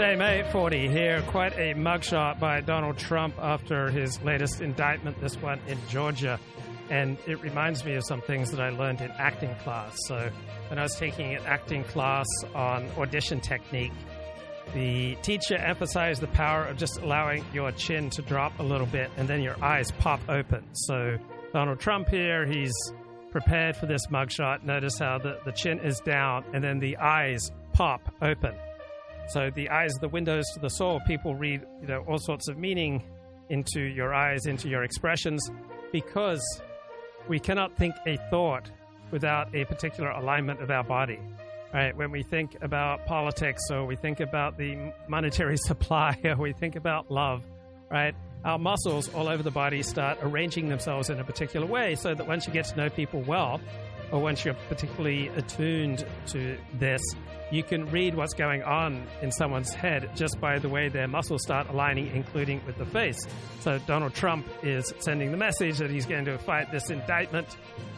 G'day, mate. Ford here. Quite a mugshot by Donald Trump after his latest indictment, this one in Georgia. And it reminds me of some things that I learned in acting class. So, when I was taking an acting class on audition technique, the teacher emphasized the power of just allowing your chin to drop a little bit and then your eyes pop open. So, Donald Trump here, he's prepared for this mugshot. Notice how the, the chin is down and then the eyes pop open. So the eyes the windows to the soul. People read, you know, all sorts of meaning into your eyes, into your expressions, because we cannot think a thought without a particular alignment of our body. Right? When we think about politics, or we think about the monetary supply, or we think about love, right? Our muscles all over the body start arranging themselves in a particular way, so that once you get to know people well, or once you're particularly attuned to this, you can read what's going on in someone's head just by the way their muscles start aligning, including with the face. So Donald Trump is sending the message that he's going to fight this indictment,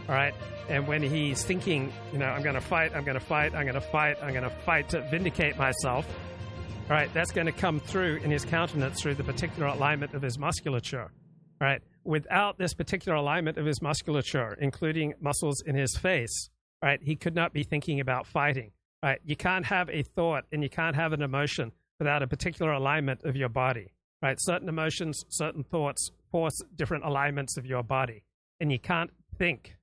all right? And when he's thinking, you know, I'm going to fight, I'm going to fight, I'm going to fight, I'm going to fight to vindicate myself, all right, that's going to come through in his countenance through the particular alignment of his musculature, all right? Without this particular alignment of his musculature, including muscles in his face, right, he could not be thinking about fighting. Right? You can't have a thought and you can't have an emotion without a particular alignment of your body. Right? Certain emotions, certain thoughts force different alignments of your body. And you can't think,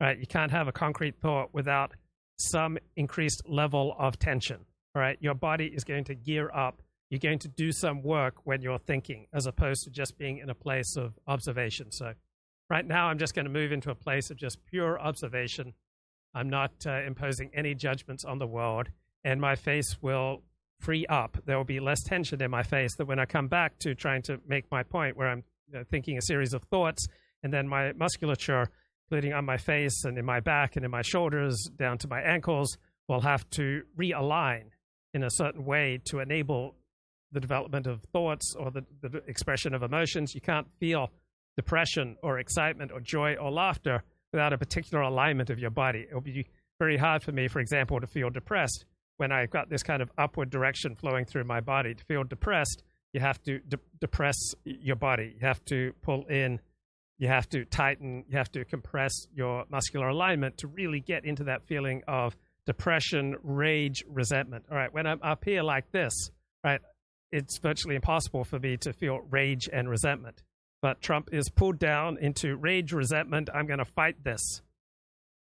right? You can't have a concrete thought without some increased level of tension. Right? Your body is going to gear up. You're going to do some work when you're thinking, as opposed to just being in a place of observation. So, right now, I'm just going to move into a place of just pure observation I'm not uh, imposing any judgments on the world, and my face will free up. There will be less tension in my face that when I come back to trying to make my point, where I'm you know, thinking a series of thoughts, and then my musculature, including on my face and in my back and in my shoulders down to my ankles, will have to realign in a certain way to enable the development of thoughts or the, the expression of emotions. You can't feel depression or excitement or joy or laughter without a particular alignment of your body. It will be very hard for me, for example, to feel depressed when I've got this kind of upward direction flowing through my body. To feel depressed, you have to de- depress your body. You have to pull in, you have to tighten, you have to compress your muscular alignment to really get into that feeling of depression, rage, resentment. All right, when I'm up here like this, right, it's virtually impossible for me to feel rage and resentment. But Trump is pulled down into rage, resentment. I'm going to fight this.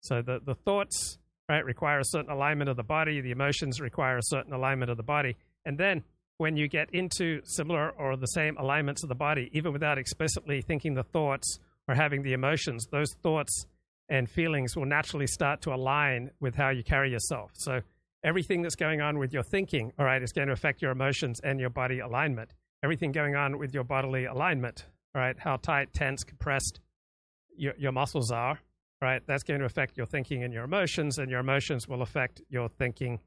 So the, the thoughts right require a certain alignment of the body. The emotions require a certain alignment of the body. And then when you get into similar or the same alignments of the body, even without explicitly thinking the thoughts or having the emotions, those thoughts and feelings will naturally start to align with how you carry yourself. So everything that's going on with your thinking, all right, is going to affect your emotions and your body alignment. Everything going on with your bodily alignment all right, How tight, tense, compressed your, your muscles are, right? That's going to affect your thinking and your emotions, and your emotions will affect your thinking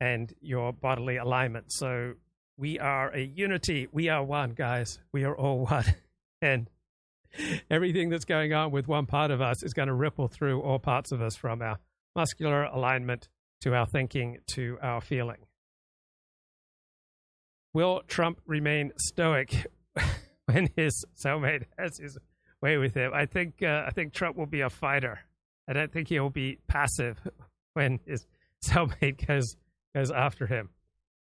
and your bodily alignment. So we are a unity. We are one, guys. We are all one. and everything that's going on with one part of us is going to ripple through all parts of us from our muscular alignment to our thinking to our feeling. Will Trump remain stoic when his cellmate has his way with him. I think uh, I think Trump will be a fighter. I don't think he'll be passive when his cellmate goes goes after him.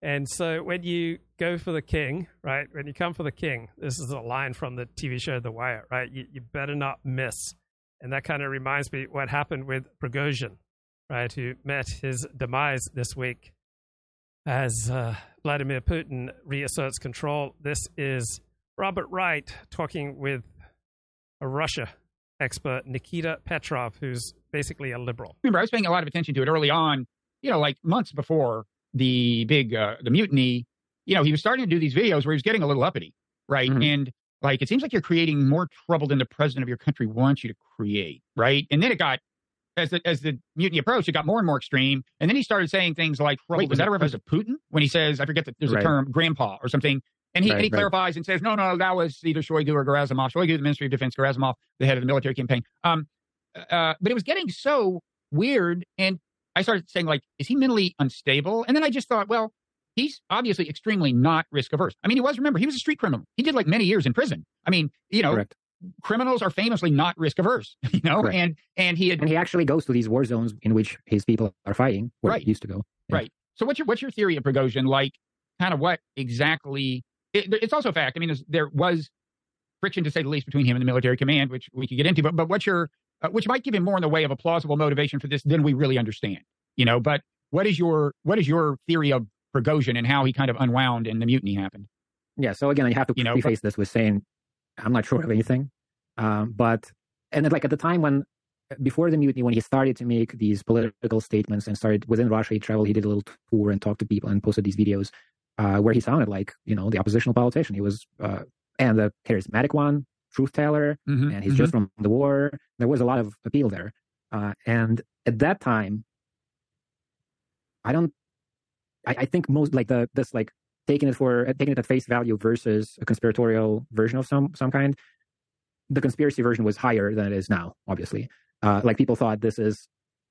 And so when you go for the king, right? When you come for the king, this is a line from the TV show The Wire, right? You, you better not miss. And that kind of reminds me what happened with Prigozhin, right? Who met his demise this week as uh, Vladimir Putin reasserts control. This is Robert Wright talking with a Russia expert, Nikita Petrov, who's basically a liberal. Remember, I was paying a lot of attention to it early on, you know, like months before the big, uh, the mutiny. You know, he was starting to do these videos where he was getting a little uppity, right? Mm-hmm. And like, it seems like you're creating more trouble than the president of your country wants you to create, right? And then it got, as the, as the mutiny approached, it got more and more extreme. And then he started saying things like, wait, was that a reference to Putin? When he says, I forget that there's right. a term, grandpa or something. And he, right, and he right. clarifies and says, no, no, that was either Shoigu or Gerasimov. Shoigu, the Ministry of Defense, Gerasimov, the head of the military campaign. Um, uh, but it was getting so weird. And I started saying, like, is he mentally unstable? And then I just thought, well, he's obviously extremely not risk averse. I mean, he was, remember, he was a street criminal. He did like many years in prison. I mean, you know, Correct. Criminals are famously not risk averse, you know, and, and he had, And he actually goes to these war zones in which his people are fighting, where Right. he used to go. Yeah. Right. So what's your what's your theory of Prigozhin? Like, kind of what exactly? It, it's also a fact. I mean, there was friction to say the least between him and the military command, which we could get into. But but what's your uh, which might give him more in the way of a plausible motivation for this than we really understand. You know. But what is your what is your theory of Prigozhin and how he kind of unwound and the mutiny happened? Yeah. So again, I have to You know, preface this with saying I'm not sure of anything. Um, but and then, like at the time when before the mutiny, when he started to make these political statements and started within Russia, he traveled, he did a little tour and talked to people and posted these videos uh, where he sounded like you know the oppositional politician. He was uh, and the charismatic one, truth teller, Mm-hmm. and he's just from the war. There was a lot of appeal there, uh, and at that time, I don't. I, I think most like the this like taking it for taking it at face value versus a conspiratorial version of some some kind. The conspiracy version was higher than it is now. Obviously, uh, like people thought this is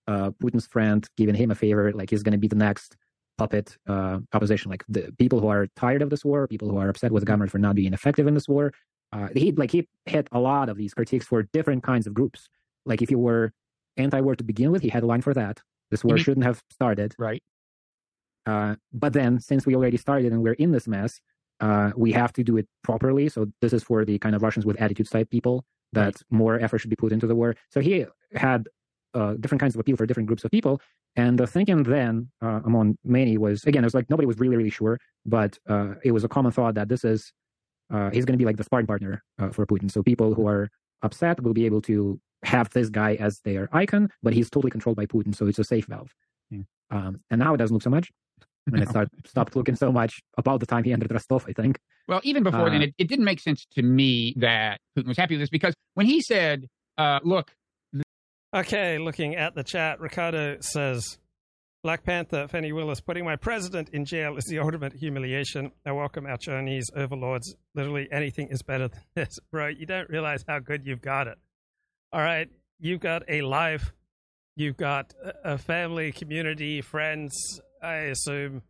uh, Putin's friend giving him a favor, like he's going to be the next puppet uh, opposition. Like the people who are tired of this war, people who are upset with the government for not being effective in this war. Uh, he like he hit a lot of these critiques for different kinds of groups. Like if you were anti-war to begin with, he had a line for that. This war Mhm. shouldn't have started. Right. Uh, but then, since we already started and we're in this mess, uh, we have to do it properly. So this is for the kind of Russians with attitudes type people that more effort should be put into the war. So he had uh, different kinds of appeal for different groups of people. And the thinking then uh, among many was again, it was like nobody was really, really sure, but uh, it was a common thought that this is uh, he's going to be like the sparring partner uh, for Putin. So people who are upset will be able to have this guy as their icon, but he's totally controlled by Putin, so it's a safe valve. Yeah. Um, and now it doesn't look so much. And it No. start, stopped looking so much about the time he entered Rostov, I think. Well, even before then, Uh, it, it didn't make sense to me that Putin was happy with this because when he said, uh, "Look, Okay, looking at the chat, Ricardo says, Black Panther, Fani Willis, putting my president in jail is the ultimate humiliation. I welcome our Chinese overlords. Literally anything is better than this. Bro, you don't realize how good you've got it. All right, you've got a life, you've got a a family, community, friends, I assume.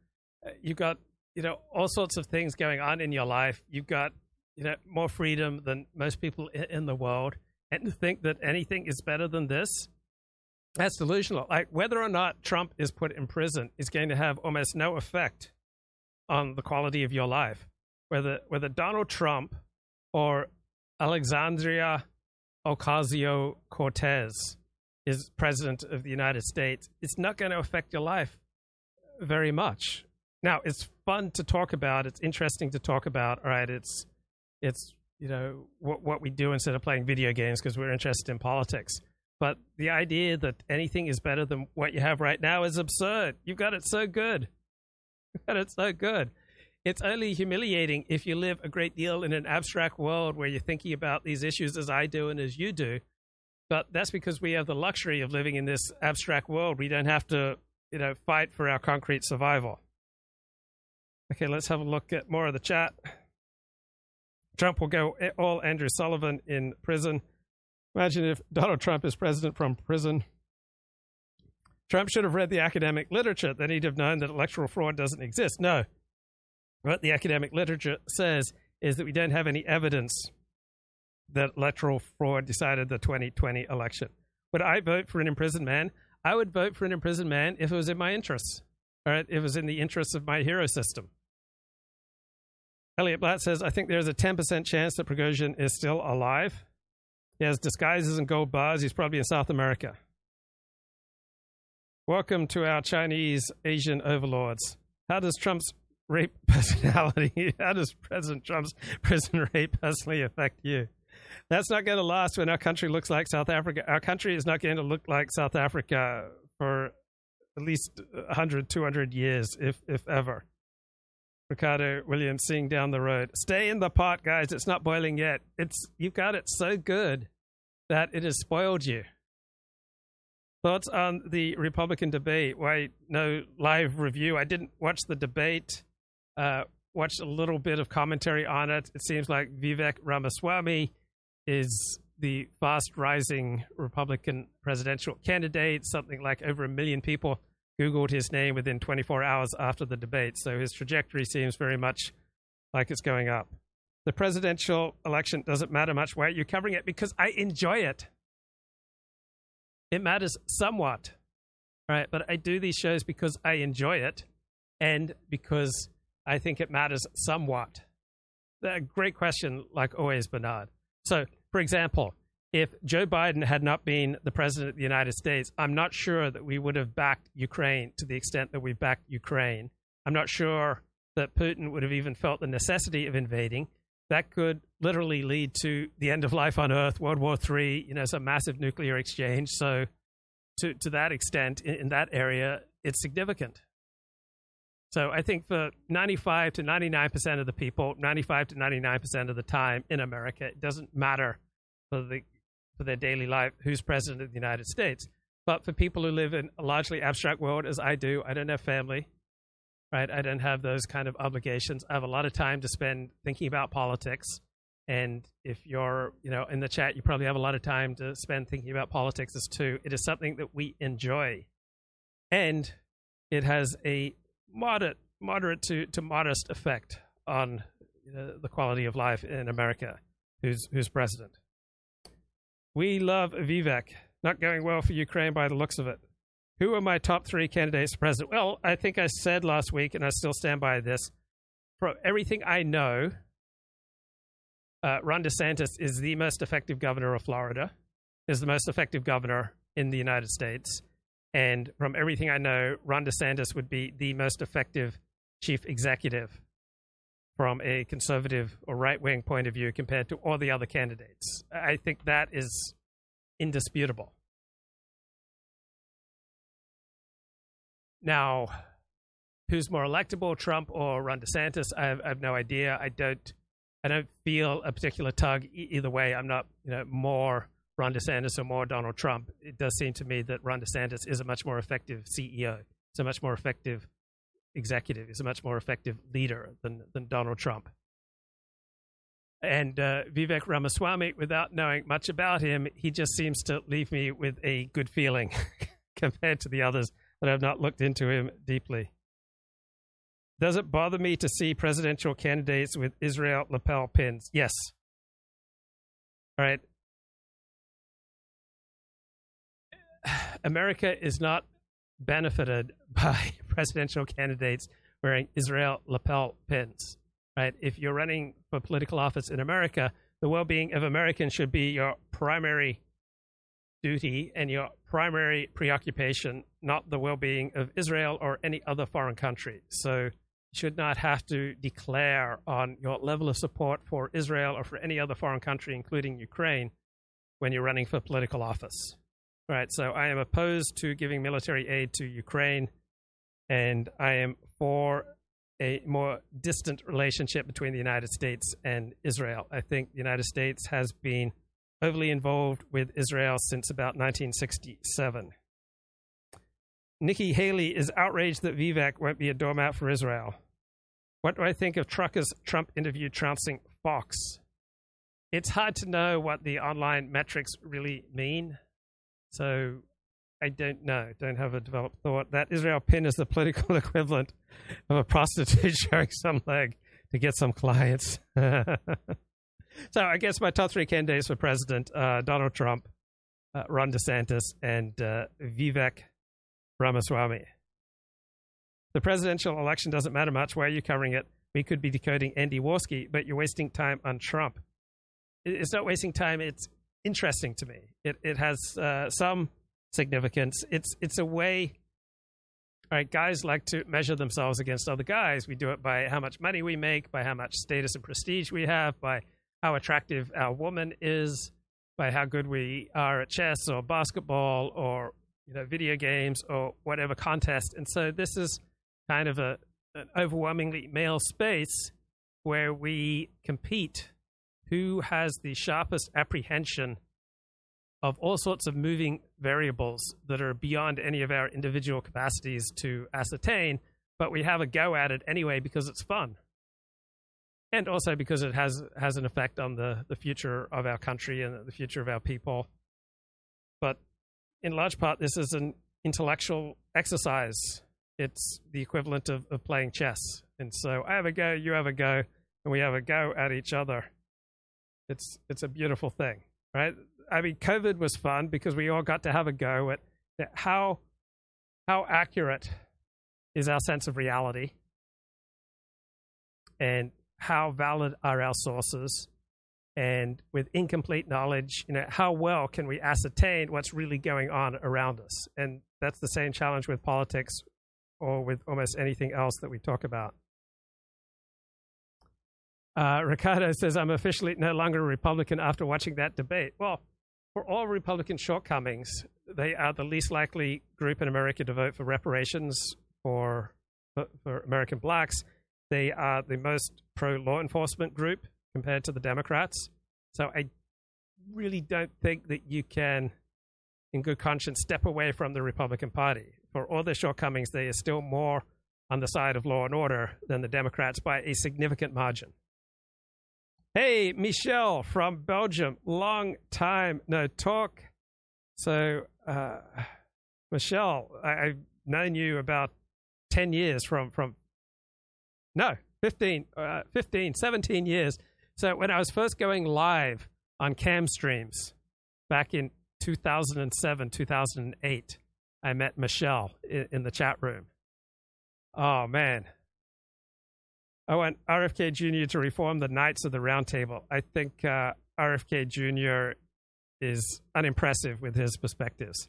Uh, You've got, you know, all sorts of things going on in your life. You've got, you know, more freedom than most people in the world and to think that anything is better than this that's delusional like whether or not trump is put in prison is going to have almost no effect on the quality of your life whether whether donald trump or alexandria ocasio-cortez is president of the united states it's not going to affect your life very much now it's fun to talk about it's interesting to talk about right it's it's you know what what we do instead of playing video games because we're interested in politics. But the idea that anything is better than what you have right now is absurd. You've got it so good. You've got it so good. It's only humiliating if you live a great deal in an abstract world where you're thinking about these issues as I do and as you do. But that's because we have the luxury of living in this abstract world. We don't have to, you know, fight for our concrete survival. Okay, let's have a look at more of the chat. Trump will go all Andrew Sullivan in prison. Imagine if Donald Trump is president from prison. Trump should have read the academic literature. Then he'd have known that electoral fraud doesn't exist. No. What the academic literature says is that we don't have any evidence that electoral fraud decided the 2020 election. Would I vote for an imprisoned man? I would vote for an imprisoned man if it was in my interests. Right, if it was in the interests of my hero system. Elliot Blatt says, I think there's a 10% chance that Prigozhin is still alive. He has disguises and gold bars. He's probably in South America. Welcome to our Chinese Asian overlords. How does Trump's rape personality, how does President Trump's prison rape personally affect you? That's not going to last when our country looks like South Africa. Our country is not going to look like South Africa for at least 100, 200 years, if, if ever. Ricardo Williams seeing down the road. Stay in the pot, guys. It's not boiling yet. It's you've got it so good that it has spoiled you. Thoughts on the Republican debate? Why no live review? I didn't watch the debate. Uh, watched a little bit of commentary on it. It seems like Vivek Ramaswamy is the fast rising Republican presidential candidate. Something like over a million people Googled his name within 24 hours after the debate. So his trajectory seems very much like it's going up. The presidential election doesn't matter much. Why are you covering it? Because I enjoy it. It matters somewhat, right? But I do these shows because I enjoy it and because I think it matters somewhat. A great question, like always, Bernard. So, for example, if Joe Biden had not been the president of the United States, I'm not sure that we would have backed Ukraine to the extent that we've backed Ukraine. I'm not sure that Putin would have even felt the necessity of invading. That could literally lead to the end of life on Earth, World War III, you know, some massive nuclear exchange. So, to, to that extent, in, in that area, it's significant. So I think for 95 to 99% of the people, 95 to 99% of the time in America, it doesn't matter for the for their daily life who's president of the United States. But for people who live in a largely abstract world, as I do, I don't have family, right? I don't have those kind of obligations. I have a lot of time to spend thinking about politics. And if you're, you know, in the chat, you probably have a lot of time to spend thinking about politics as too. It is something that we enjoy, and it has a moderate, moderate to, to modest effect on know, the quality of life in America. Who's who's president? We love Vivek. Not going well for Ukraine by the looks of it. Who are my top three candidates for president? Well, I think I said last week, and I still stand by this. From everything I know, uh, Ron DeSantis is the most effective governor of Florida, is the most effective governor in the United States. And from everything I know, Ron DeSantis would be the most effective chief executive from a conservative or right wing point of view compared to all the other candidates. I think that is indisputable. Now, who's more electable, Trump or Ron DeSantis? I have, I have no idea. I don't. I don't feel a particular tug either way. I'm not, you know, more Ron DeSantis or more Donald Trump. It does seem to me that Ron DeSantis is a much more effective CEO. He's a much more effective executive. is a much more effective leader than, than Donald Trump. And uh, Vivek Ramaswamy, without knowing much about him, he just seems to leave me with a good feeling compared to the others that I've not looked into him deeply. Does it bother me to see presidential candidates with Israel lapel pins? Yes. All right. America is not benefited by presidential candidates wearing Israel lapel pins. Right? If you're running for political office in America, the well-being of Americans should be your primary duty and your primary preoccupation, not the well-being of Israel or any other foreign country. So you should not have to declare on your level of support for Israel or for any other foreign country, including Ukraine, when you're running for political office. Right. So I am opposed to giving military aid to Ukraine, and I am for a more distant relationship between the United States and Israel. I think the United States has been overly involved with Israel since about 1967. Nikki Haley is outraged that Vivek won't be a doormat for Israel. What do I think of Tucker's Trump interview trouncing Fox? It's hard to know what the online metrics really mean. So I don't know. Don't have a developed thought. That Israel pin is the political equivalent of a prostitute showing some leg to get some clients. so I guess my top three candidates for president: uh, Donald Trump, uh, Ron DeSantis, and uh, Vivek Ramaswamy. The presidential election doesn't matter much. Why are you covering it? We could be decoding Andy Warski, but you're wasting time on Trump. It's not wasting time. It's interesting to me. It it has uh, some significance. It's it's a way. All right, guys like to measure themselves against other guys. We do it by how much money we make, by how much status and prestige we have, by how attractive our woman is, by how good we are at chess or basketball or you know video games or whatever contest. And so this is kind of a an overwhelmingly male space where we compete who has the sharpest apprehension of all sorts of moving variables that are beyond any of our individual capacities to ascertain, but we have a go at it anyway because it's fun. And also because it has has an effect on the, the future of our country and the future of our people. But in large part, this is an intellectual exercise. It's the equivalent of, of playing chess. And so I have a go, you have a go, and we have a go at each other. It's it's a beautiful thing, right? I mean, COVID was fun because we all got to have a go at, how how accurate is our sense of reality, and how valid are our sources, and with incomplete knowledge, you know, how well can we ascertain what's really going on around us? And that's the same challenge with politics or with almost anything else that we talk about. Uh, Ricardo says, I'm officially no longer a Republican after watching that debate. Well, for all Republican shortcomings, they are the least likely group in America to vote for reparations for, for, for American blacks. They are the most pro law enforcement group compared to the Democrats. So I really don't think that you can, in good conscience, step away from the Republican Party. For all their shortcomings, they are still more on the side of law and order than the Democrats by a significant margin. Hey, Michelle from Belgium. Long time no talk. So, uh, Michelle, I, have known you about 10 years from, from no, 15, uh, 15, 17 years. So, when I was first going live on cam streams back in 2007, 2008, I met Michelle in, in the chat room. Oh, man. I want RFK Jr. to reform the Knights of the Round Table. I think uh, RFK Jr. is unimpressive with his perspectives.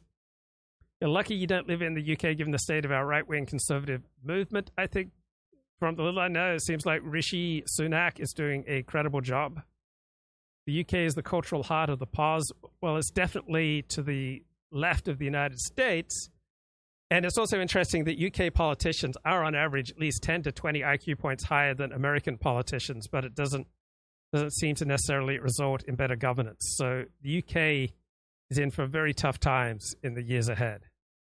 You're lucky you don't live in the UK given the state of our right wing conservative movement. I think, from the little I know, it seems like Rishi Sunak is doing a credible job. The UK is the cultural heart of the pause. Well, it's definitely to the left of the United States and it's also interesting that UK politicians are, on average, at least 10 to 20 IQ points higher than American politicians, but it doesn't doesn't seem to necessarily result in better governance. So the UK is in for very tough times in the years ahead.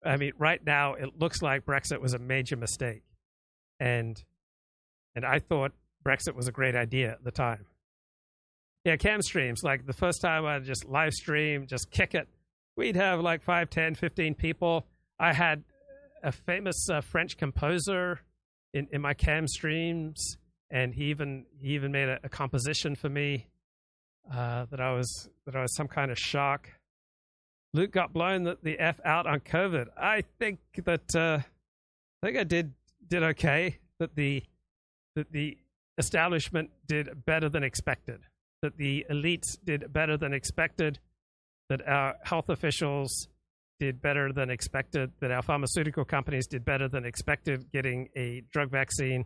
I mean, right now it looks like Brexit was a major mistake, and and I thought Brexit was a great idea at the time. Yeah, cam streams. Like the first time I just live stream, just kick it. We'd have like 5, 10, 15 people I had a famous uh, French composer in, in my cam streams, and he even he even made a, a composition for me uh, that I was that I was some kind of shock. Luke got blown the, the f out on COVID. I think that uh, I think I did did okay. That the that the establishment did better than expected. That the elites did better than expected. That our health officials did better than expected, that our pharmaceutical companies did better than expected getting a drug vaccine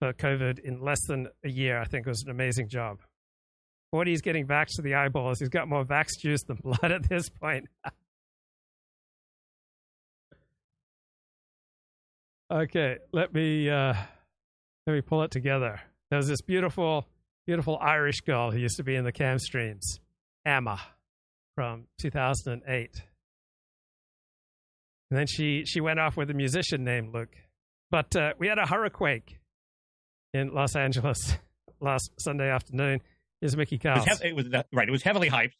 for COVID in less than a year, I think was an amazing job. What he's getting vaxxed to the eyeballs. He's got more vax juice than blood at this point. okay, let me uh, let me pull it together. There's this beautiful, beautiful Irish girl who used to be in the cam streams, Emma, from 2008. And then she, she went off with a musician named Luke. But uh, we had a hurricane in Los Angeles last Sunday afternoon. Is Mickey Kaus. It was, it was right. It was heavily hyped,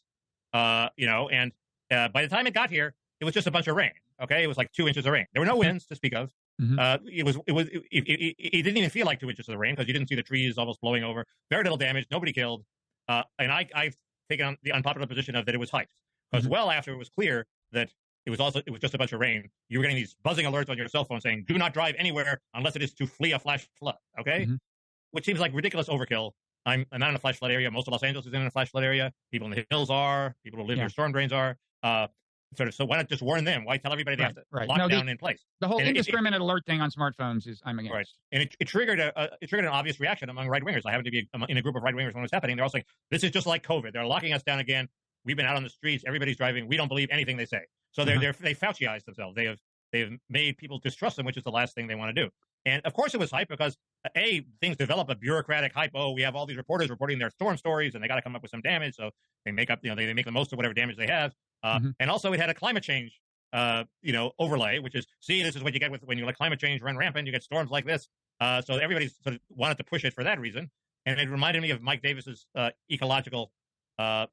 uh, you know, and uh, by the time it got here, it was just a bunch of rain. Okay, it was like two inches of rain. There were no winds to speak of. Mm-hmm. Uh, it was it was it, it, it, didn't even feel like two inches of rain because you didn't see the trees almost blowing over. Very little damage, nobody killed. Uh, and I I've taken on the unpopular position of that it was hyped because mm-hmm. well after it was clear that it was also it was just a bunch of rain. You were getting these buzzing alerts on your cell phone saying, "Do not drive anywhere unless it is to flee a flash flood." Okay, mm-hmm. which seems like ridiculous overkill. I'm, I'm not in a flash flood area. Most of Los Angeles is in a flash flood area. People in the hills are. People who live yeah. near storm drains are. Uh, sort of. So why not just warn them? Why tell everybody they right, have to right. lock no, down the, in place? The whole and indiscriminate it, it, alert thing on smartphones is I'm against. Right, and it, it triggered a, it triggered an obvious reaction among right wingers. I happened to be in a group of right wingers when it was happening. They're all saying, "This is just like COVID. They're locking us down again. We've been out on the streets. Everybody's driving. We don't believe anything they say." So they're, uh-huh. they're, they Fauciized themselves. They have, they have made people distrust them, which is the last thing they want to do. And of course, it was hype because uh, a things develop a bureaucratic hype. Oh, we have all these reporters reporting their storm stories, and they got to come up with some damage. So they make up, you know, they, they make the most of whatever damage they have. Uh, mm-hmm. And also, it had a climate change, uh, you know, overlay, which is see, this is what you get with when you let climate change run rampant. You get storms like this. Uh, so everybody sort of wanted to push it for that reason. And it reminded me of Mike Davis's uh, ecological uh,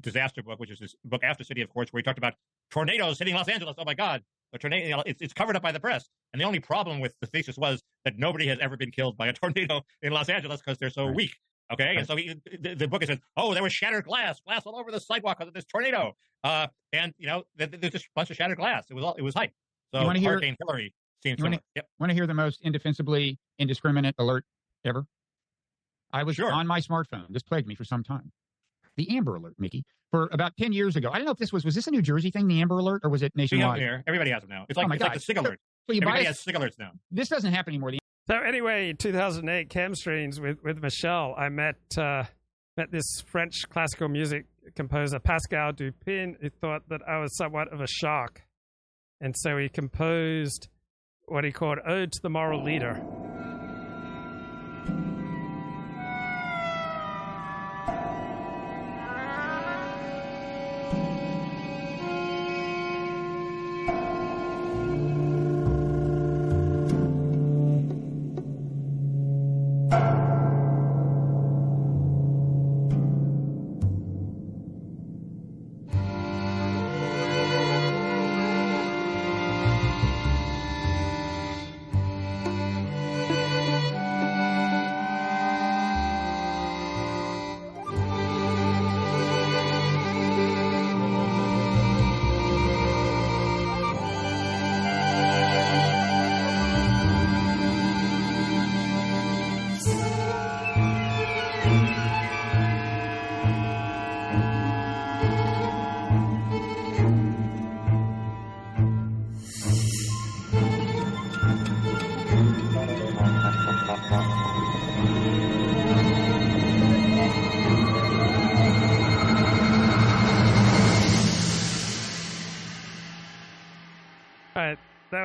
disaster book, which is his book After City, of course, where he talked about tornadoes hitting Los Angeles. Oh my God! A tornado, you know, it's, it's covered up by the press. And the only problem with the thesis was that nobody has ever been killed by a tornado in Los Angeles because they're so right. weak. Okay, right. and so he, the, the, book says, "Oh, there was shattered glass, glass all over the sidewalk because of this tornado." Uh, and you know, there's just a bunch of shattered glass. It was all, it was hype. So you hear, Hurricane Hilary seems. Want to yep. hear the most indefensibly indiscriminate alert ever? I was sure. on my smartphone. This plagued me for some time. The Amber Alert, Mickey, for about 10 years ago. I don't know if this was, was this a New Jersey thing, the Amber Alert, or was it nationwide? Here. Everybody has them now. It's like, oh it's like the SIG Alert. So you Everybody buy a, has SIG Alerts now. This doesn't happen anymore. The so anyway, 2008 Chemstreams with, with Michelle, I met, uh, met this French classical music composer, Pascal Dupin, who thought that I was somewhat of a shark. And so he composed what he called Ode to the Moral Leader.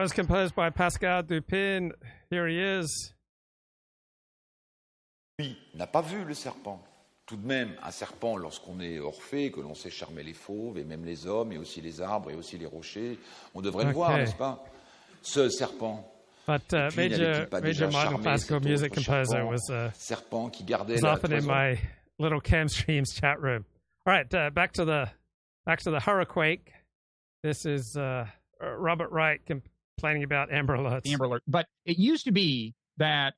Was composed by Pascal Dupin. Here he is. Lui n'a pas vu le serpent. Tout de même, un serpent, lorsqu'on est Orphée, que l'on sait charmer les fauves, et même les hommes, et aussi les arbres, et aussi les rochers, on devrait okay. le voir, n'est-ce pas? Ce serpent. But uh, major, major modern classical music composer was, uh, serpent qui gardait was often in my little Cam Streams chat room. All right, uh, back to the back to the hurricane. This is uh, Robert Wright comp- complaining about Amber Alerts. Amber Alert. But it used to be that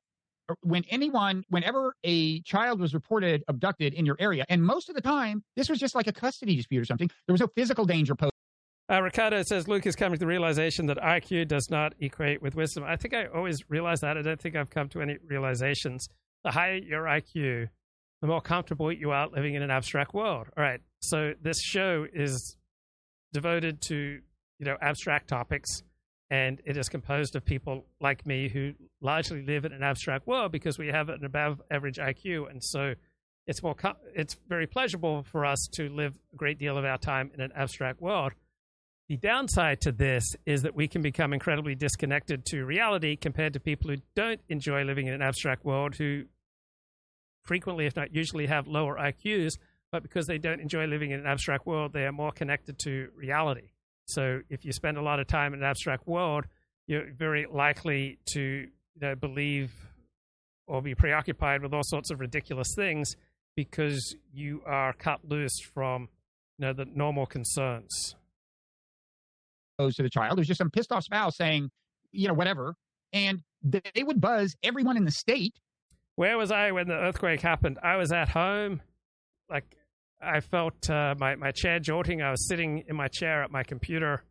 when anyone, whenever a child was reported abducted in your area, and most of the time, this was just like a custody dispute or something, there was no physical danger posed. Uh, Ricardo says Luke is coming to the realization that IQ does not equate with wisdom. I think I always realized that. I don't think I've come to any realizations. The higher your IQ, the more comfortable you are living in an abstract world. All right. So this show is devoted to you know abstract topics and it is composed of people like me who largely live in an abstract world because we have an above average IQ, and so it's more it's very pleasurable for us to live a great deal of our time in an abstract world. The downside to this is that we can become incredibly disconnected to reality compared to people who don't enjoy living in an abstract world, who frequently, if not usually, have lower IQs, but because they don't enjoy living in an abstract world, they are more connected to reality. So if you spend a lot of time in an abstract world, you're very likely to you know, believe or be preoccupied with all sorts of ridiculous things because you are cut loose from you know the normal concerns. Goes to the child. There's just some pissed off spouse saying, you know, whatever, and they would buzz everyone in the state. Where was I when the earthquake happened? I was at home, like I felt uh, my, my chair jolting. I was sitting in my chair at my computer.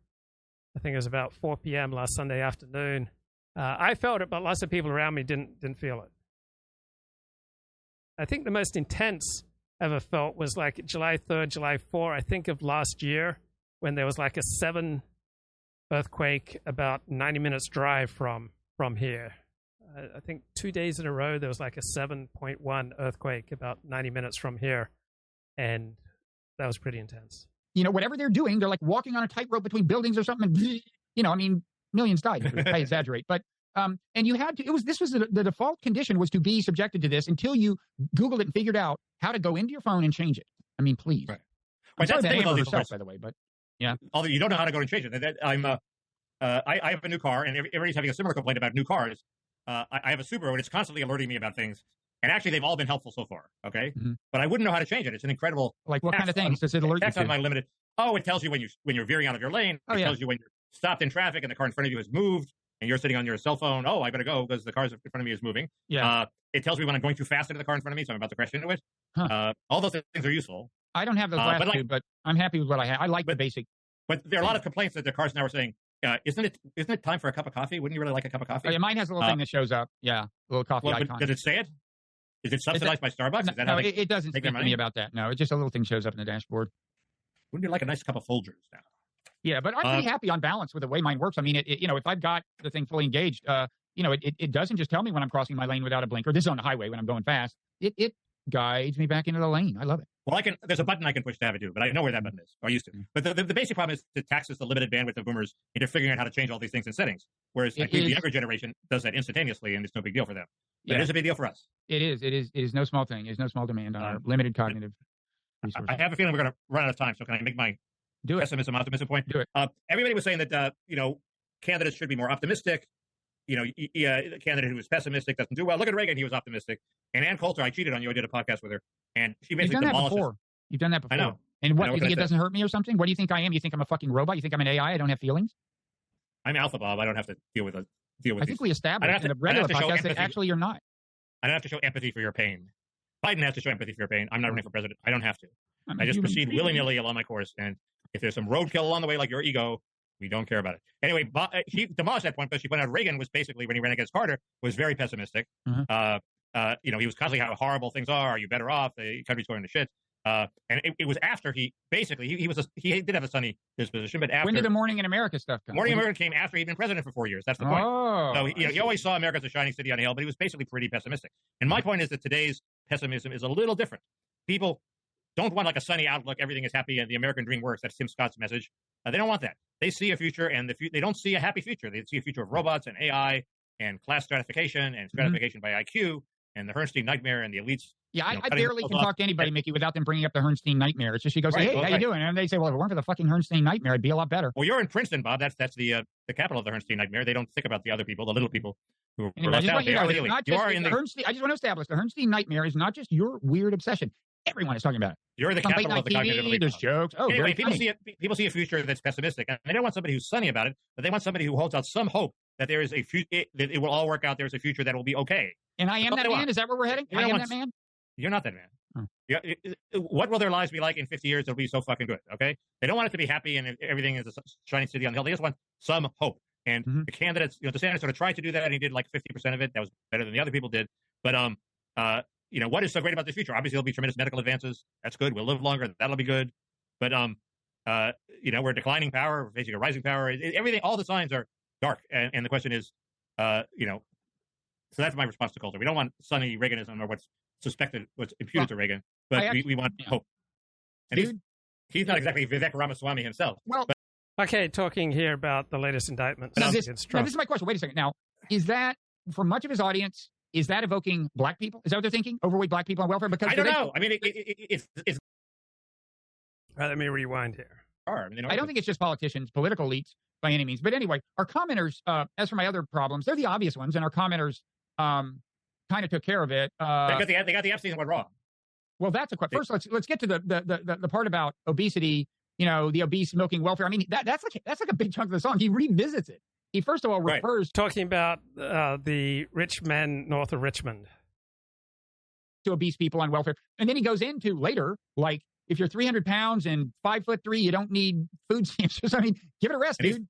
I think it was about 4 p.m. last Sunday afternoon. Uh, I felt it, but lots of people around me didn't didn't feel it. I think the most intense I ever felt was like July 3rd, July 4. I think of last year when there was like a seven earthquake about 90 minutes drive from from here. I think two days in a row there was like a 7.1 earthquake about 90 minutes from here and that was pretty intense. You know, whatever they're doing, they're like walking on a tightrope between buildings or something. And, you know, I mean, millions died. I exaggerate, but um, and you had to. It was this was the, the, default condition was to be subjected to this until you Googled it and figured out how to go into your phone and change it. I mean, please. Right. I'm sorry that Amber herself, by the way, but yeah. Although you don't know how to go and change it. I'm uh, uh, I, I, have a new car, and everybody's having a similar complaint about new cars. Uh, I, I, have a Subaru, and it's constantly alerting me about things. And actually, they've all been helpful so far. Okay, mm-hmm. but I wouldn't know how to change it. It's an incredible. Like what kind of things on, does it alert you to? my limited. Oh, it tells you when you when you're veering out of your lane. Oh, it yeah. tells you when you're stopped in traffic and the car in front of you has moved and you're sitting on your cell phone. Oh, I better go because the car in front of me is moving. Yeah. Uh, it tells me when I'm going too fast into the car in front of me, so I'm about to crash into it. Huh. Uh, all those things are useful. I don't have those uh, last but like, two, but I'm happy with what I have. I like but, the basic. But there are a lot of complaints that the cars now are saying, uh, isn't it isn't it time for a cup of coffee? Wouldn't you really like a cup of coffee? Oh, yeah, mine has a little uh, thing that shows up. Yeah, a little coffee well, icon. Does it say it? Is it subsidized by Starbucks? No, no it, it, doesn't speak to me about that. No, it's just a little thing shows up in the dashboard. Wouldn't you like a nice cup of Folgers now? Yeah, but I'm pretty uh, happy on balance with the way mine works. I mean, it, it, you know, if I've got the thing fully engaged, uh, you know, it, it, doesn't just tell me when I'm crossing my lane without a blinker. This is on the highway when I'm going fast. It it guides me back into the lane. I love it. Well, I can. There's a button I can push to have it do, but I know where that button is. Or I used to. Mm. But the, the, the, basic problem is it taxes the limited bandwidth of boomers into figuring out how to change all these things in settings. Whereas I think the younger generation does that instantaneously, and it's no big deal for them. But yeah. it is a big deal for us. It is. It is. It is no small thing. It's no small demand on uh, our limited cognitive resources. I have a feeling we're going to run out of time. So can I make my do it. pessimism optimism point? Do it. Uh, everybody was saying that uh, you know candidates should be more optimistic you know, yeah, the candidate who was pessimistic doesn't do well. Look at Reagan; he was optimistic. And Ann Coulter, I cheated on you. I did a podcast with her, and she basically You've done that before. You've done that before. I know. And what? Know, you think it doesn't hurt me or something? What do you think I am? You think I'm a fucking robot? You think I'm an AI? I don't have feelings? I'm Alpha Bob. I don't have to deal with a deal with. I think we established in a regular podcast that actually you're not. I don't have to show empathy for your pain. Biden has to show empathy for your pain. I'm not running for president. I don't have to. I'm i just proceed willy nilly along my course, and if there's some roadkill along the way, like your ego, we don't care about it. Anyway, he demolished that point, but she pointed out Reagan was basically, when he ran against Carter, was very pessimistic. Mm-hmm. Uh, uh, you know, he was constantly how horrible things are. Are you better off? The country's going to shit. Uh, and it, it, was after he basically he, he was a, he did have a sunny disposition, but after when did the Morning in America stuff come? Morning in America came after he'd been president for four years. That's the point. Oh, so he, you know, he always saw America as a shining city on a hill, but he was basically pretty pessimistic. And my point is that today's pessimism is a little different. People don't want like a sunny outlook, everything is happy, and the American dream works. That's Tim Scott's message. Uh, they don't want that. They see a future, and the fu- they don't see a happy future. They see a future of robots and AI and class stratification and mm-hmm. stratification mm-hmm. by IQ and the Herrnstein nightmare and the elites. Yeah, I, know, I barely can talk to anybody, Mickey, without them bringing up the Herrnstein nightmare. It's just she goes, right, "Hey, well, how right. you doing?" And they say, "Well, if it weren't for the fucking Herrnstein nightmare, I'd be a lot better." Well, you're in Princeton, Bob. That's that's the uh, the capital of the Herrnstein nightmare. They don't think about the other people, the little people who anyway, are left out. You, know, you are in the Herrnstein. I just want to establish the Herrnstein nightmare is not just your weird obsession. Everyone is talking about it. You're the capital of the cognitive elite. There's jokes. Oh, anyway, people see, a, people see a future that's pessimistic, and they don't want somebody who's sunny about it, but they want somebody who holds out some hope that there is a future, that it will all work out. There's a future that will be okay. And I am that man. Want. Is that where we're heading? I am that man. You're not that man. Oh. Yeah, what will their lives be like in 50 years? It'll be so fucking good. Okay, they don't want it to be happy and everything is a shining city on the hill. They just want some hope. And mm-hmm. the candidates, you know, DeSantis sort of tried to do that, and he did like 50% of it. That was better than the other people did. But um, uh, you know, what is so great about the future? Obviously, there'll be tremendous medical advances. That's good. We'll live longer. That'll be good. But um, uh, you know, we're declining power, we're facing a rising power. It, everything, all the signs are dark. And, and the question is, uh, you know, so that's my response to Coulter. We don't want sunny Reaganism or what's suspected, what's imputed well, to Reagan, but actually, we, we, want yeah. hope. And Dude, he's, he's not exactly Vivek Ramaswamy himself. Well, but, okay, talking here about the latest indictments. Now this, now this is my question. Wait a second. Now, is that for much of his audience? Is that evoking black people? Is that what they're thinking? Overweight black people on welfare? Because I don't know. I mean, it, it, it, it's, it's. Right, let me rewind here. I, mean, I don't think it's just politicians, political elites by any means. But anyway, our commenters, uh, as for my other problems, they're the obvious ones, and our commenters um, kind of took care of it. Uh, they, got the, they got the Epstein one wrong. Well, that's a question. First, let's let's get to the, the the the part about obesity. You know, the obese milking welfare. I mean, that that's like that's like a big chunk of the song. He revisits it he first of all refers right. talking about uh, the rich men north of Richmond to obese people on welfare, and then he goes into later like if you're 300 pounds and five foot three, you don't need food stamps. I mean, give it a rest, dude.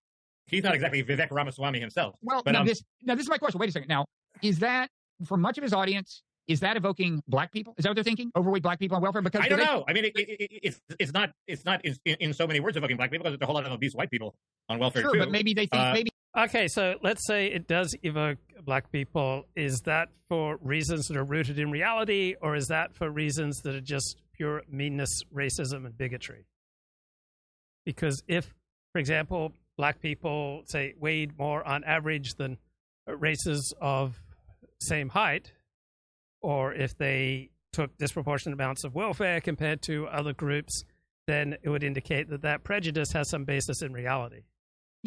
He's, not exactly Vivek Ramaswamy himself. Well, but, now um, this now this is my question. Wait a second. Now, is that for much of his audience? Is that evoking black people? Is that what they're thinking? Overweight black people on welfare? Because I don't they, know. I mean, it, it, it's it's not it's not in, in, so many words evoking black people because there's a whole lot of obese white people on welfare sure, too. but maybe they think uh, maybe Okay, so let's say it does evoke black people. Is that for reasons that are rooted in reality, or is that for reasons that are just pure meanness, racism, and bigotry? Because if, for example, black people, say, weighed more on average than races of same height, or if they took disproportionate amounts of welfare compared to other groups, then it would indicate that that prejudice has some basis in reality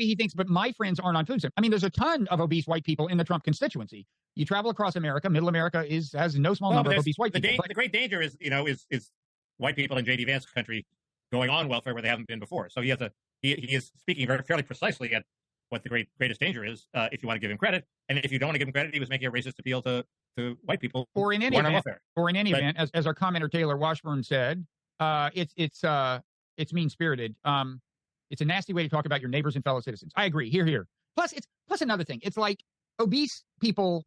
he thinks, but my friends aren't on food stamps. I mean, there's a ton of obese white people in the Trump constituency. You travel across America, middle America is has no small well, number of obese white the people. Da- but, the great danger is, you know, is is white people in JD Vance country going on welfare where they haven't been before. So he has a he, he is speaking very fairly precisely at what the great greatest danger is, uh, if you want to give him credit. And if you don't want to give him credit, he was making a racist appeal to, to white people. Or in any event, or in any but, event, as, as our commenter Taylor Washburn said, uh, it's it's uh, it's mean spirited. Um, it's a nasty way to talk about your neighbors and fellow citizens. I agree. Here, here. Plus, it's plus another thing. It's like obese people,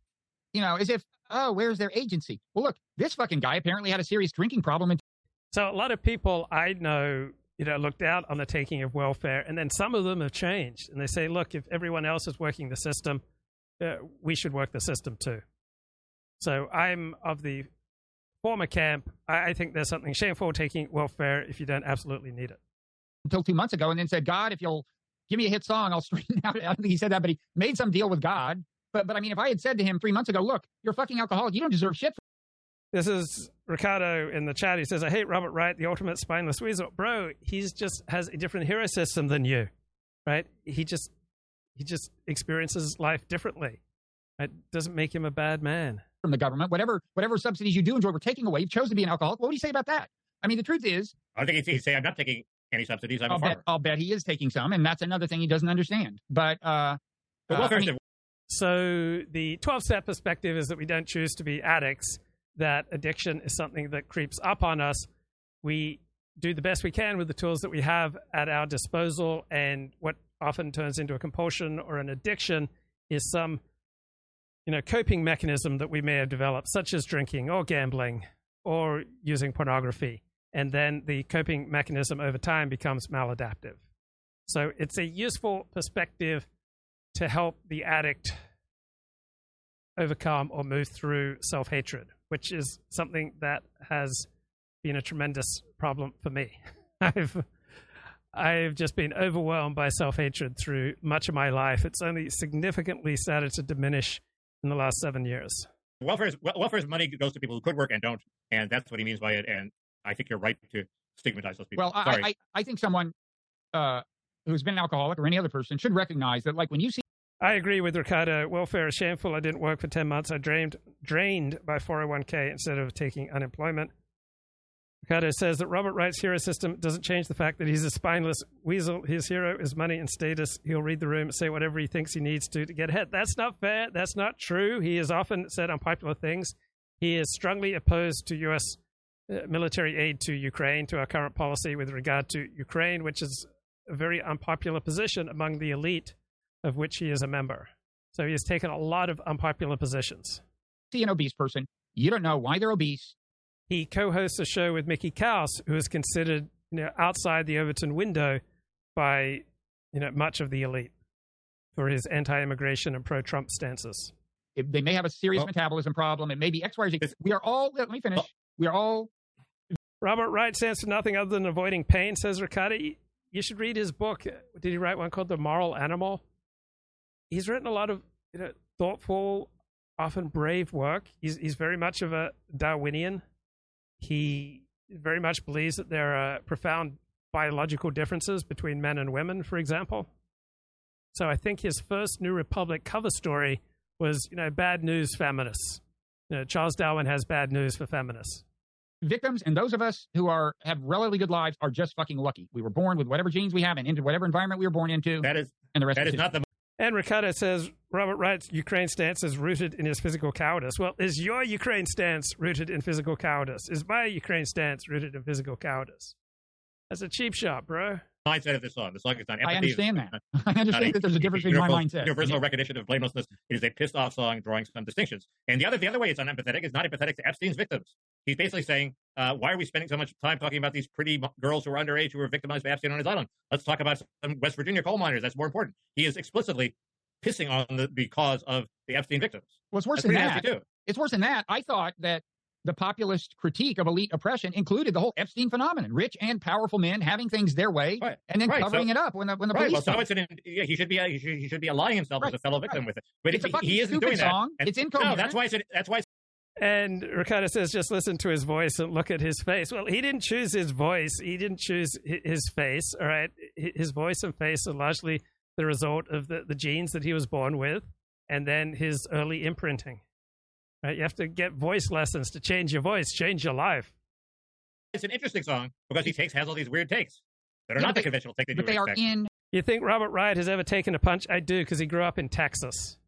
you know, as if oh, where's their agency? Well, look, this fucking guy apparently had a serious drinking problem. And- so a lot of people I know you know, looked out on the taking of welfare, and then some of them have changed, and they say, look, if everyone else is working the system, uh, we should work the system too. So I'm of the former camp. I, I think there's something shameful taking welfare if you don't absolutely need it. Until two months ago, and then said, God, if you'll give me a hit song, I'll straighten out. I don't think he said that, but he made some deal with God. But but I mean, if I had said to him three months ago, look, you're a fucking alcoholic, you don't deserve shit. This is Ricardo in the chat. He says, I hate Robert Wright, the ultimate spineless weasel. Bro, he's just has a different hero system than you, right? He just he just experiences life differently. It doesn't make him a bad man. From the government, whatever whatever subsidies you do enjoy, we're taking away. You've chosen to be an alcoholic. What would you say about that? I mean, the truth is, I think he'd say, "I'm not taking any subsidies. I'm I'll a bet, I'll bet he is taking some, and that's another thing he doesn't understand. But, uh, but uh, I mean, so the 12 step perspective is that we don't choose to be addicts that addiction is something that creeps up on us. We do the best we can with the tools that we have at our disposal, and what often turns into a compulsion or an addiction is some you know coping mechanism that we may have developed such as drinking or gambling or using pornography and then the coping mechanism over time becomes maladaptive so it's a useful perspective to help the addict overcome or move through self-hatred which is something that has been a tremendous problem for me. I've I've just been overwhelmed by self hatred through much of my life. It's only significantly started to diminish in the last seven years. Welfare's welfare's money goes to people who could work and don't, and that's what he means by it. And I think you're right to stigmatize those people. Well, I, I, I think someone uh, who's been an alcoholic or any other person should recognize that, like when you see I agree with Ricardo. Welfare is shameful. I didn't work for 10 months. I drained, drained by 401k instead of taking unemployment. Ricardo says that Robert Wright's hero system doesn't change the fact that he's a spineless weasel. His hero is money and status. He'll read the room, say whatever he thinks he needs to to get ahead. That's not fair. That's not true. He has often said unpopular things. He is strongly opposed to U.S. Uh, military aid to Ukraine, to our current policy with regard to Ukraine, which is a very unpopular position among the elite of which he is a member. So he has taken a lot of unpopular positions. See an obese person, you don't know why they're obese. He co-hosts a show with Mickey Kaus, who is considered you know outside the Overton window by you know much of the elite for his anti-immigration and pro-Trump stances. It, they may have a serious well, metabolism problem. It may be X, Y, or We are all. Let me finish. We are all. Robert Wright stands for nothing other than avoiding pain, says Ricardo. You should read his book. Did he write one called The Moral Animal? he's written a lot of you know, thoughtful, often brave work. He's he's very much of a Darwinian. He very much believes that there are profound biological differences between men and women, for example. So I think his first New Republic cover story was, you know, bad news feminists. You know, Charles Darwin has bad news for feminists. Victims and those of us who are have relatively good lives are just fucking lucky. We were born with whatever genes we have and into whatever environment we were born into. That is and the rest that is not the and Ricardo says Robert Wright's Ukraine stance is rooted in his physical cowardice. Well, is your Ukraine stance rooted in physical cowardice? Is my Ukraine stance rooted in physical cowardice? That's a cheap shot, bro. Mindset of this song. The song is not empathy. I understand that. I understand that there's a difference between my mindset. Universal yeah. recognition of blamelessness. It is a pissed off song drawing some distinctions. And the other the other way it's unempathetic is not empathetic to Epstein's victims. He's basically saying, uh, why are we spending so much time talking about these pretty girls who are underage who were victimized by Epstein on his island? Let's talk about some West Virginia coal miners. That's more important. He is explicitly pissing on the because of the Epstein victims. Well, worse That's than that. It's worse than that. I thought that the populist critique of elite oppression included the whole Epstein phenomenon: rich and powerful men having things their way, right. and then right. covering so, it up when the when the right. police. Well, so it's an, yeah, he should be he should, he should be allying himself as a fellow victim with it. But it's if, a he isn't doing song. that. it's incoherent. No, that's why it's that's why. It's, and Ricardo says, just listen to his voice and look at his face. Well, he didn't choose his voice. He didn't choose his face. All right. His voice and face are largely the result of the, the genes that he was born with and then his early imprinting. Right? You have to get voice lessons to change your voice, change your life. It's an interesting song because he takes has all these weird takes. that are yeah, not the conventional take. They but they expect. are in. You think Robert Wright has ever taken a punch? I do because he grew up in Texas.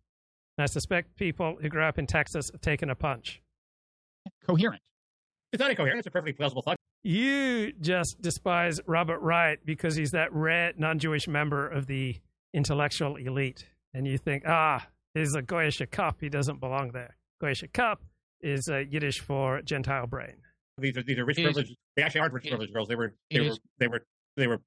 And I suspect people who grew up in Texas have taken a punch. Coherent. It's not incoherent. It's a perfectly plausible thought. You just despise Robert Wright because he's that rare non-Jewish member of the intellectual elite, and you think, ah, he's a goyish kop. He doesn't belong there. Goyish kop is uh, Yiddish for Gentile brain. These are these are rich privileged. They actually aren't rich privileged girls. They were they were they were they were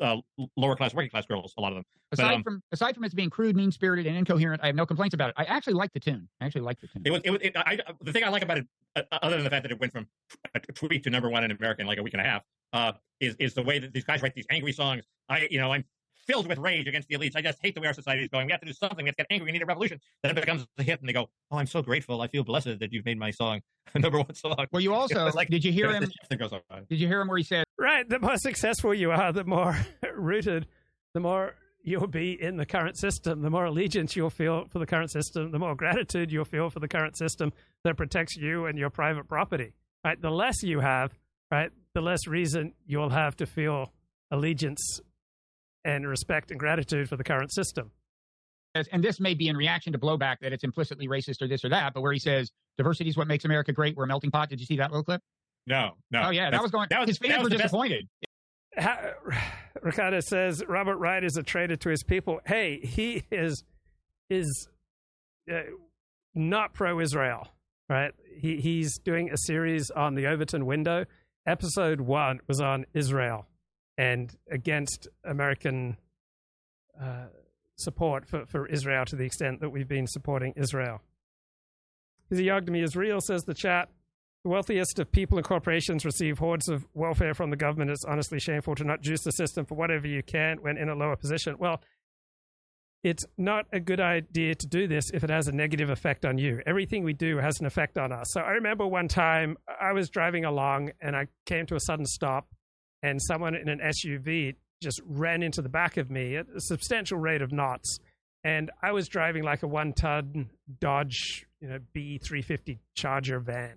uh, lower class, working class girls. A lot of them. Aside but, um, from aside from it being crude, mean spirited, and incoherent, I have no complaints about it. I actually like the tune. I actually like the tune. It was. It was. It, I, the thing I like about it, uh, other than the fact that it went from a tweet to number one in America in like a week and a half, uh, is is the way that these guys write these angry songs. I, you know, I'm filled with rage against the elites. I just hate the way our society is going. We have to do something. We have to get angry. We need a revolution. Then it becomes a hit, and they go, "Oh, I'm so grateful. I feel blessed that you've made my song number one song." Well, you also like. Did you hear him? Did you hear him where he said, "Right, the more successful you are, the more rooted, the more." You'll be in the current system. The more allegiance you'll feel for the current system, the more gratitude you'll feel for the current system that protects you and your private property. Right? The less you have, right, the less reason you'll have to feel allegiance and respect and gratitude for the current system. And this may be in reaction to blowback that it's implicitly racist or this or that, but where he says diversity is what makes America great, we're a melting pot. Did you see that little clip? No, no. Oh yeah, that was going. That was, his fans were disappointed. Ricardo says Robert Wright is a traitor to his people. Hey, he is is uh, not pro-Israel, right? He he's doing a series on the Overton window. Episode one was on Israel and against American uh, support for, for Israel to the extent that we've been supporting Israel. Physiognomy is real, says the chat. The wealthiest of people and corporations receive hordes of welfare from the government. It's honestly shameful to not juice the system for whatever you can when in a lower position. Well, it's not a good idea to do this if it has a negative effect on you. Everything we do has an effect on us. So I remember one time I was driving along and I came to a sudden stop and someone in an SUV just ran into the back of me at a substantial rate of knots. And I was driving like a one ton Dodge, you know, B350 Charger van.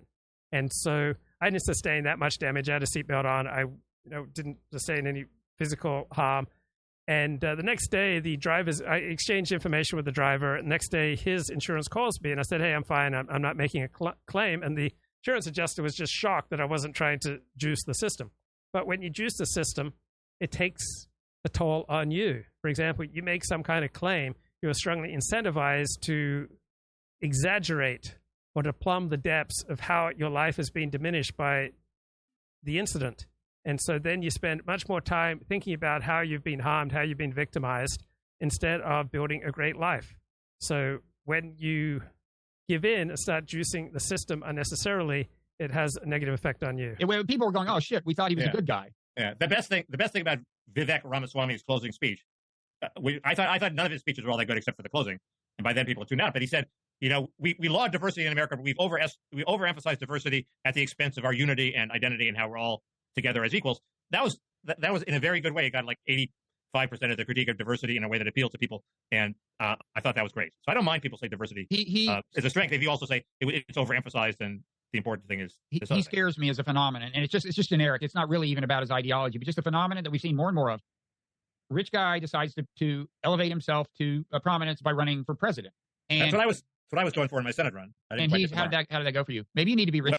And so I didn't sustain that much damage. I had a seatbelt on. I you know, didn't sustain any physical harm. And uh, the next day, the drivers, I exchanged information with the driver. The next day, his insurance calls me, and I said, Hey, I'm fine. I'm, I'm not making a cl- claim. And the insurance adjuster was just shocked that I wasn't trying to juice the system. But when you juice the system, it takes a toll on you. For example, you make some kind of claim, you're strongly incentivized to exaggerate or to plumb the depths of how your life has been diminished by the incident. And so then you spend much more time thinking about how you've been harmed, how you've been victimized, instead of building a great life. So when you give in and start juicing the system unnecessarily, it has a negative effect on you. It, people were going, "Oh shit, we thought he was yeah. a good guy." Yeah, the best thing, the best thing about Vivek Ramaswamy's closing speech, uh, we, I thought, I thought none of his speeches were all that good except for the closing, and by then people tuned out. But he said, you know, we, we laud diversity in America, but we've over we overemphasized diversity at the expense of our unity and identity and how we're all together as equals. That was that, that was in a very good way. It got like eighty five percent of the critique of diversity in a way that appealed to people, and uh, I thought that was great. So I don't mind people say diversity he, he, uh, is a strength. If you also say it, it's overemphasized and the important thing is he, he scares me as a phenomenon, and it's just it's just generic. It's not really even about his ideology, but just a phenomenon that we've seen more and more of. Rich guy decides to, to elevate himself to a prominence by running for president. And, that's what I was. That's what I was going for in my Senate run. And he's how did that how did that go for you? Maybe you need to be rich.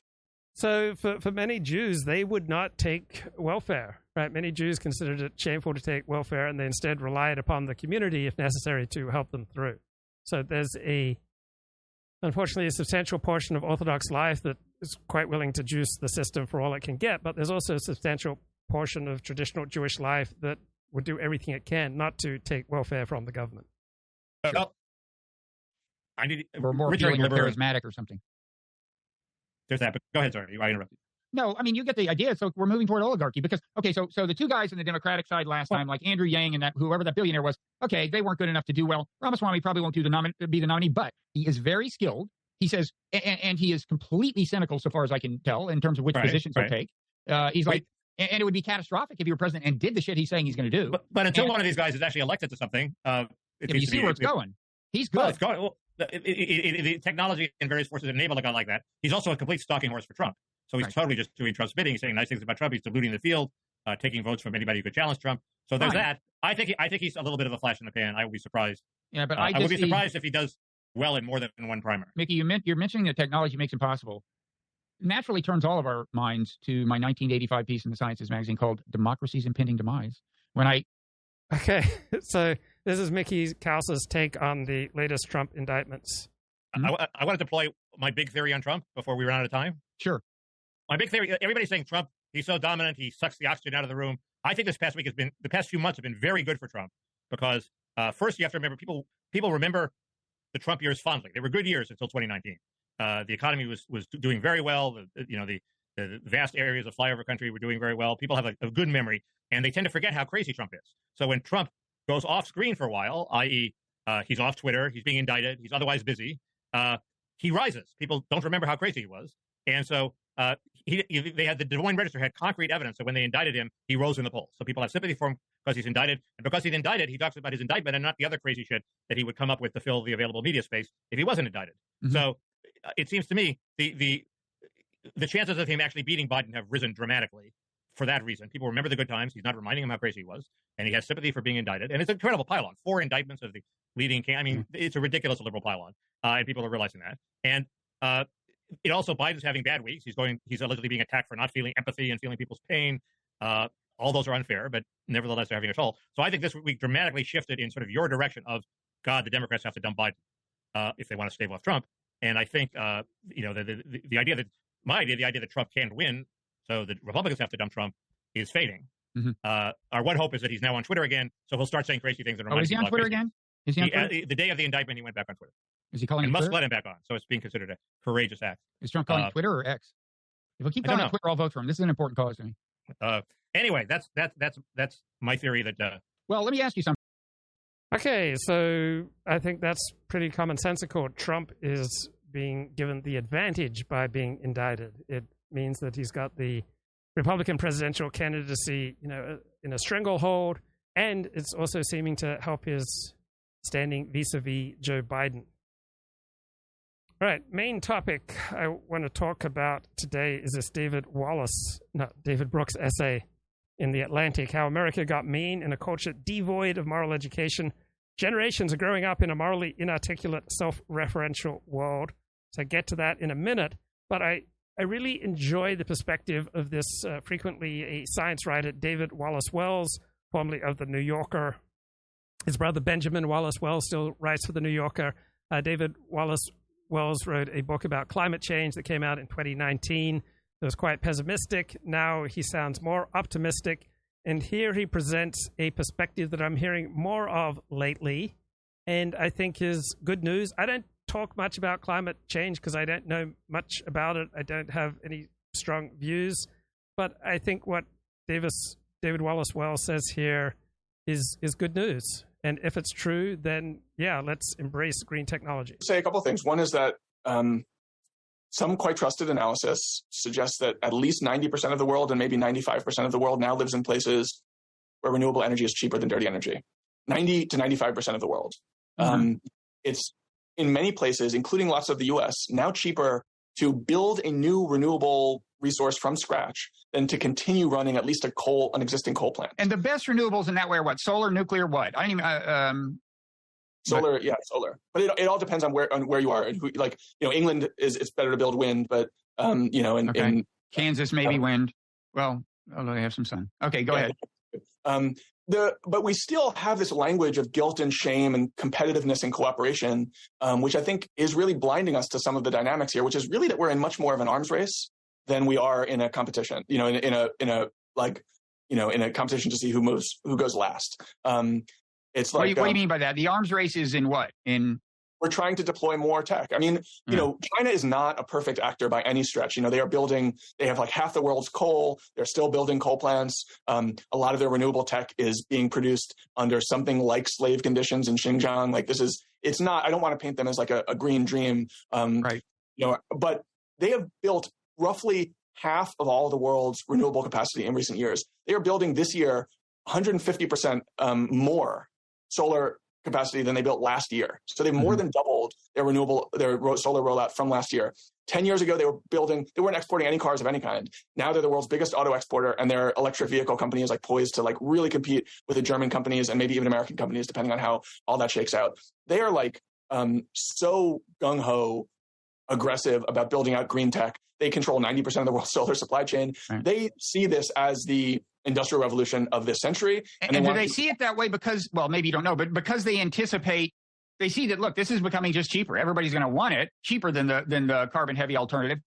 So for, for many Jews, they would not take welfare. Right? Many Jews considered it shameful to take welfare, and they instead relied upon the community if necessary to help them through. So there's a unfortunately a substantial portion of Orthodox life that is quite willing to juice the system for all it can get, but there's also a substantial portion of traditional Jewish life that would do everything it can not to take welfare from the government. Well, I need or more feeling charismatic or something. There's that, but go ahead. Sorry, I interrupted. No, I mean you get the idea. So we're moving toward oligarchy because okay, so so the two guys in the Democratic side last time, like Andrew Yang and that whoever that billionaire was, okay, they weren't good enough to do well. Ramaswamy probably won't do the nomin- be the nominee, but he is very skilled. He says, and, and, he is completely cynical, so far as I can tell, in terms of which right, positions right. he'll take. Uh, he's like, and, it would be catastrophic if you were president and did the shit he's saying he's going to do. But, but until and, one of these guys is actually elected to something, uh, yeah, you see where it's going. He's good. Well, it's going. Well, it, it, it, technology and various forces enable a guy like that. He's also a complete stalking horse for Trump. So he's right. totally just doing Trump's bidding. He's saying nice things about Trump. He's diluting the field. uh, taking votes from anybody who could challenge Trump. So there's Fine. that. I think he, I think he's a little bit of a flash in the pan. I would be surprised. Yeah, but uh, I, I would be surprised if he does well in more than one primary. Mickey, you meant, you're mentioning that technology makes it possible. Naturally, turns all of our minds to my 1985 piece in the Sciences magazine called "Democracy's Impending Demise." When I okay, so this is Mickey Kaus's take on the latest Trump indictments. Mm-hmm. I, I want to deploy my big theory on Trump before we run out of time. Sure. My big theory: everybody's saying Trump, he's so dominant, he sucks the oxygen out of the room. I think this past week has been, the past few months have been very good for Trump because uh, first you have to remember people people remember the Trump years fondly. They were good years until 2019. Uh, the economy was was doing very well. The, you know the, the vast areas of flyover country were doing very well. People have a, a, good memory, and they tend to forget how crazy Trump is. So when Trump goes off screen for a while, i.e., uh, he's off Twitter, he's being indicted, he's otherwise busy, uh, he rises. People don't remember how crazy he was, and so uh, he, he, they had the Des Moines Register had concrete evidence that when they indicted him, he rose in the polls. So people have sympathy for him because he's indicted, and because he's indicted, he talks about his indictment and not the other crazy shit that he would come up with to fill the available media space if he wasn't indicted. Mm-hmm. So uh, it seems to me the the the chances of him actually beating Biden have risen dramatically for that reason. People remember the good times. He's not reminding him how crazy he was, and he has sympathy for being indicted. And it's an incredible pylon. Four indictments of the leading. Can- I mean, mm-hmm. it's a ridiculous liberal pylon, uh, and people are realizing that. And uh, it also Biden's having bad weeks. He's going. He's allegedly being attacked for not feeling empathy and feeling people's pain. Uh, all those are unfair, but nevertheless, they're having a toll. So I think this week dramatically shifted in sort of your direction of God. The Democrats have to dump Biden uh, if they want to stave off Trump. And I think uh, you know the, the the idea that my idea, the idea that Trump can't win, so the Republicans have to dump Trump, is fading. Mm-hmm. Uh, our one hope is that he's now on Twitter again, so he'll start saying crazy things. And oh, is he on Twitter again? Is he on Twitter? He, uh, the day of the indictment, he went back on Twitter. Is he calling and it must Twitter? let him back on. So it's being considered a courageous act. Is Trump calling uh, Twitter or X? If we keep calling it Twitter, I'll vote for him. This is an important cause to me. Uh, anyway, that's that's that's that's my theory. That uh, well, let me ask you something. Okay, so I think that's pretty commonsensical. Trump is being given the advantage by being indicted. It means that he's got the Republican presidential candidacy, you know, in a stranglehold, and it's also seeming to help his standing vis-a-vis Joe Biden. All right, main topic I want to talk about today is this David Wallace, not David Brooks essay in The Atlantic How America Got Mean in a Culture Devoid of Moral Education. Generations are growing up in a morally inarticulate, self referential world. So I get to that in a minute, but I, I really enjoy the perspective of this uh, frequently a science writer, David Wallace Wells, formerly of The New Yorker. His brother Benjamin Wallace Wells still writes for The New Yorker. Uh, David Wallace Wells wrote a book about climate change that came out in 2019 that was quite pessimistic. Now he sounds more optimistic. And here he presents a perspective that I'm hearing more of lately. And I think is good news. I don't talk much about climate change because I don't know much about it. I don't have any strong views. But I think what Davis, David Wallace Wells says here is, is good news. And if it's true, then yeah, let's embrace green technology. Say a couple of things. One is that um, some quite trusted analysis suggests that at least 90% of the world and maybe 95% of the world now lives in places where renewable energy is cheaper than dirty energy. 90 to 95% of the world. Mm-hmm. Um, it's in many places, including lots of the US, now cheaper to build a new renewable resource from scratch than to continue running at least a coal, an existing coal plant. And the best renewables in that way are what? Solar, nuclear, what? I don't even. Uh, um, solar, but, yeah, solar. But it, it all depends on where on where you are and who. Like you know, England is it's better to build wind, but um, you know, in, okay. in Kansas maybe um, wind. Well, although they have some sun. Okay, go yeah. ahead. Um, the but we still have this language of guilt and shame and competitiveness and cooperation, um, which I think is really blinding us to some of the dynamics here, which is really that we're in much more of an arms race than we are in a competition. You know, in, in a in a like you know in a competition to see who moves who goes last. Um, it's like what do, you, what do you mean by that? The arms race is in what in we're trying to deploy more tech. I mean, you mm. know, China is not a perfect actor by any stretch. You know, they are building, they have like half the world's coal. They're still building coal plants. Um, a lot of their renewable tech is being produced under something like slave conditions in Xinjiang. Like this is, it's not, I don't want to paint them as like a, a green dream. Um, right. You know, but they have built roughly half of all the world's renewable capacity in recent years. They are building this year 150% um, more solar capacity than they built last year. So they've more mm-hmm. than doubled their renewable, their solar rollout from last year. 10 years ago, they were building, they weren't exporting any cars of any kind. Now they're the world's biggest auto exporter and their electric vehicle company is like poised to like really compete with the German companies and maybe even American companies, depending on how all that shakes out. They are like um, so gung ho aggressive about building out green tech. They control 90% of the world's solar supply chain. Right. They see this as the industrial revolution of this century. And, and, they, do they to- see it that way because, well, maybe you don't know, but because they anticipate they see that look, this is becoming just cheaper. Everybody's going to want it cheaper than the than the carbon heavy alternative,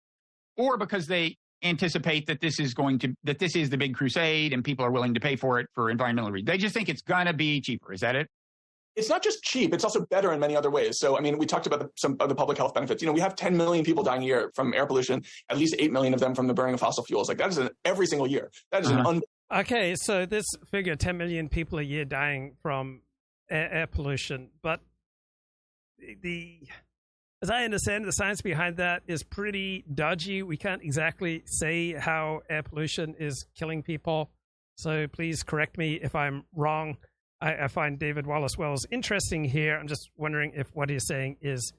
or because they anticipate that this is going to that this is the big crusade and people are willing to pay for it for environmental reasons. They just think it's going to be cheaper. Is that it? It's not just cheap; it's also better in many other ways. So, I mean, we talked about the, some of the public health benefits. You know, we have 10 million people dying a year from air pollution. At least 8 million of them from the burning of fossil fuels. Like that is an, every single year. That is uh-huh. an un- okay. So this figure, 10 million people a year dying from air, air pollution, but the as I understand the science behind that is pretty dodgy. We can't exactly say how air pollution is killing people. So please correct me if I'm wrong. I, I find David Wallace Wells interesting here. I'm just wondering if what he's saying is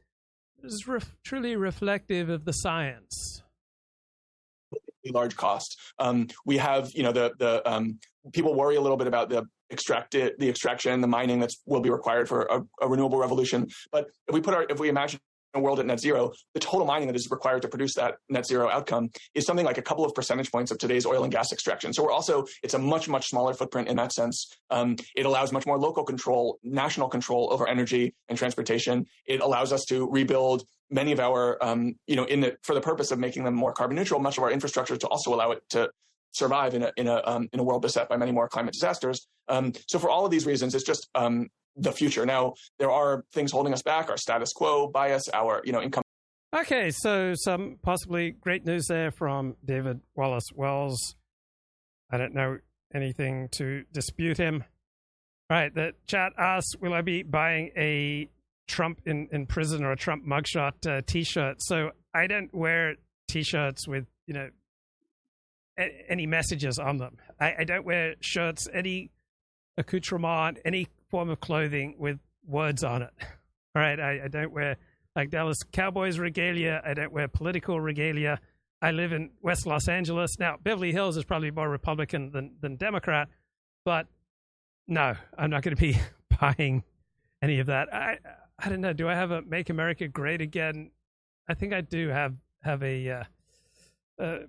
is ref, truly reflective of the science. Large cost. Um, we have, you know, the the um, people worry a little bit about the extract it, the extraction, the mining that will be required for a, a, renewable revolution. But if we put our, if we imagine world at net zero, the total mining that is required to produce that net zero outcome is something like a couple of percentage points of today's oil and gas extraction. So we're also, it's a much, much smaller footprint in that sense. Um, it allows much more local control, national control over energy and transportation. It allows us to rebuild many of our, um, you know, in the, for the purpose of making them more carbon neutral, much of our infrastructure to also allow it to survive in a in a um, in a world beset by many more climate disasters. Um, so for all of these reasons, it's just um, the future. Now there are things holding us back: our status quo bias, our you know income. Okay, so some possibly great news there from David Wallace Wells. I don't know anything to dispute him. Right, the chat asks, "Will I be buying a Trump in, in prison or a Trump mugshot uh, T-shirt?" So I don't wear T-shirts with you know any messages on them. I, I don't wear shirts, any accoutrement, any form of clothing with words on it. All right, I, I don't wear like Dallas Cowboys regalia. I don't wear political regalia. I live in West Los Angeles. Now, Beverly Hills is probably more Republican than, than Democrat, but no, I'm not going to be buying any of that. I I don't know. Do I have a "Make America Great Again"? I think I do have have a uh, uh,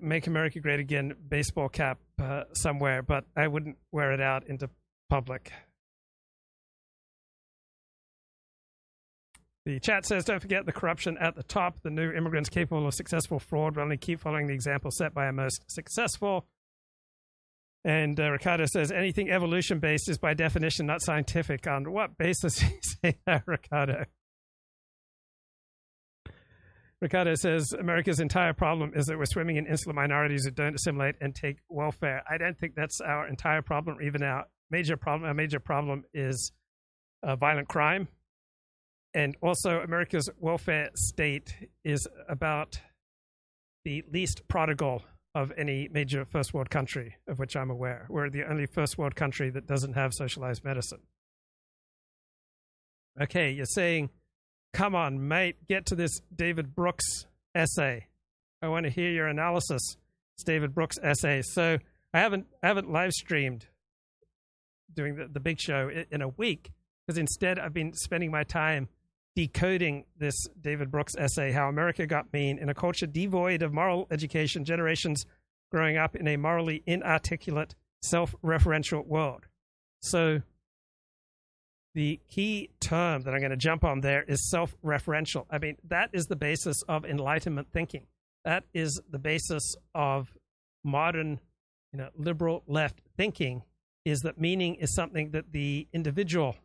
"Make America Great Again" baseball cap uh, somewhere, but I wouldn't wear it out into public. The chat says, "Don't forget the corruption at the top. The new immigrants capable of successful fraud will only keep following the example set by our most successful." And uh, Ricardo says, "Anything evolution based is by definition not scientific." On what basis do you say that, Ricardo? Ricardo says America's entire problem is that we're swimming in insular minorities who don't assimilate and take welfare. I don't think that's our entire problem, or even our major problem. Our major problem is uh, violent crime. And also, America's welfare state is about the least prodigal of any major first world country of which I'm aware. We're the only first world country that doesn't have socialized medicine. Okay, you're saying Come on, mate, get to this David Brooks essay. I want to hear your analysis. It's David Brooks essay. So I haven't I haven't live streamed doing the, the big show in a week because instead I've been spending my time decoding this David Brooks essay, How America Got Mean in a Culture Devoid of Moral Education, Generations Growing Up in a Morally Inarticulate, Self Referential World. So the key term that I'm going to jump on there is self referential. I mean, that is the basis of Enlightenment thinking. That is the basis of modern, you know, liberal left thinking is that meaning is something that the individual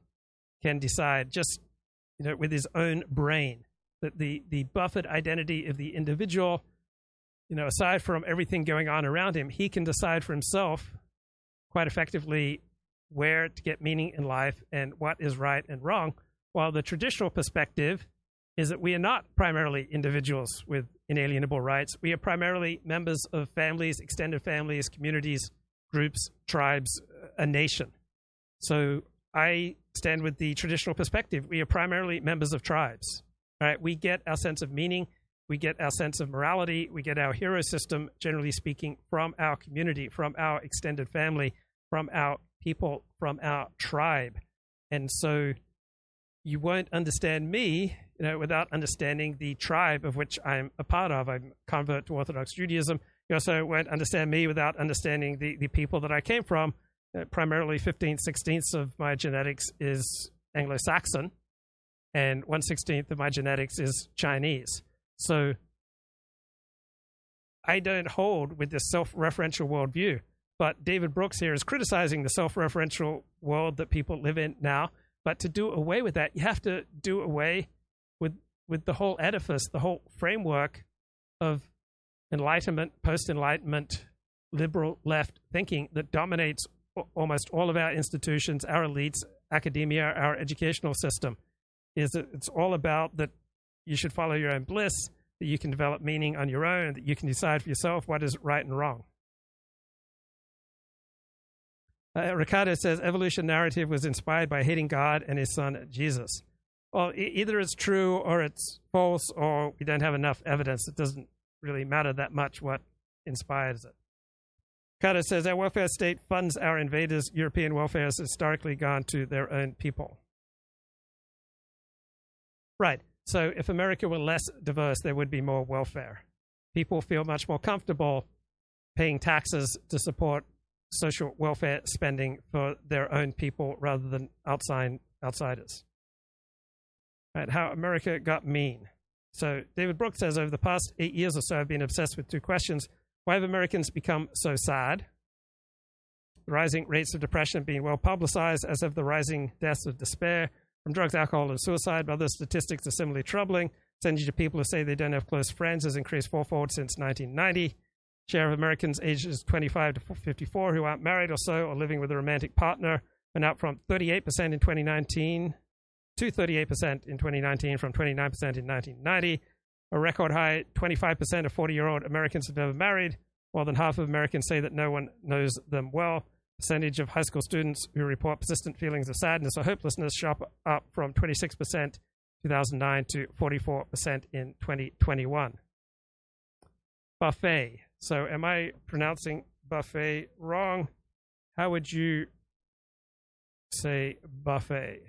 can decide just, you know, with his own brain. That the, the buffered identity of the individual, you know, aside from everything going on around him, he can decide for himself quite effectively where to get meaning in life and what is right and wrong, while the traditional perspective is that we are not primarily individuals with inalienable rights. We are primarily members of families, extended families, communities, groups, tribes, uh, a nation. So I stand with the traditional perspective. We are primarily members of tribes. Right? We get our sense of meaning, we get our sense of morality, we get our hero system, generally speaking, from our community, from our extended family, from our people, from our tribe. And so you won't understand me, you know, without understanding the tribe of which I'm a part of. I'm a convert to Orthodox Judaism. You also won't understand me without understanding the, the people that I came from. Uh, primarily 15 sixteenths of my genetics is Anglo-Saxon, and 1 16th of my genetics is Chinese. So I don't hold with this self referential worldview. But David Brooks here is criticizing the self referential world that people live in now. But to do away with that, you have to do away with, with the whole edifice, the whole framework of enlightenment, post enlightenment, liberal left thinking that dominates almost all of our institutions, our elites, academia, our educational system is it's all about that you should follow your own bliss, that you can develop meaning on your own, that you can decide for yourself what is right and wrong. Uh, Ricardo says evolution narrative was inspired by hating God and his son Jesus. Well, e- either it's true or it's false, or we don't have enough evidence. It doesn't really matter that much what inspires it. Ricardo says our welfare state funds our invaders. European welfare has historically gone to their own people. Right. So if America were less diverse, there would be more welfare. People feel much more comfortable paying taxes to support social welfare spending for their own people rather than outside outsiders. Right, how America got mean. So David Brooks says over the past eight years or so, I've been obsessed with two questions: Why have Americans become so sad? The rising rates of depression being well publicized, as have the rising deaths of despair from drugs, alcohol, and suicide. But other statistics are similarly troubling. Percentage of people who say they don't have close friends has increased fourfold since 1990. Share of Americans ages 25 to 54 who aren't married or so or living with a romantic partner went up from 38% in 2019 to 38% in 2019 from 29% in 1990. A record high 25% of 40 year old Americans have never married. More than half of Americans say that no one knows them well percentage of high school students who report persistent feelings of sadness or hopelessness shot up from 26% 2009 to 44% in 2021. Buffet. So, am I pronouncing buffet wrong? How would you say buffet?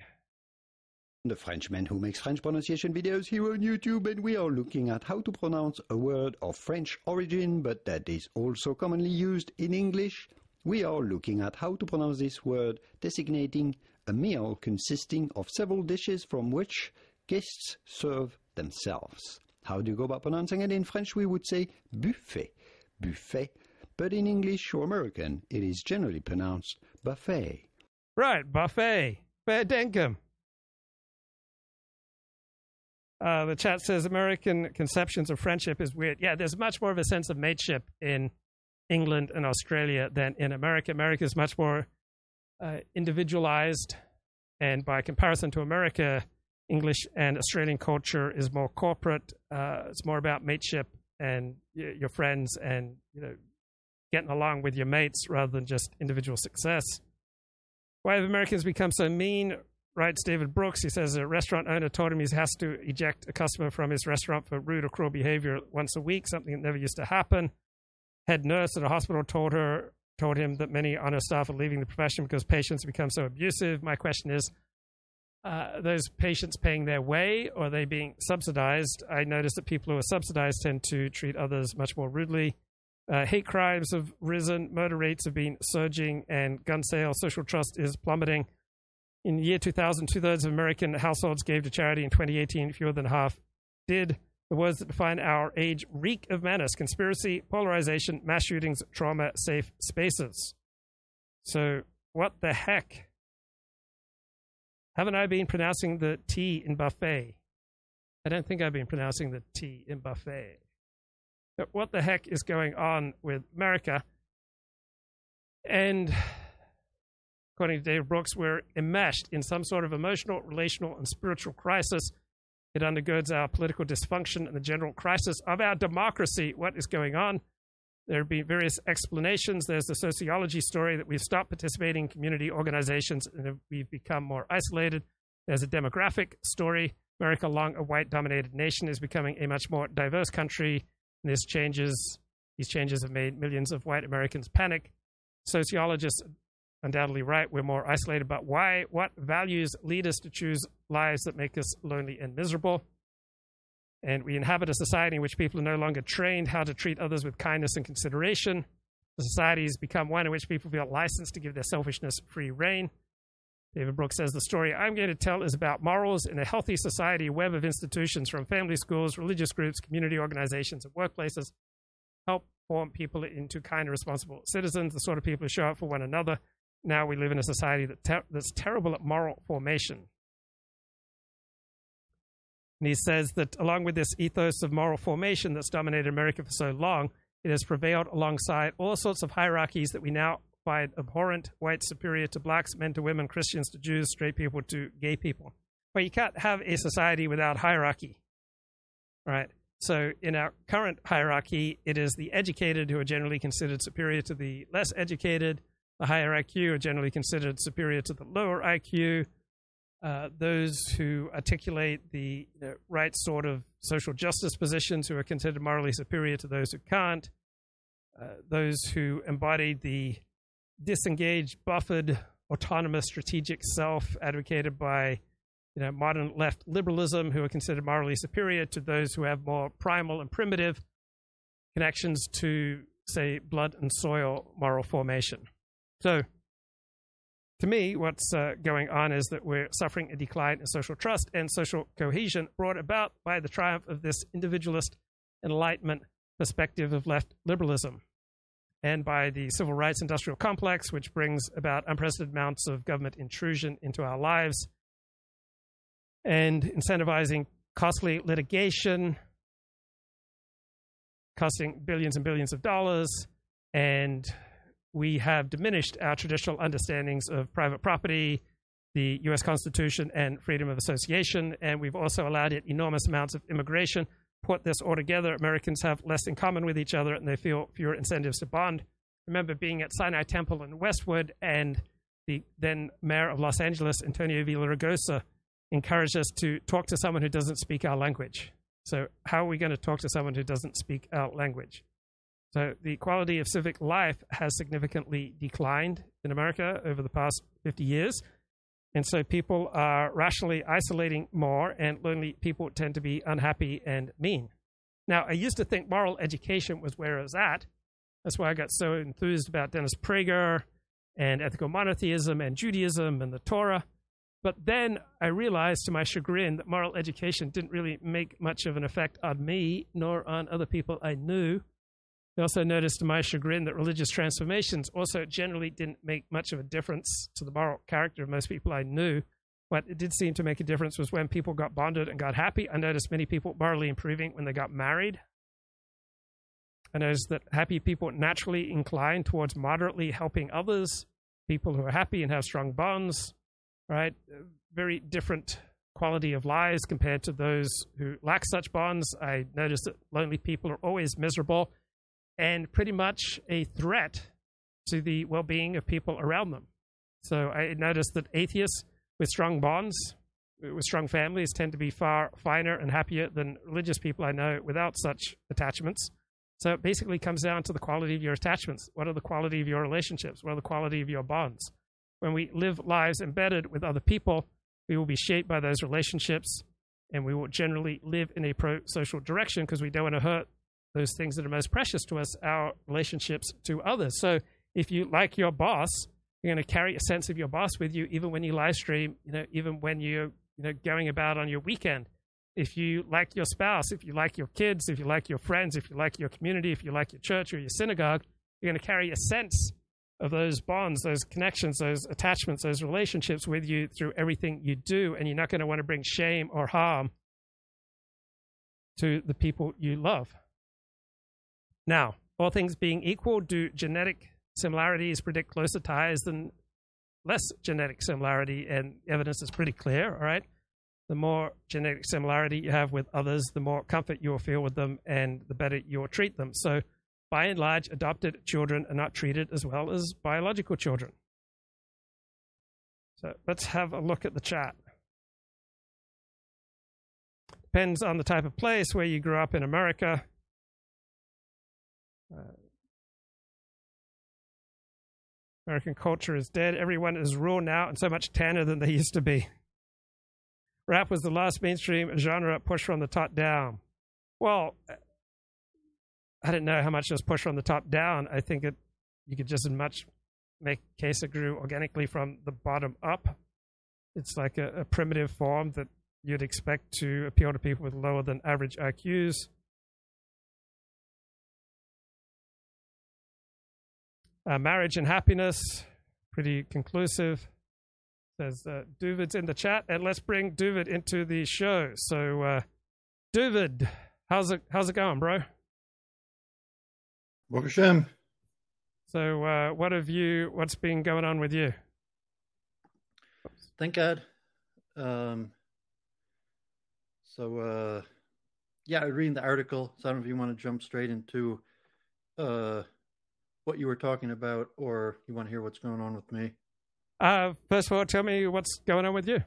The Frenchman who makes French pronunciation videos here on YouTube, and we are looking at how to pronounce a word of French origin, but that is also commonly used in English we are looking at how to pronounce this word designating a meal consisting of several dishes from which guests serve themselves. How do you go about pronouncing it? In French, we would say buffet, buffet, but in English or American, it is generally pronounced buffet. Right, buffet. Fair dinkum. Uh, the chat says American conceptions of friendship is weird. Yeah, there's much more of a sense of mateship in England and Australia than in America. America is much more uh, individualized, and by comparison to America, English and Australian culture is more corporate. Uh, it's more about mateship and your friends and you know getting along with your mates rather than just individual success. Why have Americans become so mean? Writes David Brooks. He says a restaurant owner told him he has to eject a customer from his restaurant for rude or cruel behavior once a week, something that never used to happen head nurse at a hospital told her told him that many on staff are leaving the profession because patients become so abusive. My question is, uh, those patients paying their way or are they being subsidized? I noticed that people who are subsidized tend to treat others much more rudely. Uh, hate crimes have risen, murder rates have been surging, and gun sales, social trust is plummeting. In the year 2000, two thirds of American households gave to charity. In 2018, fewer than half did. The words that define our age reek of menace, conspiracy, polarization, mass shootings, trauma, safe spaces. So, what the heck? Haven't I been pronouncing the T in buffet? I don't think I've been pronouncing the T in buffet. But what the heck is going on with America? And according to David Brooks, we're enmeshed in some sort of emotional, relational, and spiritual crisis it undergirds our political dysfunction and the general crisis of our democracy. What is going on? There have been various explanations. There's the sociology story that we've stopped participating in community organizations and we've become more isolated. There's a demographic story. America, long a white dominated nation, is becoming a much more diverse country. And this changes, these changes have made millions of white Americans panic. Sociologists undoubtedly right. We're more isolated, but why? What values lead us to choose lives that make us lonely and miserable? And we inhabit a society in which people are no longer trained how to treat others with kindness and consideration. The society has become one in which people feel licensed to give their selfishness free rein. David Brooks says the story I'm going to tell is about morals in a healthy society, web of institutions from family schools, religious groups, community organizations, and workplaces help form people into kind and responsible citizens, the sort of people who show up for one another. Now we live in a society that ter- that's terrible at moral formation. And he says that along with this ethos of moral formation that's dominated America for so long, it has prevailed alongside all sorts of hierarchies that we now find abhorrent, white superior to blacks, men to women, Christians to Jews, straight people to gay people. But you can't have a society without hierarchy. Right? So in our current hierarchy, it is the educated who are generally considered superior to the less educated. The higher IQ are generally considered superior to the lower IQ. Uh, those who articulate the, the, right sort of social justice positions who are considered morally superior to those who can't, uh, those who embody the disengaged, buffered, autonomous strategic self advocated by you know, modern left liberalism who are considered morally superior to those who have more primal and primitive connections to, say, blood and soil moral formation. So, to me, what's uh, going on is that we're suffering a decline in social trust and social cohesion brought about by the triumph of this individualist enlightenment perspective of left liberalism and by the civil rights industrial complex, which brings about unprecedented amounts of government intrusion into our lives and incentivizing costly litigation, costing billions and billions of dollars, and we have diminished our traditional understandings of private property, the US Constitution, and freedom of association. And we've also allowed it enormous amounts of immigration. Put this all together, Americans have less in common with each other and they feel fewer incentives to bond. remember being at Sinai Temple in Westwood, and the then mayor of Los Angeles, Antonio Villaraigosa, encouraged us to talk to someone who doesn't speak our language. So, how are we going to talk to someone who doesn't speak our language? So the quality of civic life has significantly declined in America over the past 50 years. And so people are rationally isolating more, and lonely people tend to be unhappy and mean. Now, I used to think moral education was where I was at. That's why I got so enthused about Dennis Prager and ethical monotheism and Judaism and the Torah. But then I realized to my chagrin that moral education didn't really make much of an effect on me nor on other people I knew. I also noticed to my chagrin that religious transformations also generally didn't make much of a difference to the moral character of most people I knew. What it did seem to make a difference was when people got bonded and got happy. I noticed many people morally improving when they got married. I noticed that happy people naturally incline towards moderately helping others, people who are happy and have strong bonds, right? Very different quality of lives compared to those who lack such bonds. I noticed that lonely people are always miserable and pretty much a threat to the well being of people around them. So I noticed that atheists with strong bonds, with strong families, tend to be far finer and happier than religious people I know without such attachments. So it basically comes down to the quality of your attachments. What are the quality of your relationships? What are the quality of your bonds? When we live lives embedded with other people, we will be shaped by those relationships and we will generally live in a pro social direction because we don't want to hurt those things that are most precious to us, our relationships to others. So if you like your boss, you're going to carry a sense of your boss with you even when you live stream, you know, even when you're you know going about on your weekend. If you like your spouse, if you like your kids, if you like your friends, if you like your community, if you like your church or your synagogue, you're going to carry a sense of those bonds, those connections, those attachments, those relationships with you through everything you do, and you're not going to want to bring shame or harm to the people you love. Now, all things being equal, do genetic similarities predict closer ties than less genetic similarity? And evidence is pretty clear, all right? The more genetic similarity you have with others, the more comfort you will feel with them and the better you will treat them. So, by and large, adopted children are not treated as well as biological children. So let's have a look at the chat. Depends on the type of place where you grew up in America. Uh, American culture is dead. Everyone is raw now and so much tanner than they used to be. Rap was the last mainstream genre pushed from the top down. Well, I didn't know how much it was pushed from the top down. I think it you could just as much make case it grew organically from the bottom up. It's like a, a primitive form that you'd expect to appeal to people with lower than average IQs. Uh, marriage and happiness, pretty conclusive. Says uh, Duvid's in the chat, and let's bring Duvid into the show. So, uh, Duvid, how's it how's it going, bro? Baruch Hashem. So, uh, what have you? What's been going on with you? Thank God. Um, so, uh, yeah, I reading the article. So I don't know if you want to jump straight into uh, what you were talking about, or you want to hear what's going on with me. Uh, first of all, tell me what's going on with you.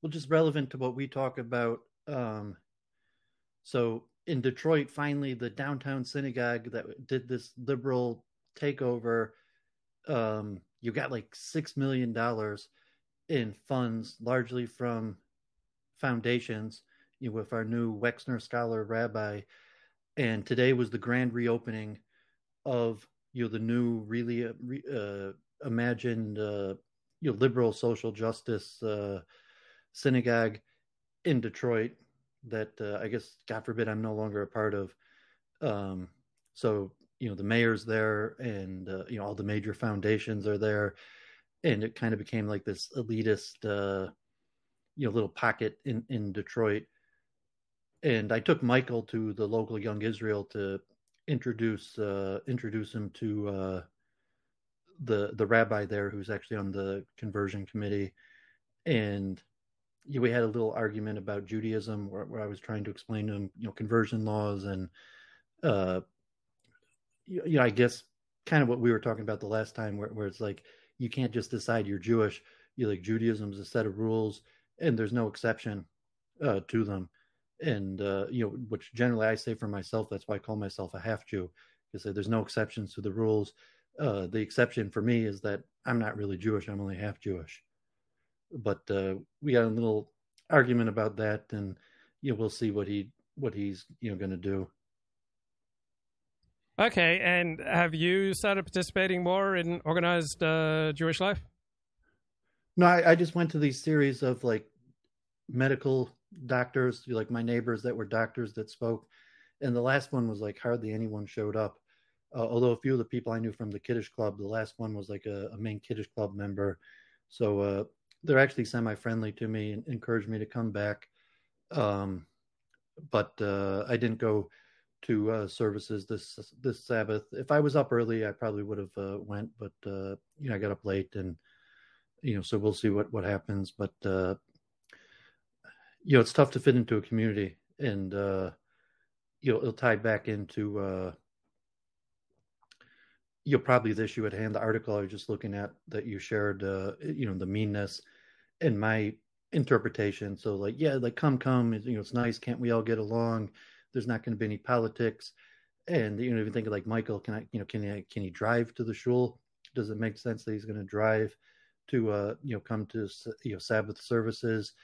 Well, just relevant to what we talk about. Um, so in Detroit, finally, the downtown synagogue that did this liberal takeover, um, you got like six million dollars in funds, largely from foundations. You know, with our new Wexner Scholar Rabbi, and today was the grand reopening of you know the new really uh, uh imagined uh, you know liberal social justice uh, synagogue in Detroit that uh, I guess God forbid I'm no longer a part of. Um, so you know the mayor's there, and uh, you know all the major foundations are there, and it kind of became like this elitist, you know, little pocket in in Detroit. And I took Michael to the local Young Israel to introduce uh, introduce him to uh, the the rabbi there, who's actually on the conversion committee, and we had a little argument about Judaism where, where, I was trying to explain to him, you know, conversion laws and, uh, you, know, I guess kind of what we were talking about the last time, where, where it's like you can't just decide you're Jewish. You like Judaism is a set of rules, and there's no exception uh, to them. And uh, you know, which generally I say for myself, that's why I call myself a half Jew, because there's no exceptions to the rules. Uh, the exception for me is that I'm not really Jewish; I'm only half Jewish but uh, we got a little argument about that, and you know we'll see what he what he's you know going to do. Okay, and have you started participating more in organized uh, Jewish life? No, I, I, just went to these series of like medical doctors, like my neighbors that were doctors that spoke, and the last one was like hardly anyone showed up. Uh, although a few of the people I knew from the kiddush Club, the last one was like a, a main kiddush Club member. So uh, they're actually semi-friendly to me and encouraged me to come back. Um, but uh, I didn't go to uh, services this this Sabbath. If I was up early, I probably would have uh, went, but uh, you know I got up late, and you know so we'll see what what happens. But you know it's tough to fit into a community, and uh, you know it'll tie back into uh you know probably the issue at hand the article i was just looking at that you shared uh you know the meanness and my interpretation. So like yeah like come come you know it's nice. Can't we all get along? There's not going to be any politics. And you know if you think of like michael can i you know can he can he drive to the shul? Does it make sense that he's going to drive to uh you know come to you know sabbath services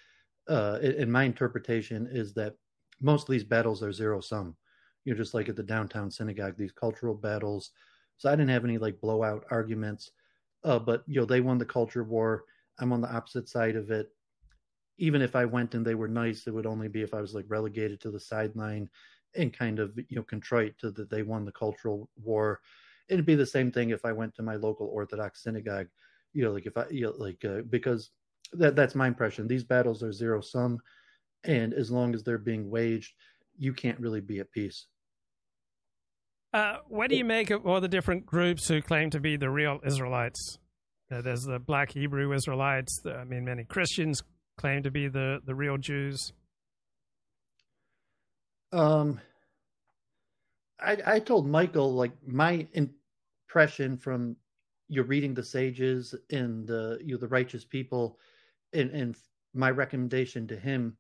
uh and my interpretation is that most of these battles are zero sum you know just like at the downtown synagogue these cultural battles so I didn't have any like blowout arguments. Uh, but you know, they won the culture war. I'm on the opposite side of it. Even if I went and they were nice, it would only be if I was like relegated to the sideline and kind of you know contrite to that they won the cultural war. It'd be the same thing if I went to my local Orthodox synagogue. You know, like if I you know, like uh, because that that's my impression. These battles are zero sum, and as long as they're being waged, you can't really be at peace. Uh, what do you make of all the different groups who claim to be the real Israelites? Uh, there's the Black Hebrew Israelites. The, I mean, many Christians claim to be the the real Jews. Um, I, I told Michael like my impression from you're reading the sages and the you know the righteous people, and and my recommendation to him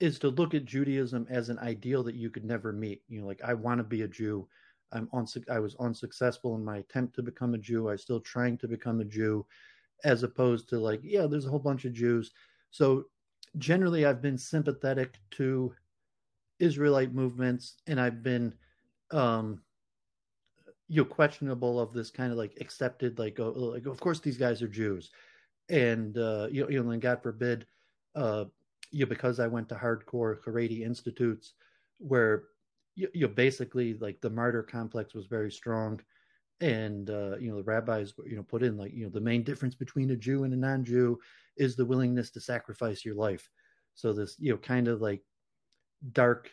is to look at Judaism as an ideal that you could never meet. You know, like I want to be a Jew. I'm on. I was unsuccessful in my attempt to become a Jew. I'm still trying to become a Jew, as opposed to like, yeah, there's a whole bunch of Jews. So generally, I've been sympathetic to Israelite movements, and I've been, um, you know, questionable of this kind of like accepted, like, oh, like of course these guys are Jews, and uh, you you know, and God forbid, uh, you because I went to hardcore Haredi institutes where you, you know, basically like the martyr complex was very strong and uh, you know the rabbis you know put in like you know the main difference between a jew and a non-jew is the willingness to sacrifice your life. So this you know kind of like dark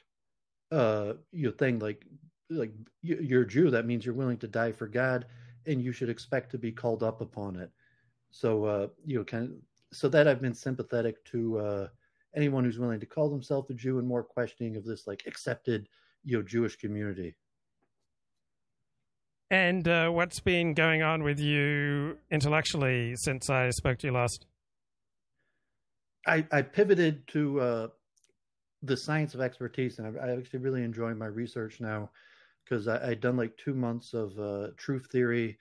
uh you know thing like like you're a jew that means you're willing to die for god and you should expect to be called up upon it so uh you know kind of so that i've been sympathetic to uh anyone who's willing to call themselves a jew and more questioning of this like accepted you know Jewish community. And uh, what's been going on with you intellectually since I spoke to you last? I, I pivoted to uh, the science of expertise, and I, I, actually really enjoy my research now because I, had done like two months of uh, truth theory,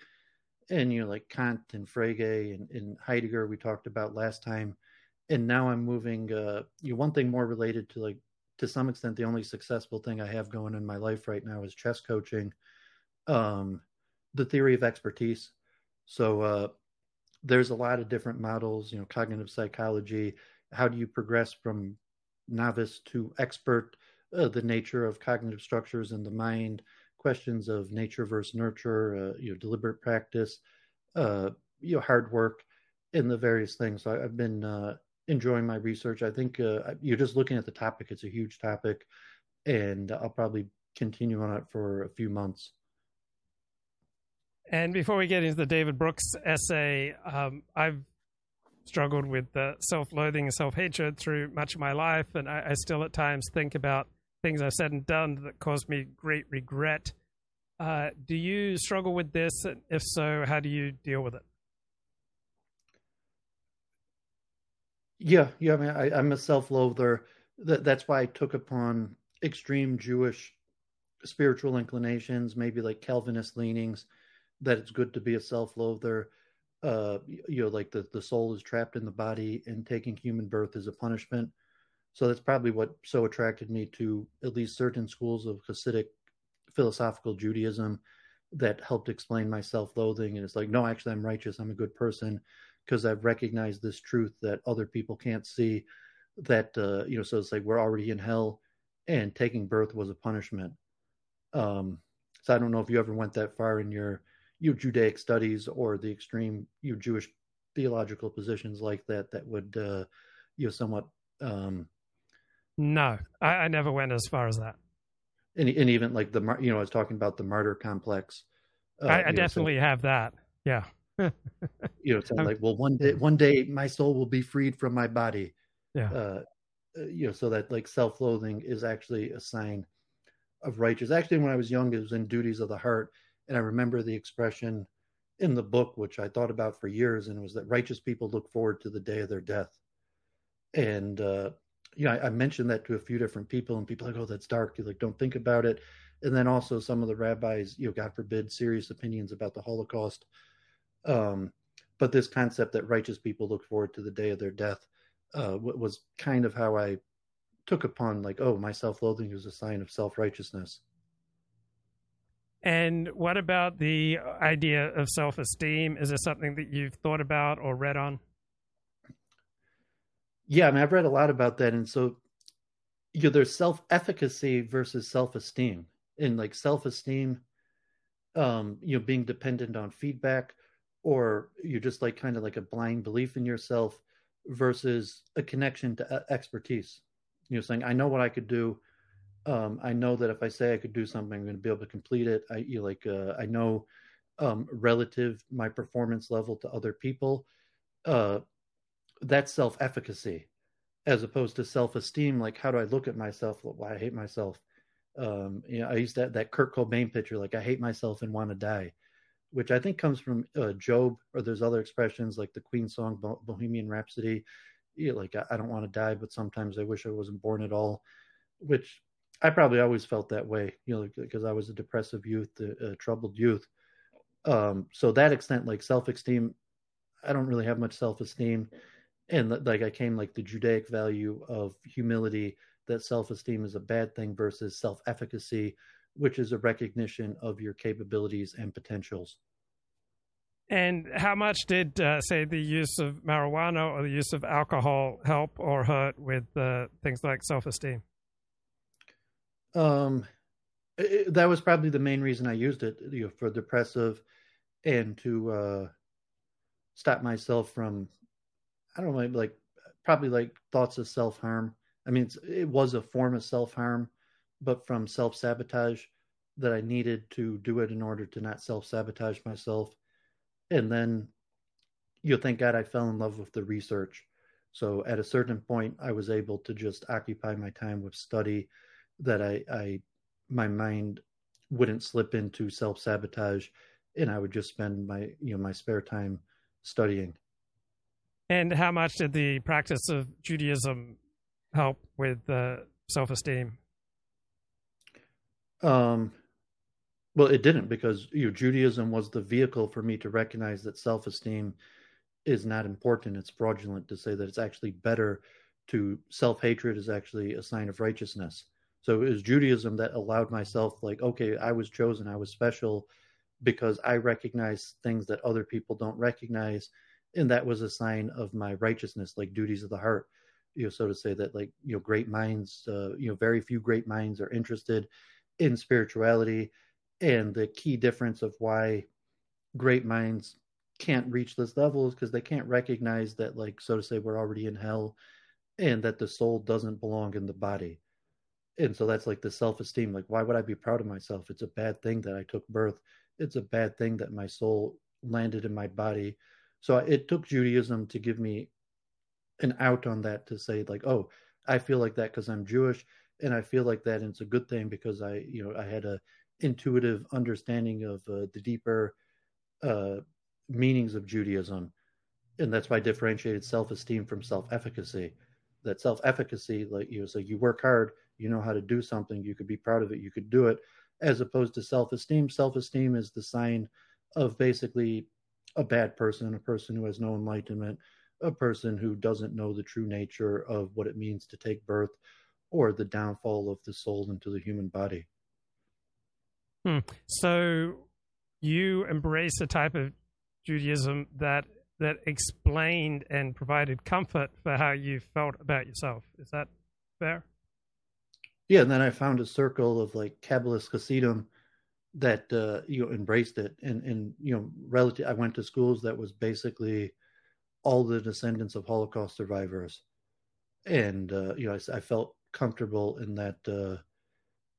and you know like Kant and Frege and, and, Heidegger we talked about last time, and now I'm moving. Uh, you know, one thing more related to like to some extent the only successful thing I have going in my life right now is chess coaching. Um, the theory of expertise. So uh, there's a lot of different models. You know, cognitive psychology. How do you progress from novice to expert? Uh, the nature of cognitive structures in the mind. Questions of nature versus nurture. Uh, you know, deliberate practice. Uh, you know, hard work, in the various things. So I've been uh, enjoying my research. I think you're just looking at the topic; it's a huge topic, and I'll probably continue on it for a few months. And before we get into the David Brooks essay, um, I've struggled with uh, self-loathing and self-hatred through much of my life, and I, I still at times think about things I've said and done that caused me great regret. Uh, do you struggle with this? If so, how do you deal with it? Yeah, yeah. I mean, I, am a self-loather. That, that's why I took upon extreme Jewish spiritual inclinations, maybe like Calvinist leanings. That it's good to be a self-loather. Uh, you know, like the the soul is trapped in the body, and taking human birth is a punishment. So that's probably what so attracted me to at least certain schools of Hasidic philosophical Judaism that helped explain my self-loathing. And it's like, no, actually, I'm righteous. I'm a good person because I've recognized this truth that other people can't see. That uh, you know, so it's like we're already in hell, and taking birth was a punishment. Um, so I don't know if you ever went that far in your you Judaic studies or the extreme you Jewish theological positions like that that would uh, you know somewhat. Um, no, I, I never went as far as that. And, and even like the you know I was talking about the martyr complex. Uh, I, I definitely know, so, have that. Yeah. you know, it's like, well, one day, one day, my soul will be freed from my body. Yeah. Uh, uh, you know, so that like self-loathing is actually a sign of righteous. Actually, when I was young, it was in Duties of the Heart, and I remember the expression in the book, which I thought about for years, and it was that righteous people look forward to the day of their death. And uh, you know, I, I mentioned that to a few different people, and people like, "Oh, that's dark." You like, don't think about it. And then also some of the rabbis, you know, God forbid, serious opinions about the Holocaust um, but this concept that righteous people look forward to the day of their death uh, was kind of how I took upon like, oh, my self-loathing is a sign of self-righteousness. And what about the idea of self-esteem? Is this something that you've thought about or read on? Yeah, I mean, I've read a lot about that, and so you know, there's self-efficacy versus self-esteem, and like self-esteem, um, you know, being dependent on feedback or you're just like kind of like a blind belief in yourself versus a connection to expertise. You know saying i know what i could do. Um, i know that if i say i could do something i'm going to be able to complete it. I you know, like uh, i know um, relative my performance level to other people uh, that's self-efficacy as opposed to self-esteem like how do i look at myself? Why i hate myself. Um, you know, I used that that Kurt Cobain picture, like I hate myself and want to die, which I think comes from uh, Job, or there's other expressions like the Queen song Bohemian Rhapsody, you know, like I, I don't want to die, but sometimes I wish I wasn't born at all, which I probably always felt that way, you know, because I was a depressive youth, a, a troubled youth. Um, so that extent, like self-esteem, I don't really have much self-esteem, and like I came like the Judaic value of humility that self-esteem is a bad thing versus self-efficacy, which is a recognition of your capabilities and potentials. And how much did, uh, say, the use of marijuana or the use of alcohol help or hurt with uh, things like self-esteem? Um, it, that was probably the main reason I used it, you know, for depressive, and to uh, stop myself from, I don't know, like probably like thoughts of self harm. I mean, it was a form of self harm, but from self sabotage that I needed to do it in order to not self sabotage myself. And then, you know, thank God I fell in love with the research. So at a certain point, I was able to just occupy my time with study that I, I my mind wouldn't slip into self sabotage, and I would just spend my you know my spare time studying. And how much did the practice of Judaism help with uh, self esteem? Um, well, it didn't because you know, Judaism was the vehicle for me to recognize that self esteem is not important. It's fraudulent to say that it's actually better to self hatred is actually a sign of righteousness. So it was Judaism that allowed myself, like, okay, I was chosen, I was special because I recognize things that other people don't recognize. And that was a sign of my righteousness, like duties of the heart, you know, so to say that, like, you know, great minds, uh, you know, very few great minds are interested in spirituality. And the key difference of why great minds can't reach this level is because they can't recognize that, like, so to say, we're already in hell and that the soul doesn't belong in the body. And so that's like the self-esteem like why would i be proud of myself? It's a bad thing that i took birth. It's a bad thing that my soul landed in my body so it took judaism to give me an out on that to say like oh i feel like that because i'm jewish and i feel like that and it's a good thing because i you know i had a intuitive understanding of uh, the deeper uh, meanings of judaism and that's why i differentiated self-esteem from self-efficacy that self-efficacy like you know so you work hard you know how to do something, you could be proud of it, you could do it, as opposed to self esteem. Self esteem is the sign of basically a bad person, a person who has no enlightenment, a person who doesn't know the true nature of what it means to take birth or the downfall of the soul into the human body. Hmm. So you embrace a type of Judaism that that explained and provided comfort for how you felt about yourself. Is that fair? yeah, and then I found a circle of like Kabbalist Hasidim that uh, you know embraced it, and and you know, relative. I went to schools that was basically all the descendants of Holocaust survivors, and uh, you know, I, I, felt comfortable in that uh,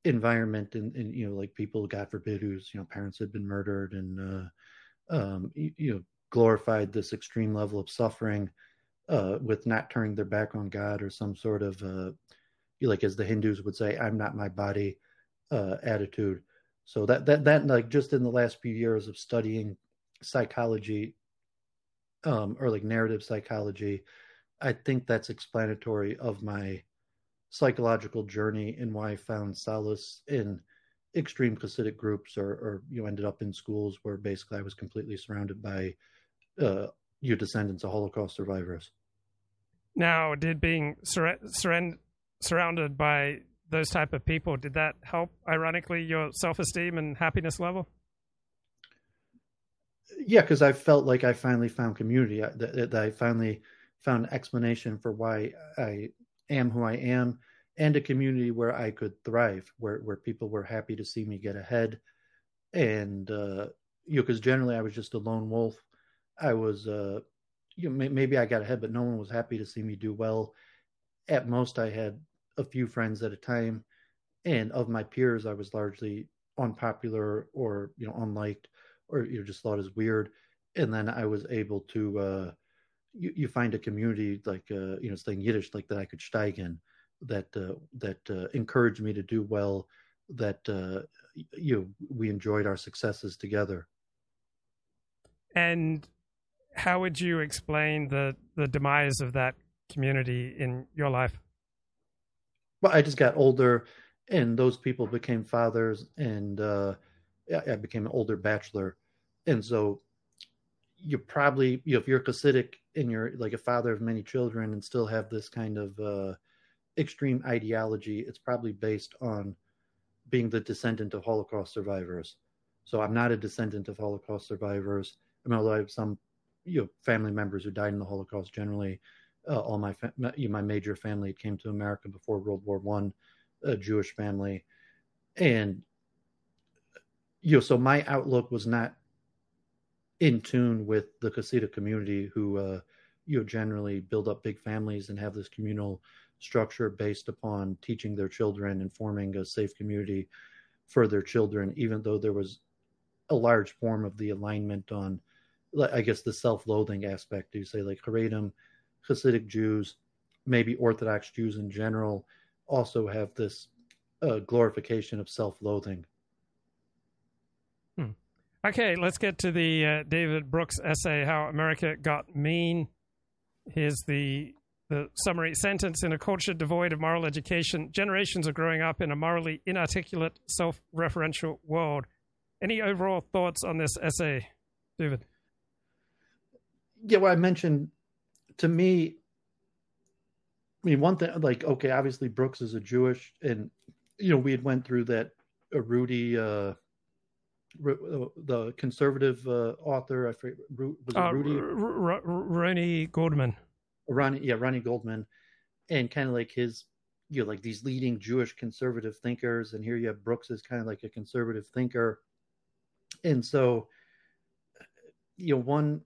environment, and, and you know, like people, God forbid, whose you know parents had been murdered, and uh, um, you, you, know, glorified this extreme level of suffering uh, with not turning their back on God or some sort of uh, like as the Hindus would say, "I'm not my body" attitude. So that that that like just in the last few years of studying psychology, um, or like narrative psychology, I think that's explanatory of my psychological journey and why I found solace in extreme Hasidic groups, or or you know ended up in schools where basically I was completely surrounded by uh, you descendants of Holocaust survivors. Now, did being sur- surrounded by those type of people, did that help, ironically, your self esteem and happiness level? Yeah, because I felt like I finally found community. That, that I finally found an explanation for why I am who I am, and a community where I could thrive, where where people were happy to see me get ahead, and uh, you know, because generally I was just a lone wolf. I was, uh, you know, maybe I got ahead, but no one was happy to see me do well. At most, I had a few friends at a time, and of my peers, I was largely unpopular or you know unliked or you know just thought as weird. And then I was able to uh, you, you find a community like uh, you know saying Yiddish like that I could steigen that uh, that uh, encouraged me to do well, that uh, you know, we enjoyed our successes together. And how would you explain the the demise of that community in your life? Well, I just got older, and those people became fathers, and uh, I became an older bachelor, and so you probably you know, if you're a Hasidic and you're like a father of many children and still have this kind of uh, extreme ideology, it's probably based on being the descendant of Holocaust survivors. So I'm not a descendant of Holocaust survivors. I mean, although I have some you know family members who died in the Holocaust. Generally, uh, all my fa- my major family came to America before World War One, a Jewish family, and you know, so my outlook was not in tune with the Hasidic community, who uh, you know generally build up big families and have this communal structure based upon teaching their children and forming a safe community for their children, even though there was a large form of the alignment on, I guess, the self-loathing aspect. You say like Haredim, Hasidic Jews, maybe Orthodox Jews in general, also have this uh, glorification of self-loathing. Hmm. Okay, let's get to the uh, David Brooks essay, How America Got Mean. Here's the the summary sentence in a culture devoid of moral education, generations are growing up in a morally inarticulate, self referential world. Any overall thoughts on this essay, David? Yeah, well, I mentioned to me, I mean, one thing, like, okay, obviously Brooks is a Jewish, and, you know, we had went through that uh, Rudy, uh, the conservative uh, author, I forget, was it uh, Rudy? R- R- Ronnie Goldman. Ronnie, yeah, Ronnie Goldman, and kind of like his, you know, like these leading Jewish conservative thinkers, and here you have Brooks as kind of like a conservative thinker, and so, you know, one,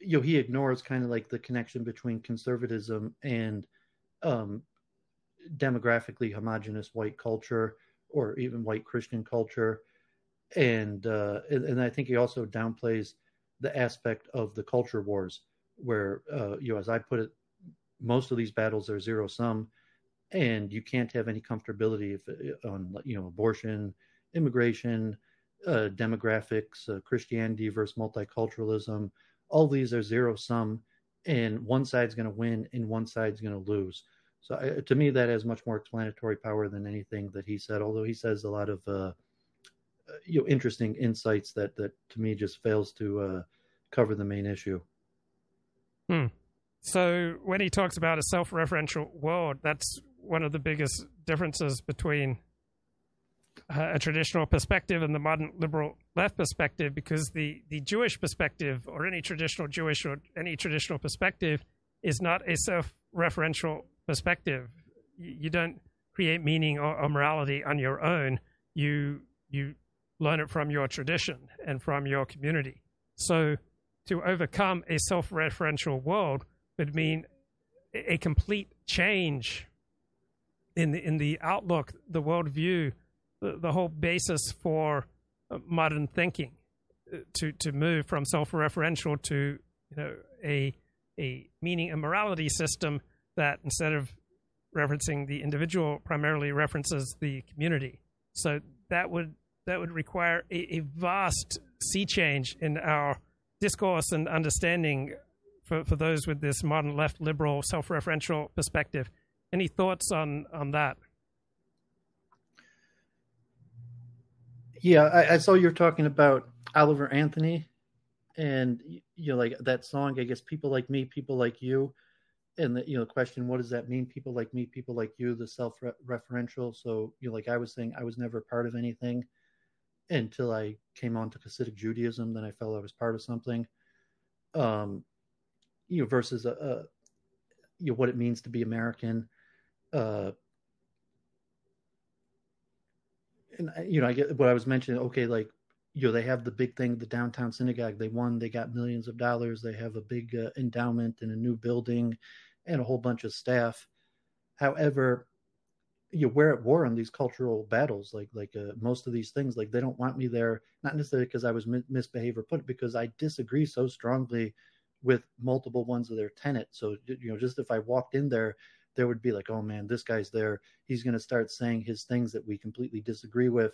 you know, he ignores kind of like the connection between conservatism and um, demographically homogenous white culture or even white Christian culture, and uh, and, and I think he also downplays the aspect of the culture wars where uh, you know, as I put it, most of these battles are zero sum, and you can't have any comfortability if, uh, on you know abortion, immigration, uh, demographics, uh, Christianity versus multiculturalism. All these are zero sum, and one side's going to win and one side's going to lose. So uh, to me, that has much more explanatory power than anything that he said. Although he says a lot of uh, uh, you know interesting insights that that to me just fails to cover the main issue. Hmm. So when he talks about a self-referential world, that's one of the biggest differences between uh, a traditional perspective and the modern liberal left perspective, because the, the Jewish perspective, or any traditional Jewish or any traditional perspective, is not a self-referential perspective. You, you don't create meaning or, or morality on your own. You you learn it from your tradition and from your community. So to overcome a self referential world would mean a complete change in the, in the outlook, the worldview, the, the whole basis for uh, modern thinking uh, to, to move from self referential to you know, a, a meaning and morality system that instead of referencing the individual primarily references the community. So that would that would require a, a vast sea change in our discourse and understanding for, for those with this modern left liberal self referential perspective. Any thoughts on, on that? Yeah, I, I, saw you're talking about Oliver Anthony and you know like that song I guess people like me, people like you and the you know question what does that mean people like me, people like you the self referential so you know like I was saying I was never part of anything until I came on to Hasidic Judaism. Then I felt I was part of something. Um, you know, versus a, a, you know what it means to be American. Uh, and you know, I get what I was mentioning. Okay, like you know, they have the big thing, the downtown synagogue. They won. They got millions of dollars. They have a big uh, endowment and a new building, and a whole bunch of staff. However, you know, we're at war on these cultural battles like like uh, most of these things like they don't want me there not necessarily because i was mi- misbehaved or put because i disagree so strongly with multiple ones of their tenets so you know just if i walked in there there would be like, oh man, this guy's there. He's going to start saying his things that we completely disagree with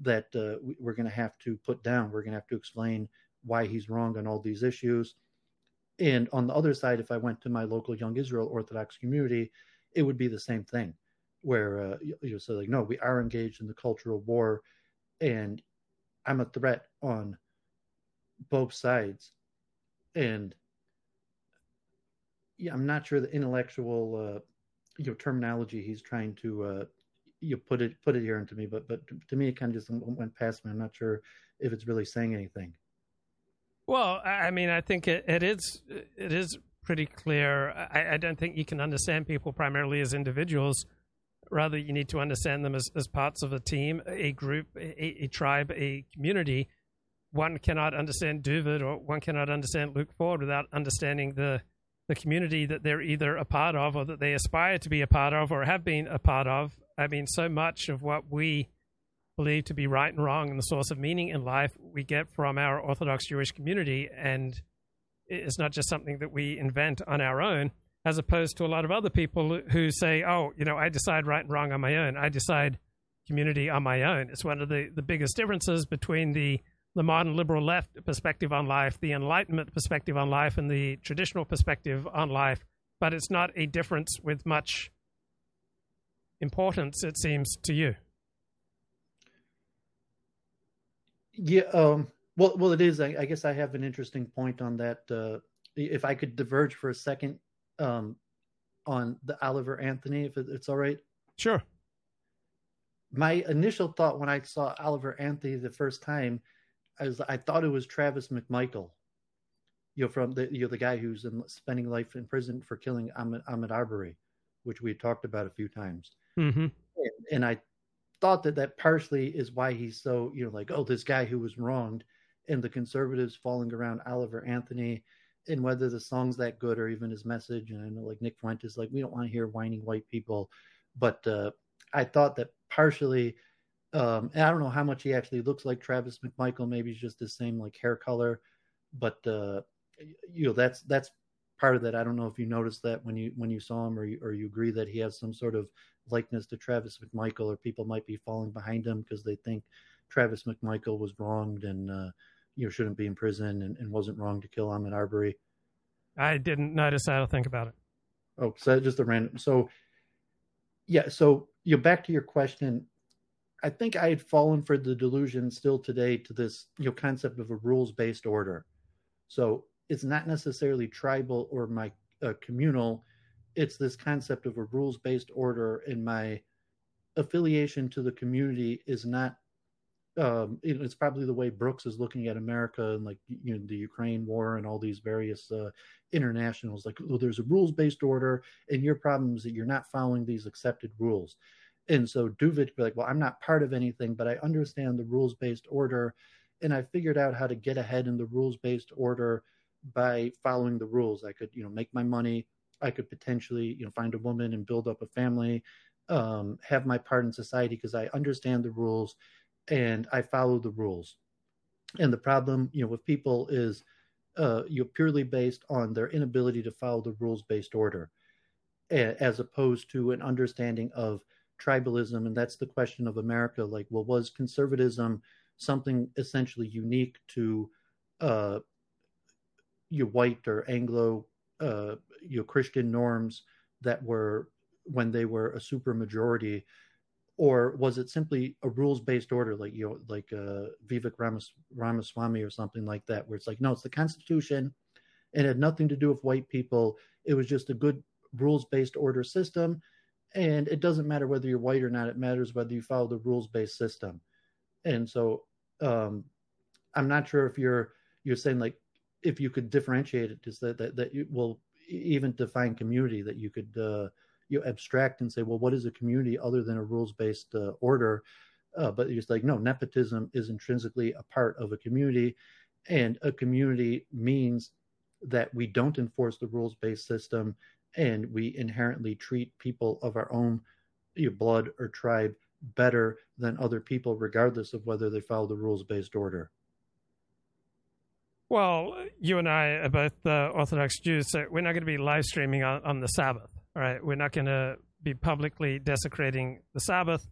that uh, we're going to have to put down. We're going to have to explain why he's wrong on all these issues. And on the other side, if I went to my local Young Israel Orthodox community, it would be the same thing, where uh, you, say like, no, we are engaged in the cultural war, and I'm a threat on both sides, and yeah, I'm not sure the intellectual uh, you know terminology he's trying to uh, you put it put it here into me, but but to me it kind of just went past me. I'm not sure if it's really saying anything. Well, I mean, I think it, it is it is pretty clear. I, I, don't think you can understand people primarily as individuals. Rather, you need to understand them as, as parts of a team, a group, a, a tribe, a community. One cannot understand Duvid or one cannot understand Luke Ford without understanding the the community that they're either a part of or that they aspire to be a part of or have been a part of. I mean, so much of what we believe to be right and wrong and the source of meaning in life we get from our Orthodox Jewish community. And it's not just something that we invent on our own, as opposed to a lot of other people who say, oh, you know, I decide right and wrong on my own. I decide community on my own. It's one of the, the biggest differences between the the modern liberal left perspective on life, the Enlightenment perspective on life, and the traditional perspective on life. But it's not a difference with much importance, it seems to you. Yeah. Um, well, well, it is. I, I, guess I have an interesting point on that. Uh, if I could diverge for a second um, on the Oliver Anthony, if it's all right. Sure. My initial thought when I saw Oliver Anthony the first time I was I thought it was Travis McMichael, you know, from the you know the guy who's in, spending life in prison for killing Ahmaud, Ahmaud Arbery, which we talked about a few times. Mm-hmm. And, and I thought that that partially is why he's so you know like oh this guy who was wronged, and the conservatives falling around Oliver Anthony, and whether the song's that good or even his message. And I know like Nick Fuentes is like we don't want to hear whining white people, but uh, I thought that partially um, and I don't know how much he actually looks like Travis McMichael. Maybe he's just the same like hair color, but uh, you know that's that's part of that. I don't know if you noticed that when you when you saw him, or you, or you agree that he has some sort of likeness to Travis McMichael, or people might be falling behind him because they think Travis McMichael was wronged and uh, you know shouldn't be in prison and, and wasn't wrong to kill Ahmaud Arbery. I didn't notice that. I'll think about it. Oh, so just a random. So yeah, so you know, back to your question I think I had fallen for the delusion still today to this you know concept of a rules based order. So it's not necessarily tribal or my uh, communal. It's this concept of a rules based order, and my affiliation to the community is not. Um, it's probably the way Brooks is looking at America and like you know the Ukraine war and all these various uh, internationals. Like, oh, there's a rules based order, and your problem is that you're not following these accepted rules and so Duvid could be like, well, I'm not part of anything, but I understand the rules based order. And I figured out how to get ahead in the rules based order by following the rules. I could, you know, make my money. I could potentially, you know, find a woman and build up a family, um, have my part in society because I understand the rules and I follow the rules. And the problem, you know, with people is uh, you're purely based on their inability to follow the rules based order, as opposed to an understanding of tribalism, and that's the question of America. Like, well, was conservatism something essentially unique to uh, your white or Anglo, uh, your Christian norms that were when they were a super majority, or was it simply a rules-based order, like you know, like uh, Vivek Ramas, Ramaswamy or something like that, where it's like, no, it's the Constitution, it had nothing to do with white people. It was just a good rules-based order system and it doesn't matter whether you're white or not it matters whether you follow the rules based system. And so um, i'm not sure if you're you're saying like if you could differentiate it just that that, that you will even define community that you could uh, you abstract and say well what is a community other than a rules based uh, order? Uh, but you're just like no nepotism is intrinsically a part of a community. And a community means that we don't enforce the rules based system and we inherently treat people of our own blood or tribe better than other people, regardless of whether they follow the rules based order. Well, you and I are both uh, Orthodox Jews, so we're not going to be live streaming on, on the Sabbath. All right, we're not going to be publicly desecrating the Sabbath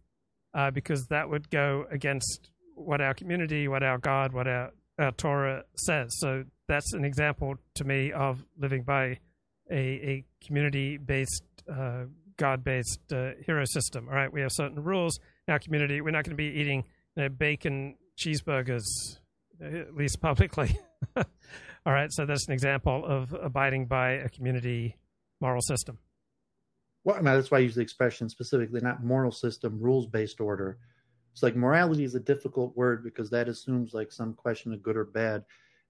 uh, because that would go against what our community, what our God, what our, our Torah says. So that's an example to me of living by a, a community based, uh, God based uh, hero system. All right, we have certain rules our community. We're not going to be eating you know, bacon cheeseburgers, at least publicly. All right, so that's an example of abiding by a community moral system. Well, I mean, that's why I use the expression specifically, not moral system, rules based order. It's like morality is a difficult word because that assumes like some question of good or bad,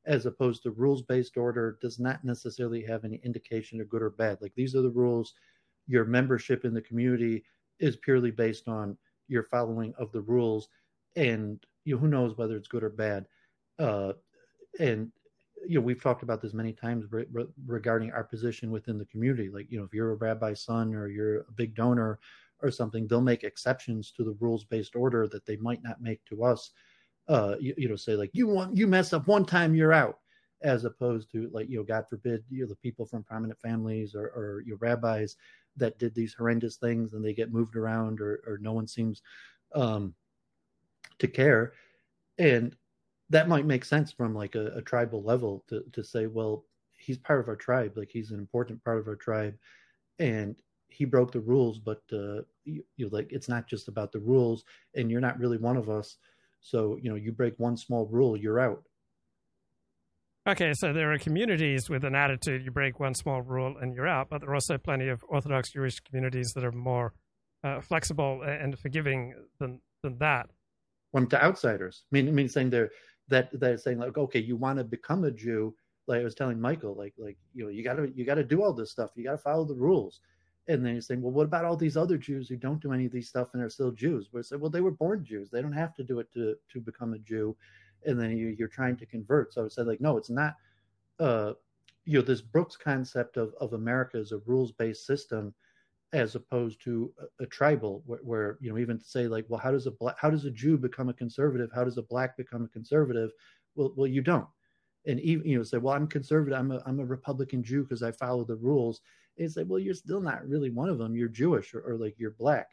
as opposed to rules based order does not necessarily have any indication of good or bad. Like these are the rules. Your membership in the community is purely based on your following of the rules, and you know, who knows whether it's good or bad. Uh, and you know we've talked about this many times re- re- regarding our position within the community like you know if you're a rabbi's son or you're a big donor or something they'll make exceptions to the rules based order that they might not make to us uh you, you know say like you want you mess up one time you're out as opposed to like you know god forbid you know the people from prominent families or, or your rabbis that did these horrendous things and they get moved around or, or no one seems um to care and that might make sense from like a, a, tribal level to, to say, well, he's part of our tribe, like he's an important part of our tribe, and he broke the rules, but uh, you, you like it's not just about the rules, and you're not really one of us. So you know, you break one small rule, you're out. Okay, so there are communities with an attitude: you break one small rule and you're out. But there are also plenty of Orthodox Jewish communities that are more uh, flexible and forgiving than than that. When to outsiders, I mean, I mean, saying they're that that is saying like, okay, you want to become a Jew. Like I was telling Michael, like like you know, you gotta you gotta do all this stuff. You gotta follow the rules. And then he's saying, well, what about all these other Jews who don't do any of these stuff and are still Jews? Said, well, they were born Jews. They don't have to do it to to become a Jew. And then you, you're trying to convert. So I said, like, no, it's not. Uh, you know, this Brooks concept of of America as a rules based system as opposed to a, a tribal where, where, you know even to say like well how does a black how does a jew become a conservative how does a black become a conservative well well you don't and even you know say well i'm conservative i'm a, I'm a republican jew because i follow the rules and say well you're still not really one of them. You're jewish or, or like you're black.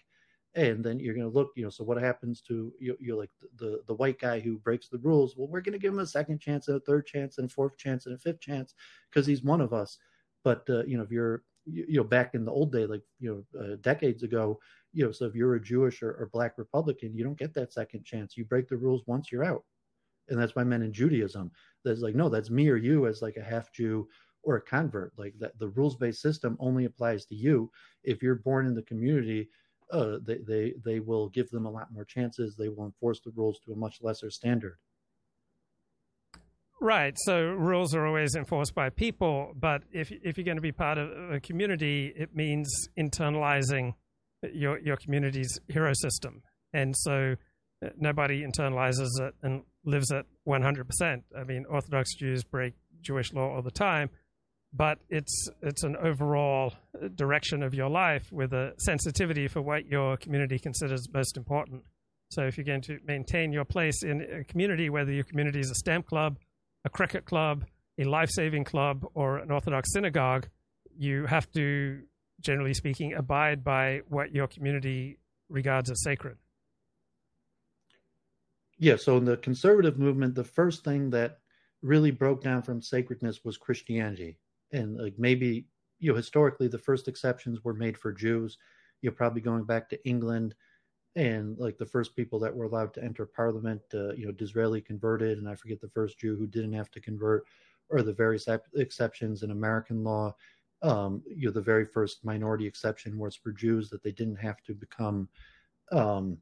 And then you're going to look you know so what happens to you you're like the, the, the white guy who breaks the rules? Well we're going to give him a second chance and a third chance and a fourth chance and a fifth chance because he's one of us. But uh, you know if you're you, you know back in the old day like you know uh, decades ago you know so if you're a jewish or, or, black republican you don't get that second chance. You break the rules once you're out. And that's why men in judaism. That's like no that's me or you as like a half jew or a convert like that the rules based system only applies to you if you're born in the community uh, they, they they will give them a lot more chances they will enforce the rules to a much lesser standard Right. So rules are always enforced by people, but if if you're going to be part of a community, it means internalizing your your community's hero system, and so uh, nobody internalizes it and lives it 100%. I mean, Orthodox Jews break Jewish law all the time, but it's it's an overall direction of your life with a sensitivity for what your community considers most important. So if you're going to maintain your place in a community, whether your community is a stamp club a cricket club, a life saving club, or an Orthodox synagogue, you have to, generally speaking, abide by what your community regards as sacred. Yeah, so in the conservative movement, the first thing that really broke down from sacredness was Christianity. And like maybe, you know, historically the first exceptions were made for Jews. You're probably going back to England and like the first people that were allowed to enter parliament, uh, you know, Disraeli converted, and I forget the first Jew who didn't have to convert, or the various exceptions in American law. Um, you know, the very first minority exception was for Jews that they didn't have to become um,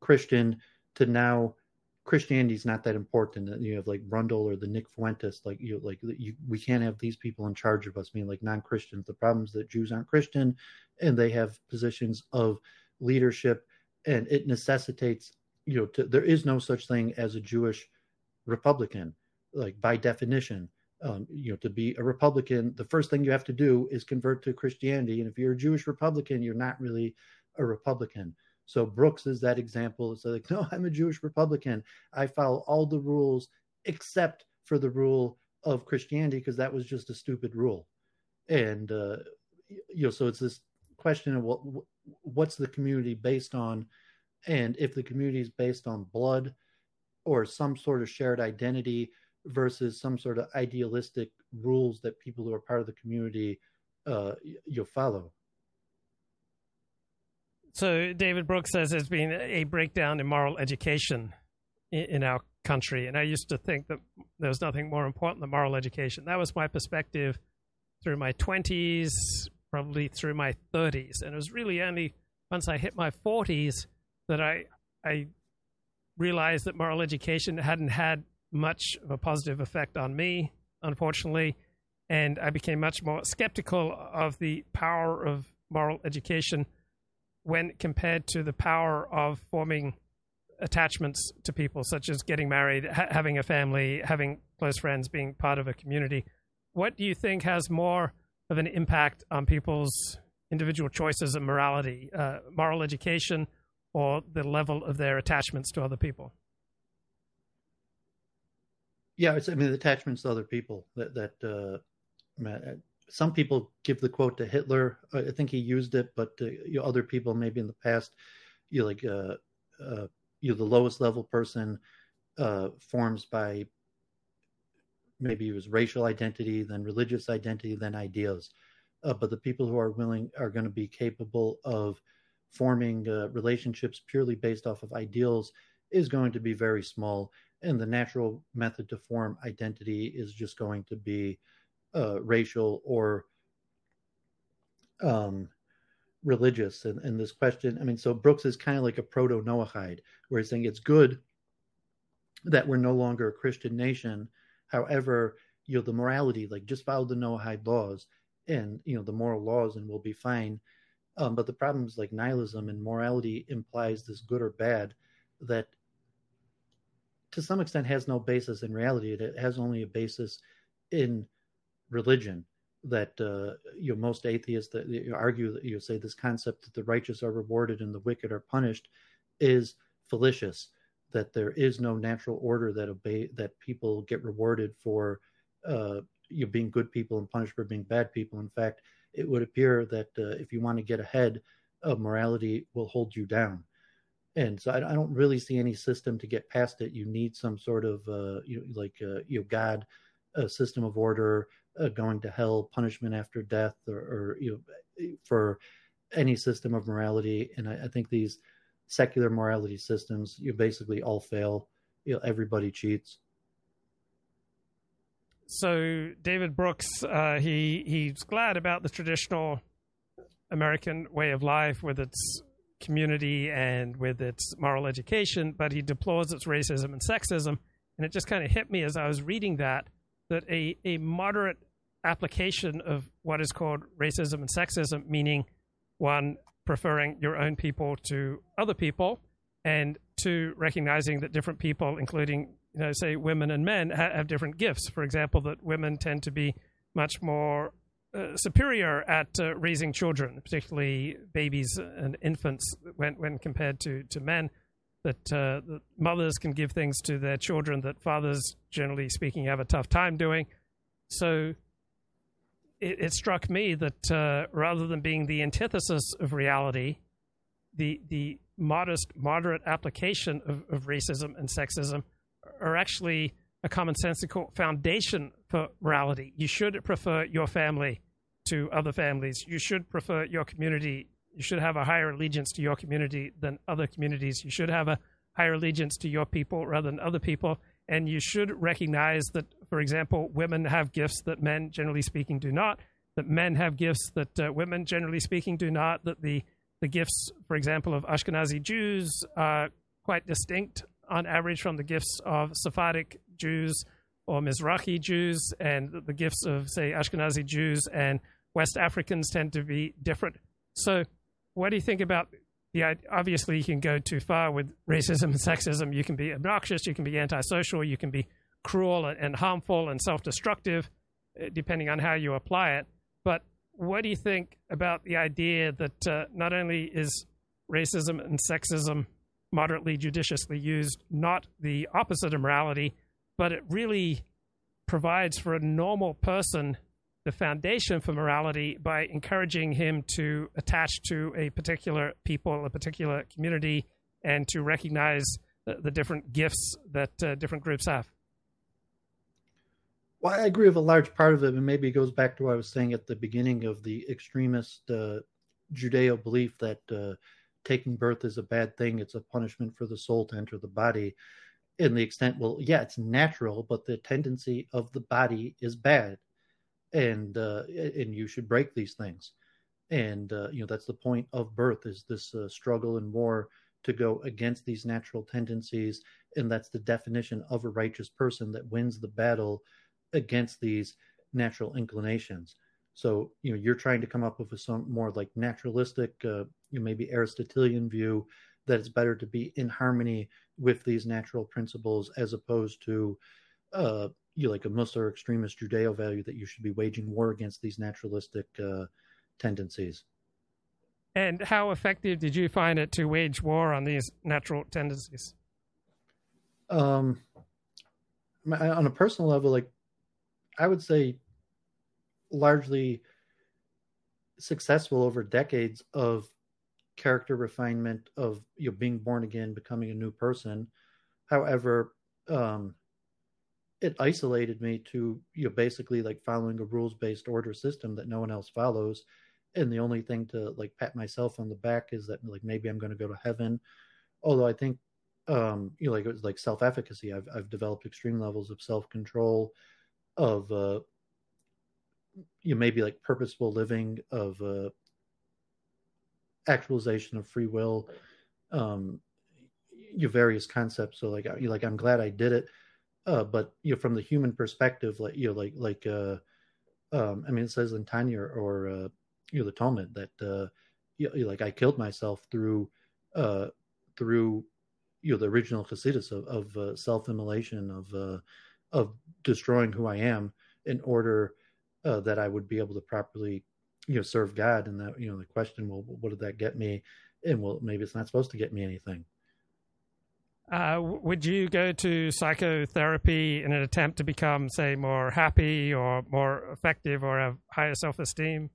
Christian. To now, Christianity is not that important. You have like Rundle or the Nick Fuentes, like you like you, we can't have these people in charge of us, meaning like non-Christians. The problem is that Jews aren't Christian, and they have positions of leadership and it necessitates you know to, there is no such thing as a Jewish Republican, like by definition. Um, you know, to be a Republican, the first thing you have to do is convert to Christianity. And if you're a Jewish Republican, you're not really a Republican. So Brooks is that example. It's like, no, I'm a Jewish Republican. I follow all the rules except for the rule of Christianity because that was just a stupid rule. And uh, you know, so it's this question of what what's the community based on, and if the community is based on blood or some sort of shared identity versus some sort of idealistic rules that people who are part of the community uh, you'll follow. So David Brooks says there's been a breakdown in moral education in, our country, and I used to think that there was nothing more important than moral education. That was my perspective through my 20s, probably through my 30s, and it was really only once I hit my 40s that I I realized that moral education hadn't had much of a positive effect on me, unfortunately, and I became much more skeptical of the power of moral education when compared to the power of forming attachments to people, such as getting married, ha- having a family, having close friends, being part of a community. What do you think has more of an impact on people's individual choices and morality, uh, moral education, or the level of their attachments to other people? Yeah, it's I mean attachments to other people that that uh, some people give the quote to Hitler. I think he used it, but uh, you know, other people maybe in the past, you like uh, uh, you the lowest level person uh, forms by maybe it was racial identity, then religious identity, then ideas. Uh, but the people who are willing are going to be capable of forming uh, relationships purely based off of ideals is going to be very small, and the natural method to form identity is just going to be uh, racial or um, religious. And, this question, I mean, so Brooks is kind of like a proto Noahide, where he's saying it's good that we're no longer a Christian nation. However, you know, the morality, like just follow the Noahide laws and, you know, the moral laws and we'll be fine. Um, but the problem is like nihilism and morality implies this good or bad that to some extent has no basis in reality. It has only a basis in religion that uh, you know most atheists that you argue that you say this concept that the righteous are rewarded and the wicked are punished is fallacious that there is no natural order that obey that people get rewarded for uh, you being good people and punished for being bad people. In fact it would appear that uh, if you want to get ahead of morality will hold you down. And so I, I, don't really see any system to get past it. You need some sort of uh, you know, like uh, you know god a system of order uh, going to hell, punishment after death, or, or, you know, for any system of morality. And I, I, think these secular morality systems, you basically all fail. You know, everybody cheats. So David Brooks, uh, he he's glad about the traditional American way of life with its community and with its moral education, but he deplores its racism and sexism. And it just kind of hit me as I was reading that that a, a moderate application of what is called racism and sexism, meaning one, preferring your own people to other people, and two, recognizing that different people, including, you know, say women and men, ha- have different gifts. For example, that women tend to be much more uh, superior at uh, raising children, particularly babies and infants, when, when compared to, to men. That, uh, that mothers can give things to their children that fathers, generally speaking, have a tough time doing. So it, it struck me that uh, rather than being the antithesis of reality, the the modest, moderate application of, of racism and sexism are actually a commonsensical foundation for morality. You should prefer your family to other families. You should prefer your community. You should have a higher allegiance to your community than other communities. You should have a higher allegiance to your people rather than other people. And you should recognize that, for example, women have gifts that men, generally speaking, do not. That men have gifts that uh, women, generally speaking, do not. That the the gifts, for example, of Ashkenazi Jews are quite distinct on average from the gifts of Sephardic Jews or Mizrahi Jews, and the gifts of, say, Ashkenazi Jews and West Africans tend to be different. So, what do you think about yeah, obviously you can go too far with racism and sexism. You can be obnoxious, you can be antisocial, you can be cruel and, harmful and self-destructive, uh, depending on how you apply it. But what do you think about the idea that uh, not only is racism and sexism moderately judiciously used, not the opposite of morality, but it really provides for a normal person the foundation for morality by encouraging him to attach to a particular people, a particular community, and to recognize the, the different gifts that uh, different groups have. Well, I agree with a large part of it, and maybe it goes back to what I was saying at the beginning of the extremist uh, Judeo belief that uh, taking birth is a bad thing; it's a punishment for the soul to enter the body. In the extent, well, yeah, it's natural, but the tendency of the body is bad and uh, and you should break these things. And uh, you know that's the point of birth is this uh, struggle and war to go against these natural tendencies. And that's the definition of a righteous person that wins the battle against these natural inclinations. So you know you're trying to come up with some more like naturalistic uh, you know, maybe aristotelian view that it's better to be in harmony with these natural principles as opposed to you like a Muslim or extremist Judeo value that you should be waging war against these naturalistic uh, tendencies. And how effective did you find it to wage war on these natural tendencies? Um, on a personal level, like I would say, largely successful over decades of character refinement of you know being born again, becoming a new person. However, um, it isolated me to you know basically like following a rules based order system that no one else follows. And the only thing to like pat myself on the back is that like maybe i'm going to go to heaven. Although i think um you know like it was like self efficacy i've i've developed extreme levels of self control of uh you know, maybe like purposeful living of uh actualization of free will um your various concepts. So like you like i'm glad i did it uh, but you know, from the human perspective, like you know, like like uh, um, I mean, it says in Tanya or uh, you know the Talmud that uh, you know, like I killed myself through uh, through you know the original Hasidus of, of uh, self-immolation of uh, of destroying who I am in order uh, that I would be able to properly you know serve God. And that you know the question, well, what did that get me? And well, maybe it's not supposed to get me anything. Uh, would you go to psychotherapy in an attempt to become, say, more happy or more effective or have higher self esteem?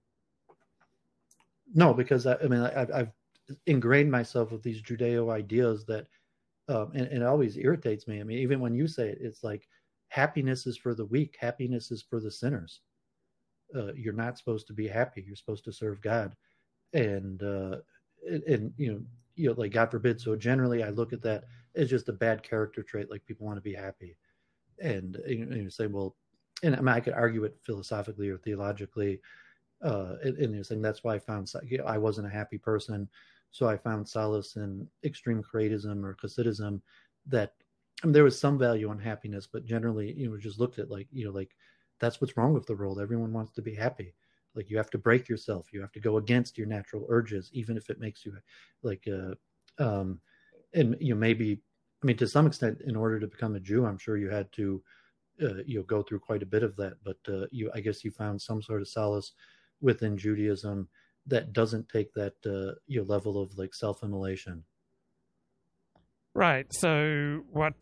No, because I, I mean, I've, I've, ingrained myself with these Judeo ideas that, um, and, and, it always irritates me. I mean, even when you say it, it's like happiness is for the weak, happiness is for the sinners. Uh, you're not supposed to be happy. You're supposed to serve God, and uh, and, and you know, you know, like God forbid. So generally, I look at that it's just a bad character trait. Like people want to be happy, and you, know, you say, well, and I, mean, I could argue it philosophically or theologically. Uh, and, you're saying that's why I found I wasn't a happy person, so I found solace in extreme creatism or Hasidism. That I mean, there was some value on happiness, but generally, you know, just looked at like you know, like that's what's wrong with the world. Everyone wants to be happy. Like you have to break yourself. You have to go against your natural urges, even if it makes you like uh, um, and you know maybe I mean to some extent in order to become a Jew, I'm sure you had to uh, you know go through quite a bit of that. But uh, you I guess you found some sort of solace within Judaism that doesn't take that uh, level of like self immolation. Right. So what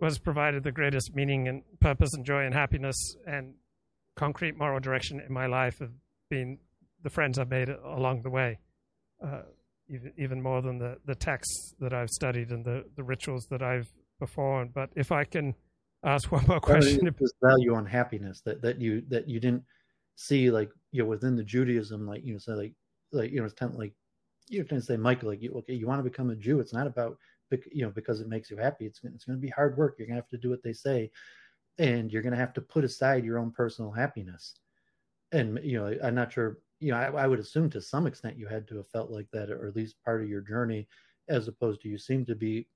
was provided the greatest meaning and purpose and joy and happiness and concrete moral direction in my life have been the friends I've made along the way. Uh, even even more than the the texts that I've studied and the the rituals that I've performed. But if I can ask one more question, this value on happiness that that you that you didn't see like you know within the Judaism, like you know, say like like you know, it's kind of like you can say, Michael, like you okay, you want to become a Jew. It's not about you know because it makes you happy. It's it's going to be hard work. You're going to have to do what they say, and you're going to have to put aside your own personal happiness. And you know, I'm not sure you know, I, I, would assume to some extent you had to have felt like that, or at least part of your journey, as opposed to you seem to be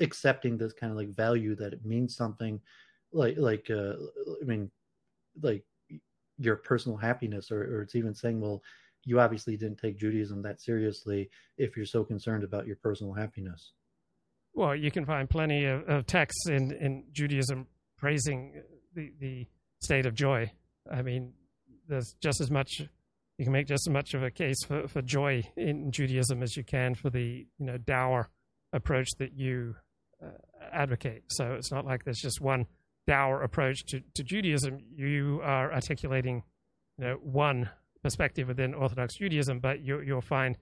accepting this kind of like value that it means something, like like uh, I mean, like your personal happiness, or, or it's even saying, well, you obviously didn't take Judaism that seriously if you're so concerned about your personal happiness. Well, you can find plenty of, of texts in, in Judaism praising the, the state of joy. I mean, there's just as much you can make just as much of a case for, for joy in Judaism as you can for the you know dour approach that you uh, advocate. So it's not like there's just one dour approach to, to Judaism. You are articulating you know one perspective within Orthodox Judaism, but you, will find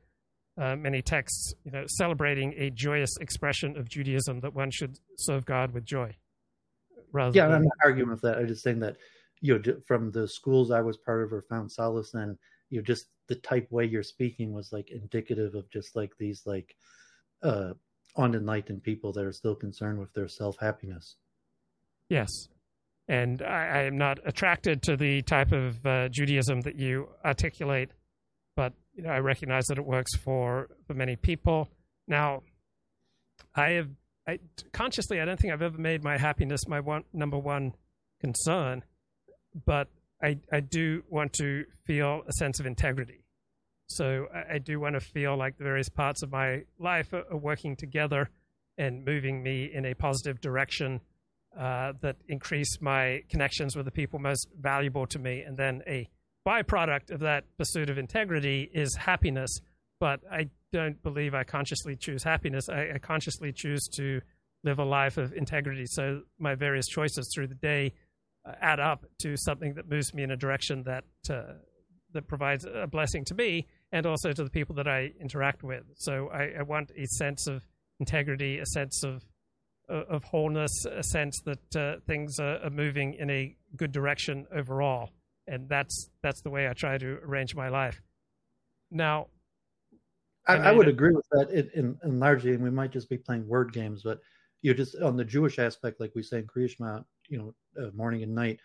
uh, many texts you know celebrating a joyous expression of Judaism that one should serve God with joy. Rather yeah, than... I'm not arguing with that. I'm just saying that you know from the schools I was part of or found solace in, you know, just the type way you're speaking was like indicative of just like these like uh unenlightened people that are still concerned with their self happiness. Yes. And I, I, am not attracted to the type of uh, Judaism that you articulate, but you know, I recognize that it works for, for many people. Now, I have I, consciously, I don't think I've ever made my happiness my one, number one concern, but I, I do want to feel a sense of integrity. So I, I do want to feel like the various parts of my life are, are working together and moving me in a positive direction uh, that increase my connections with the people most valuable to me. And then a byproduct of that pursuit of integrity is happiness. But I don't believe I consciously choose happiness. I, I consciously choose to live a life of integrity. So my various choices through the day add up to something that moves me in a direction that uh, that provides a blessing to me and also to the people that I interact with. So I, I want a sense of integrity, a sense of of wholeness, a sense that uh, things are, are, moving in a good direction overall, and that's that's the way I try to arrange my life. Now, I, I, I would agree with that in, in, in, largely, and we might just be playing word games, but you just on the Jewish aspect, like we say in Kriya Shema, you know, uh, morning and night,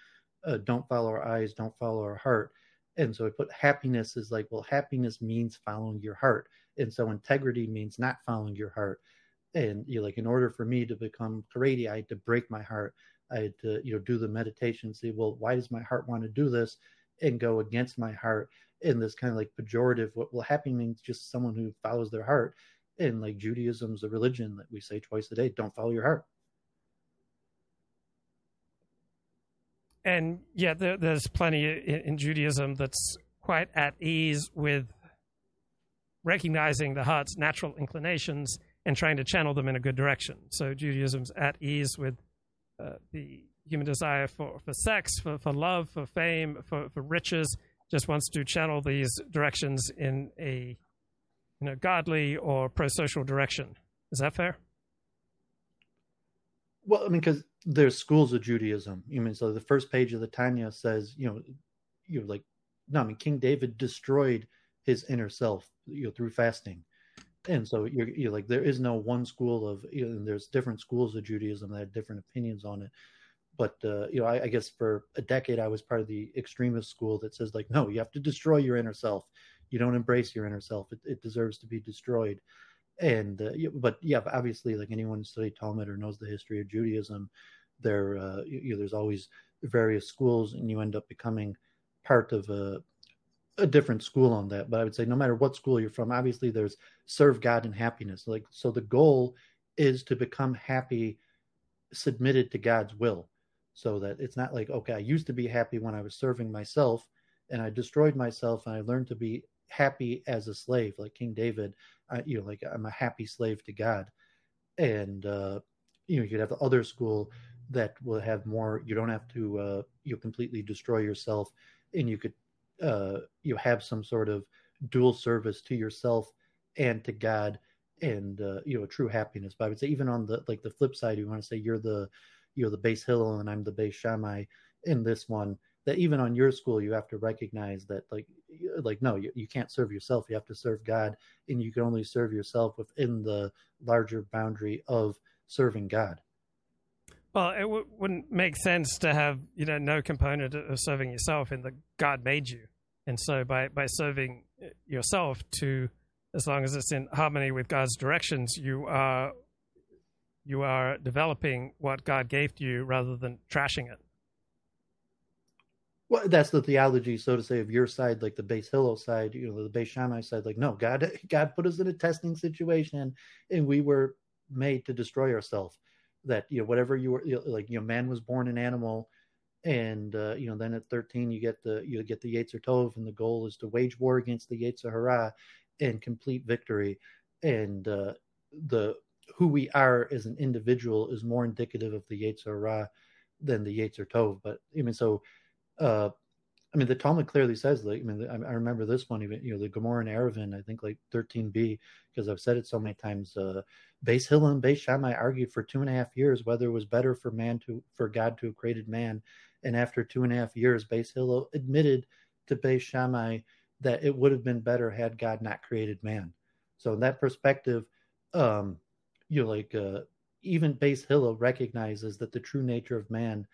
uh, don't follow our eyes, don't follow our heart and so I put happiness is like, well, happiness means following your heart. And so integrity means not following your heart. And you like in order for me to become Haredi, I had to break my heart. I had to, you know, do the meditation, say, well, why does my heart want to do this? And go against my heart in this kind of like pejorative, what well, happy means just someone who follows their heart. And like Judaism's a religion that we say twice a day, don't follow your heart. And yeah, there, there's plenty in, in, Judaism that's quite at ease with recognizing the heart's natural inclinations and trying to channel them in a good direction. So Judaism's at ease with uh, the human desire for, for sex, for, for love, for fame, for, for riches, just wants to channel these directions in a you know, godly or pro-social direction. Is that fair? Well, I mean, because there's schools of Judaism. You mean so the first page of the Tanya says, you know, you know, like no, I mean King David destroyed his inner self, you know, through fasting. And so you're, you're like there is no one school of you know, there's different schools of Judaism that have different opinions on it. But uh, you know, I, I guess for a decade I was part of the extremist school that says like, no, you have to destroy your inner self. You don't embrace your inner self. It, it deserves to be destroyed and uh, but yeah, obviously, like anyone studied Talmud or knows the history of Judaism, there uh, you know, there's always various schools, and you end up becoming part of a a different school on that. But I would say no matter what school you're from, obviously there's serve God and happiness. Like so, the goal is to become happy, submitted to God's will, so that it's not like okay, I used to be happy when I was serving myself, and I destroyed myself, and I learned to be happy as a slave, like King David. I, you know, like I'm a happy slave to God, and uh, you know, you could have the other school that will have more. You don't have to uh, you completely destroy yourself, and you could uh, you have some sort of dual service to yourself and to God, and uh, you know, true happiness. But I would say even on the like the flip side, you want to say you're the you're the Beis Hillel and I'm the Beis Shammai in this one that even on your school you have to recognize that like like no you, you can't serve yourself. You have to serve god and you can only serve yourself within the larger boundary of serving god. Well it w- wouldn't make sense to have you know no component of serving yourself in that god made you. And so by by serving eh, yourself to as long as it's in harmony with god's directions you are you are developing what god gave to you rather than trashing it well, that's the theology, so to say, of your side, like the Beis Hillel side, you know, the Beis Shammai side. Like, no, God, God put us in a testing situation, and we were made to destroy ourselves. That you know, whatever you were, you know, like you know, man was born an animal, and uh, you know, then at thirteen, you get the you get the Yetzer Tov, and the goal is to wage war against the Yetzer Hara and complete victory. And uh, the who we are as an individual is more indicative of the Yetzer Hara than the Yetzer Tov. But I mean, so uh, I mean, the Talmud clearly says, like, I mean, I, I remember this one, even, you know, the Gemara and Eruvin, I think like 13b, because I've said it so many times. Uh, Beis Hillel and Beis Shammai argued for two and a half years whether it was better for man to, for God to have created man. And after two and a half years, Beis Hillel admitted to Beis Shammai that it would have been better had God not created man. So in that perspective, um, you know, like, uh, even Beis Hillel recognizes that the true nature of man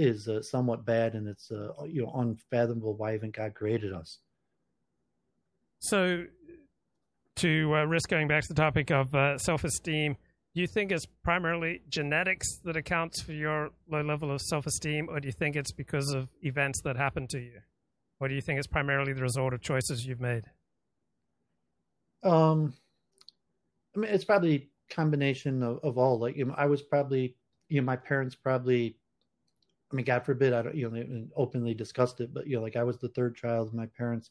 is uh, somewhat bad and it's uh, you know unfathomable why even God created us. So, to uh, risk going back to the topic of uh, self-esteem, do you think it's primarily genetics that accounts for your low level of self-esteem, or do you think it's because of events that happen to you, or do you think it's primarily the result of choices you've made? Um, I mean, it's probably combination of, of all. Like, you know, I was probably, you know, my parents probably I mean, God forbid, I don't, you know, openly discussed it, but you know, like I was the third child. My parents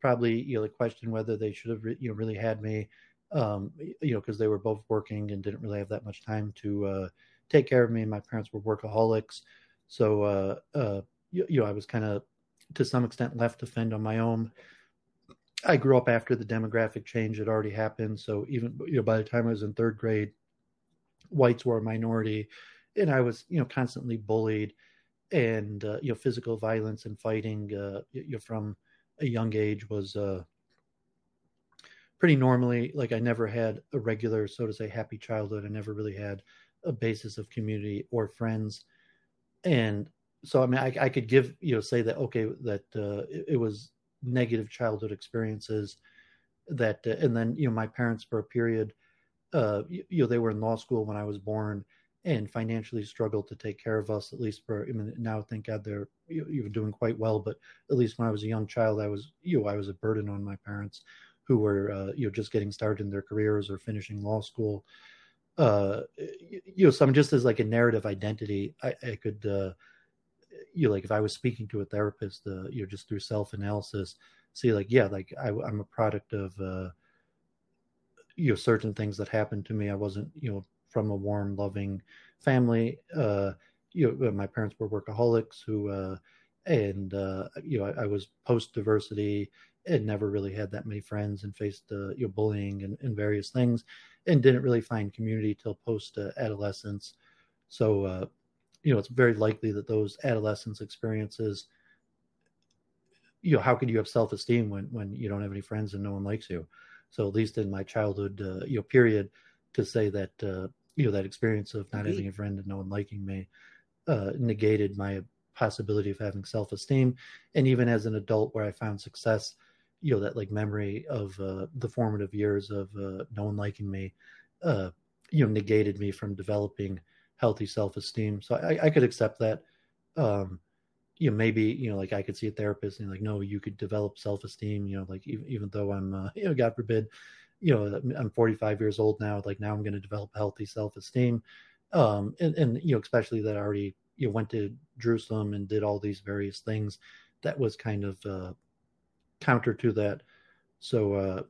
probably, you know, like questioned whether they should have, you know, really had me, um, you know, because they were both working and didn't really have that much time to uh, take care of me. My parents were workaholics, so uh, uh, you, you know, I was kind of to some extent left to fend on my own. I grew up after the demographic change had already happened, so even you know, by the time I was in third grade, whites were a minority, and I was, you know, constantly bullied and uh, you know physical violence and fighting uh, you know, from a young age was uh, pretty normally like I never had a regular so to say happy childhood. I never really had a basis of community or friends, and so I mean I, I could give you know say that okay that uh, it, it, was negative childhood experiences that uh, and then you know my parents for a period uh, you, you know they were in law school when I was born and financially struggled to take care of us at least for I mean now thank God they're you, you doing quite well but at least when I was a young child I was you know I was a burden on my parents who were uh, you know just getting started in their careers or finishing law school. Uh you know some just as like a narrative identity I, I could uh you know like if I was speaking to a therapist uh you know just through self analysis see like yeah like I, I'm a product of uh you know certain things that happened to me. I wasn't you know from a warm, loving family. Uh, you know, my parents were workaholics who, uh, and uh, you know, I, I was post diversity and never really had that many friends and faced uh, you know bullying and, and, various things, and didn't really find community till post uh, adolescence. So, uh, you know, it's very likely that those adolescence experiences. You know, how could you have self esteem when when you don't have any friends and no one likes you? So, at least in my childhood, uh, you know, period, to say that uh, you know that experience of not having a friend and no one liking me uh, negated my possibility of having self esteem, and even as an adult where I found success, you know that like memory of uh, the formative years of uh, no one liking me, uh, you know negated me from developing healthy self esteem. So I, I could accept that. Um, you know, maybe you know, like I could see a therapist and like, no, you could develop self esteem. You know, like even, even though I'm, uh, you know, God forbid, you know, I'm 45 years old now. Like now I'm going to develop healthy self esteem. Um, and, and, you know, especially that I already, you know, went to Jerusalem and did all these various things that was kind of, uh, counter to that. So, uh,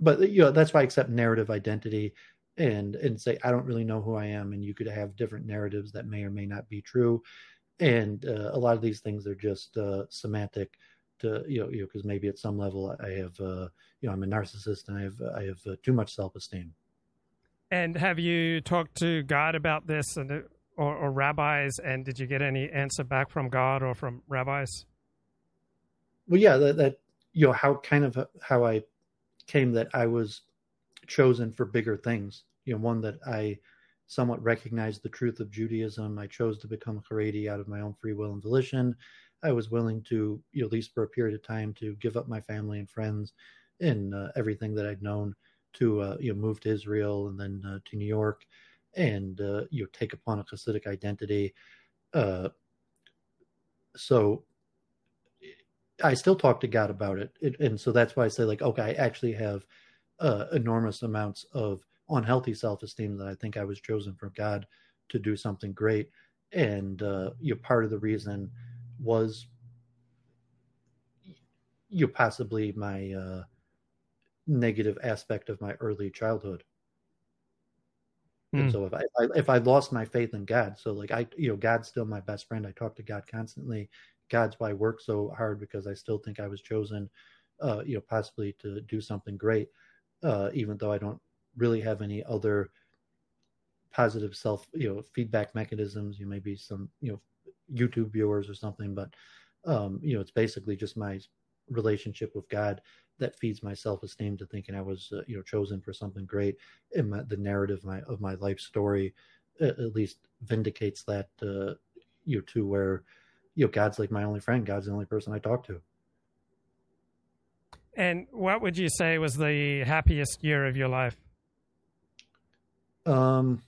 but you know, that's why I accept narrative identity and, and say, I don't really know who I am. And you could have different narratives that may or may not be true. And, uh, a lot of these things are just, uh, semantic to you know you know because maybe at some level I have uh, you know I'm a narcissist and I have I have uh, too much self esteem. And have you talked to God about this and or, or, rabbis? And did you get any answer back from God or from rabbis? Well, yeah, that, that you know how kind of how I came that I was chosen for bigger things. You know, one that I somewhat recognized the truth of Judaism. I chose to become a Haredi out of my own free will and volition. I was willing to, you know, at least for a period of time, to give up my family and friends and uh, everything that I'd known to, uh, you know, move to Israel and then uh, to New York and, uh, you know, take upon a Hasidic identity. Uh, so I still talk to God about it. it. And so that's why I say, like, okay, I actually have uh, enormous amounts of unhealthy self esteem that I think I was chosen from God to do something great. And, you part of the reason was you know, possibly my uh, negative aspect of my early childhood. Mm. And hmm. so if I, if I lost my faith in God, so like I you know God's still my best friend. I talk to God constantly. God's why I work so hard because I still think I was chosen, uh, you know, possibly to do something great, uh, even though I don't really have any other positive self, you know, feedback mechanisms. You may be some, you know, YouTube viewers or something, but um, you know, it's basically just my relationship with God that feeds my self-esteem to thinking I was, uh, you know, chosen for something great. And my, the narrative of my, of my life story at, at least vindicates that, uh, you know, to where, you know, God's like my only friend. God's the only person I talk to. And what would you say was the happiest year of your life? Um,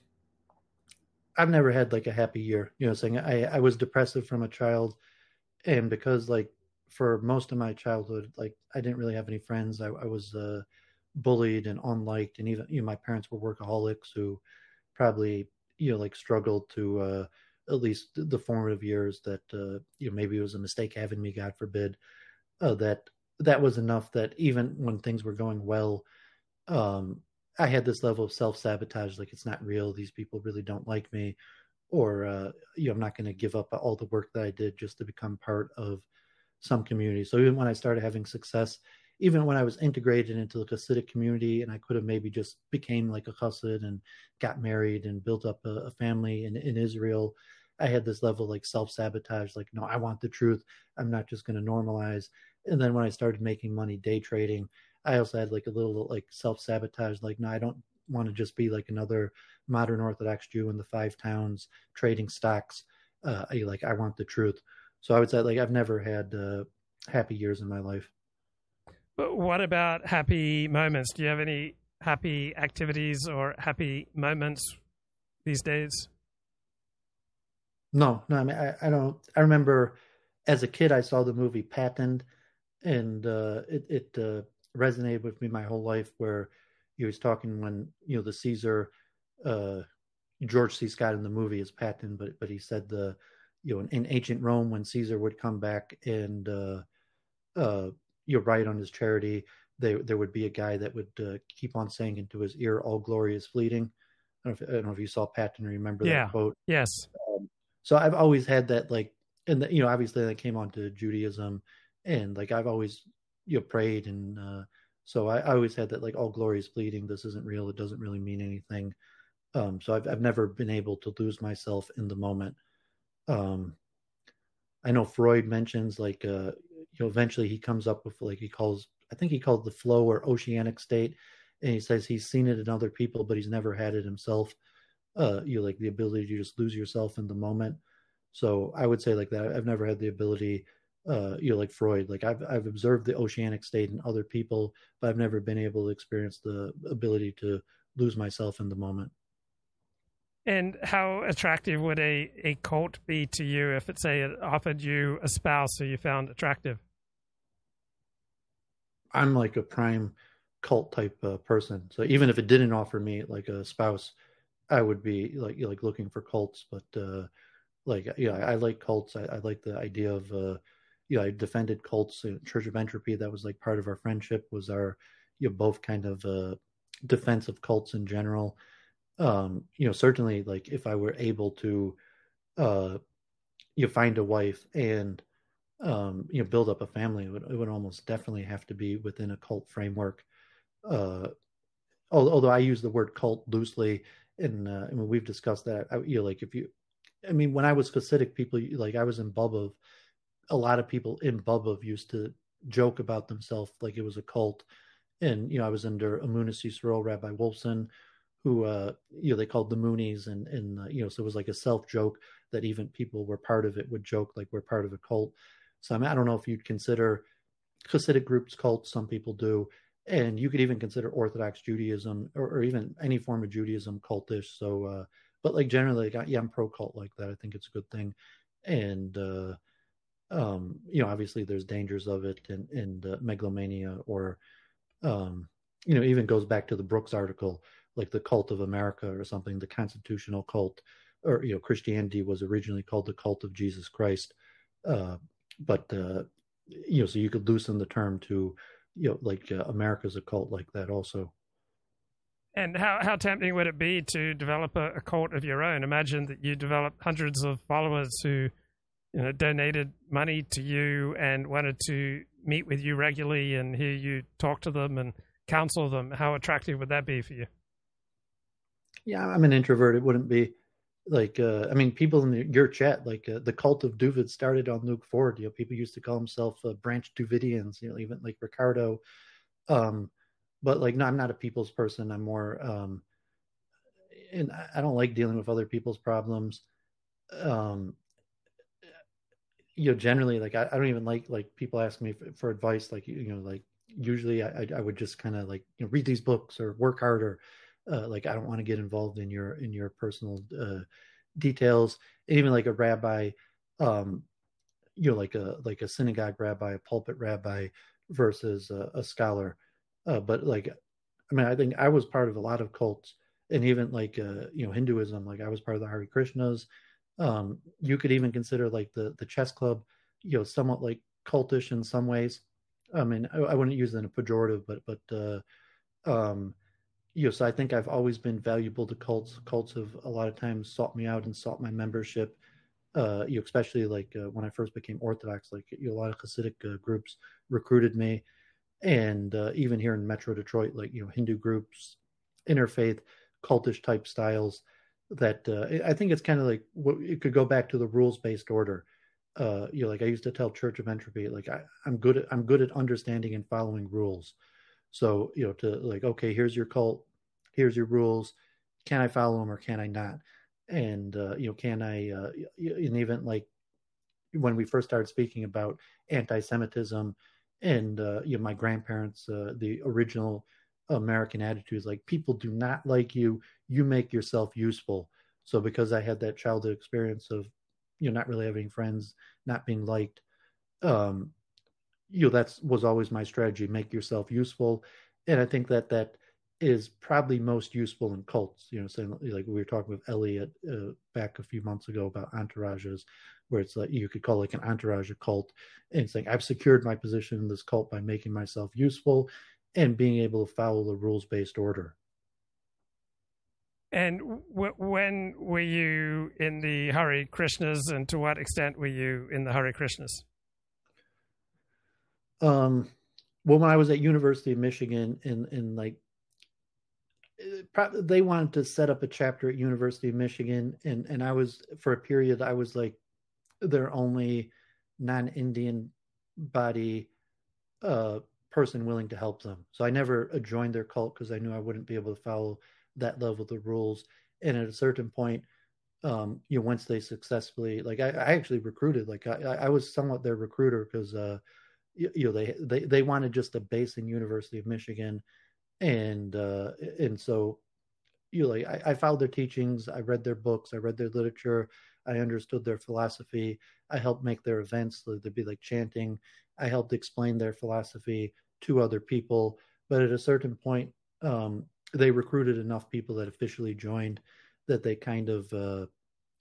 I've never had like a happy year. You know, saying I I was depressive from a child, and because like for most of my childhood, like I didn't really have any friends. I, I was uh, bullied and unliked, and even you know my parents were workaholics who probably you know like struggled to uh, at least the formative years that uh, you know maybe it was a mistake having me, God forbid. Uh, that that was enough that even when things were going well, um, I had this level of self sabotage, like it's not real. These people really don't like me, or uh, you know, I'm not going to give up all the work that I did just to become part of some community. So even when I started having success, even when I was integrated into the Hasidic community, and I could have maybe just became like a Hasid and got married and built up a, a family in, in Israel, I had this level like self sabotage. Like, no, I want the truth. I'm not just going to normalize. And then when I started making money day trading, I also had like a little like self sabotage. Like, no, I don't want to just be like another modern Orthodox Jew in the five towns trading stocks. Uh, I, like, I want the truth. So I would say like I've never had uh, happy years in my life. But what about happy moments? Do you have any happy activities or happy moments these days? No, no. I mean, I, I don't. I remember as a kid, I saw the movie Patton, and uh, it it uh, resonated with me my whole life where he was talking when you know the Caesar uh, George C. Scott in the movie is Patton, but but he said the you know in, in ancient Rome when Caesar would come back and uh, uh, you know write on his charity, there there would be a guy that would uh, keep on saying into his ear, "All glory is fleeting." I don't, if, I don't know if you saw Patton. Remember yeah. that quote? Yes. Um, so I've always had that like, and the, you know, obviously that came on to Judaism, and like I've always you know prayed and uh, so I, I, always had that like all glory is fleeting this isn't real. It doesn't really mean anything. Um, so I've, I've never been able to lose myself in the moment. Um, i know freud mentions like uh, you know eventually he comes up with like he calls i think he called the flow or oceanic state and he says he's seen it in other people but he's never had it himself. Uh, you know, like the ability to just lose yourself in the moment. So i would say like that i've never had the ability uh, you know, like Freud. Like I've I've observed the oceanic state in other people, but I've never been able to experience the ability to lose myself in the moment. And how attractive would a, a cult be to you if it say it offered you a spouse who you found attractive? I'm like a prime cult type uh, person. So even if it didn't offer me like a spouse, I would be like like looking for cults. But uh, like yeah, I, I like cults. I, I, like the idea of uh, you know, I defended cults, Church of Entropy. That was like part of our friendship. Was our, you know, both kind of uh, defense of cults in general. Um, you know, certainly, like if I were able to, uh, you know, find a wife and, um, you know, build up a family, it would, it would almost definitely have to be within a cult framework. Uh, although I use the word cult loosely, and uh, I mean, we've discussed that. I, you know, like if you, I mean, when I was Hasidic, people like I was in Bobov a lot of people in Bobov used to joke about themselves like it was a cult. And, you know, I was under a Emunas Yisrael, Rabbi Wolfson, who, uh, you know, they called the Moonies. And, and uh, you know, so it was like a self joke that even people were part of it would joke like we're part of a cult. So I, mean, I don't know if you'd consider Hasidic groups cults. Some people do. And you could even consider Orthodox Judaism or, or even any form of Judaism cultish. So, uh, but like generally, like, yeah, I'm pro cult like that. I think it's a good thing. And, uh, um, you know, obviously there's dangers of it and, and uh, megalomania or, um, you know, even goes back to the Brooks article, like the cult of America or something, the constitutional cult, or, you know, Christianity was originally called the cult of Jesus Christ. Uh, but, uh, you know, so you could loosen the term to, you know, like uh, America's a cult like that also. And how, how tempting would it be to develop a, a cult of your own? Imagine that you develop hundreds of followers who you know, donated money to you and wanted to meet with you regularly and hear you talk to them and counsel them, how attractive would that be for you? Yeah, I'm an introvert. It wouldn't be like uh, I mean, people in the, your chat, like uh, the cult of Dooovid started on Luke Ford. You know, people used to call themselves uh, branch Dooovidians. You know, even like Ricardo. Um, but like, no, I'm not a people's person. I'm more, um, and I don't like dealing with other people's problems. Um, you know, generally, like I, I don't even like like people ask me for, for advice. Like you know, like usually I I would just kind of like you know read these books or work harder. Uh, like I don't want to get involved in your in your personal uh, details. And even like a rabbi, um, you know, like a like a synagogue rabbi, a pulpit rabbi versus a, a scholar. Uh, but like, I mean, I think I was part of a lot of cults, and even like uh, you know Hinduism. Like I was part of the Hare Krishnas. Um, you could even consider like the the chess club, you know, somewhat like cultish in some ways. I mean, I, I wouldn't use it in a pejorative, but but uh, um, you know, so I think I've always been valuable to cults. Cults have a lot of times sought me out and sought my membership. Uh, you know, especially like uh, when I first became Orthodox, like you know, a lot of Hasidic uh, groups recruited me, and uh, even here in Metro Detroit, like you know, Hindu groups, interfaith, cultish type styles that uh, I think it's kind of like what it could go back to the rules based order. Uh, you know, like I used to tell Church of Entropy, like I, I'm good at I'm good at understanding and following rules. So you know, to like, okay, here's your cult, here's your rules. Can I follow them or can I not? And uh, you know, can I? Uh, and even like when we first started speaking about anti-Semitism, and uh, you know, my grandparents, uh, the original American attitudes. Like people do not like you. You make yourself useful. So because I had that childhood experience of, you know, not really having friends, not being liked, um, you know, that's was always my strategy. Make yourself useful, and I think that that is probably most useful in cults. You know, saying like we were talking with Elliot uh, back a few months ago about entourages, where it's like you could call like an entourage a cult, and saying I've secured my position in this cult by making myself useful and being able to follow the rules based order. And w- when were you in the Hare Krishnas, and to what extent were you in the Hare Krishnas? Um, well, when I was at University of Michigan, in in like, they wanted to set up a chapter at University of Michigan, and and I was for a period I was like their only non-Indian body uh person willing to help them. So I never joined their cult because I knew I wouldn't be able to follow that level of the rules. And at a certain point, um, you know, once they successfully, like I, I actually recruited, like I, I was somewhat their recruiter because, uh, you, you, know, they, they, they wanted just a base in University of Michigan. And, uh, and so, you know, like I, I followed their teachings. I read their books. I read their literature. I understood their philosophy. I helped make their events. So there'd be like chanting. I helped explain their philosophy to other people. But at a certain point, um, they recruited enough people that officially joined that they kind of, uh,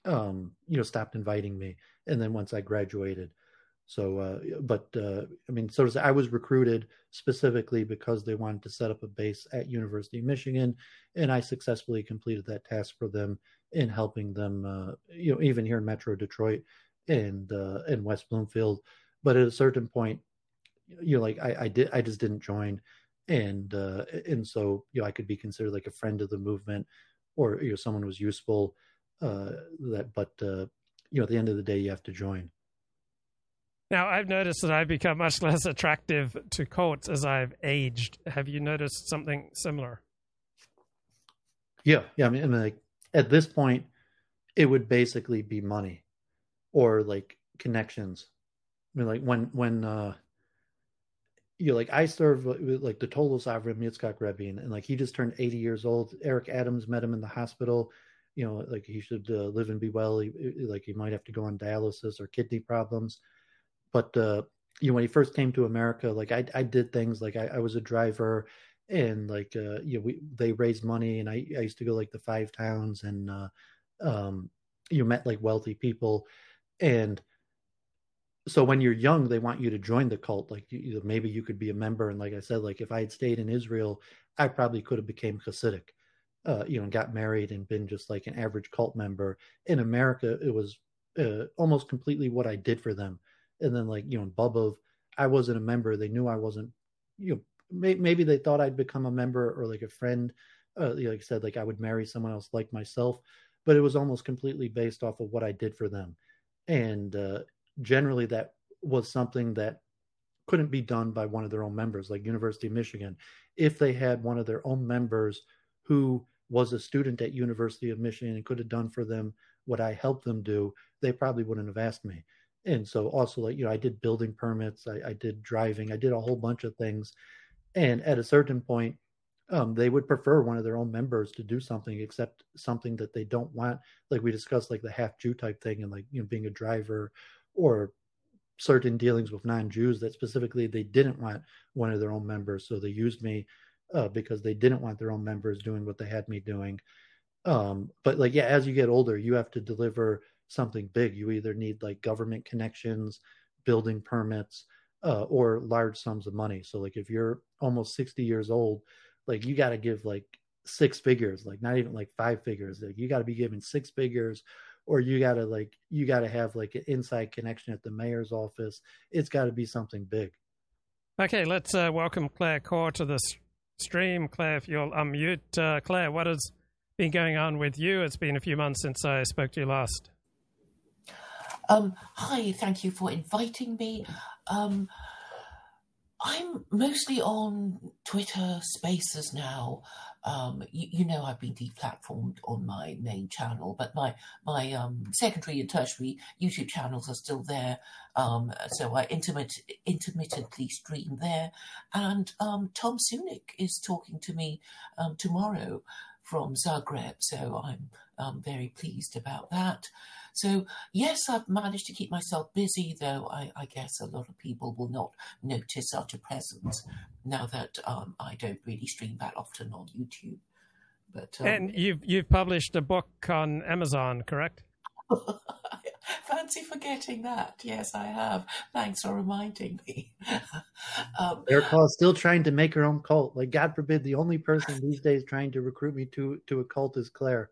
um, you know, stopped inviting me. And then once I graduated, so, uh, but uh, I mean, so I was recruited specifically because they wanted to set up a base at University of Michigan, and I successfully completed that task for them in helping them, uh, you know, even here in Metro Detroit and uh, in West Bloomfield. But at a certain point, you know, like I, I did, I just didn't join, and uh, and so you know, I could be considered like a friend of the movement, or you know, someone was useful. Uh, that, but uh, you know, at the end of the day, you have to join. Now, I've noticed that I've become much less attractive to cults as I've aged. Have you noticed something similar? Yeah, yeah. I mean, I mean, like at this point, it would basically be money, or like connections. I mean, like when when uh, you know, like I serve like the Toldos Avram Yitzchak and, and, like he just turned 80 years old. Eric Adams met him in the hospital. You know, like he should uh, live and be well. He, like he might have to go on dialysis or kidney problems. But uh, you know, when he first came to America, like I, I did things like I, I was a driver, and like uh, you know, we they raised money, and I, I used to go like the five towns, and uh, um, you met like wealthy people, and so when you're young they want you to join the cult like you, maybe you could be a member and like i said like if i had stayed in israel i probably could have became hasidic uh, you know got married and been just like an average cult member in america it was uh, almost completely what I did for them. And then like you know, Bobov, I wasn't a member. They knew I wasn't. You know, may, maybe they thought I'd become a member or like a friend. Uh, like I said, like I would marry someone else like myself, but it was almost completely based off of what I did for them. And uh, generally, that was something that couldn't be done by one of their own members, like University of Michigan. If they had one of their own members who was a student at University of Michigan and could have done for them what I helped them do, they probably wouldn't have asked me. And so also like, you know, I did building permits, I, I did driving, I did a whole bunch of things. And at a certain point, um, they would prefer one of their own members to do something except something that they don't want. Like we discussed, like the half Jew type thing and like, you know, being a driver or certain dealings with non-Jews that specifically they didn't want one of their own members. So they used me uh, because they didn't want their own members doing what they had me doing. Um, but like, yeah, as you get older, you have to deliver something big. You either need like government connections, building permits, uh, or large sums of money. So like, if you're almost 60 years old, like you got to give like six figures, like not even like five figures. Like you got to be giving six figures or you got to like you got to have like an inside connection at the mayor's office. It's got to be something big. Okay, let's uh, welcome Claire Khaw to this stream. Claire, if you'll unmute. Uh, Claire, what has been going on with you? It's been a few months since I spoke to you last. Um, hi, thank you for inviting me. Um, I'm mostly on Twitter Spaces now. Um, you, you, know, I've been deplatformed on my main channel, but my my um, secondary and tertiary YouTube channels are still there. Um, so I intermit- intermittently stream there, and um, Tom Sunic is talking to me um, tomorrow from Zagreb. So I'm um, very pleased about that. So, yes, I've managed to keep myself busy, though I, I guess a lot of people will not notice such a presence now that um, I don't really stream that often on YouTube. But um, And you've, you've published a book on Amazon, correct? Fancy forgetting that. Yes, I have. Thanks for reminding me. um, Erica still trying to make her own cult. Like, God forbid, the only person these days trying to recruit me to to a cult is Claire.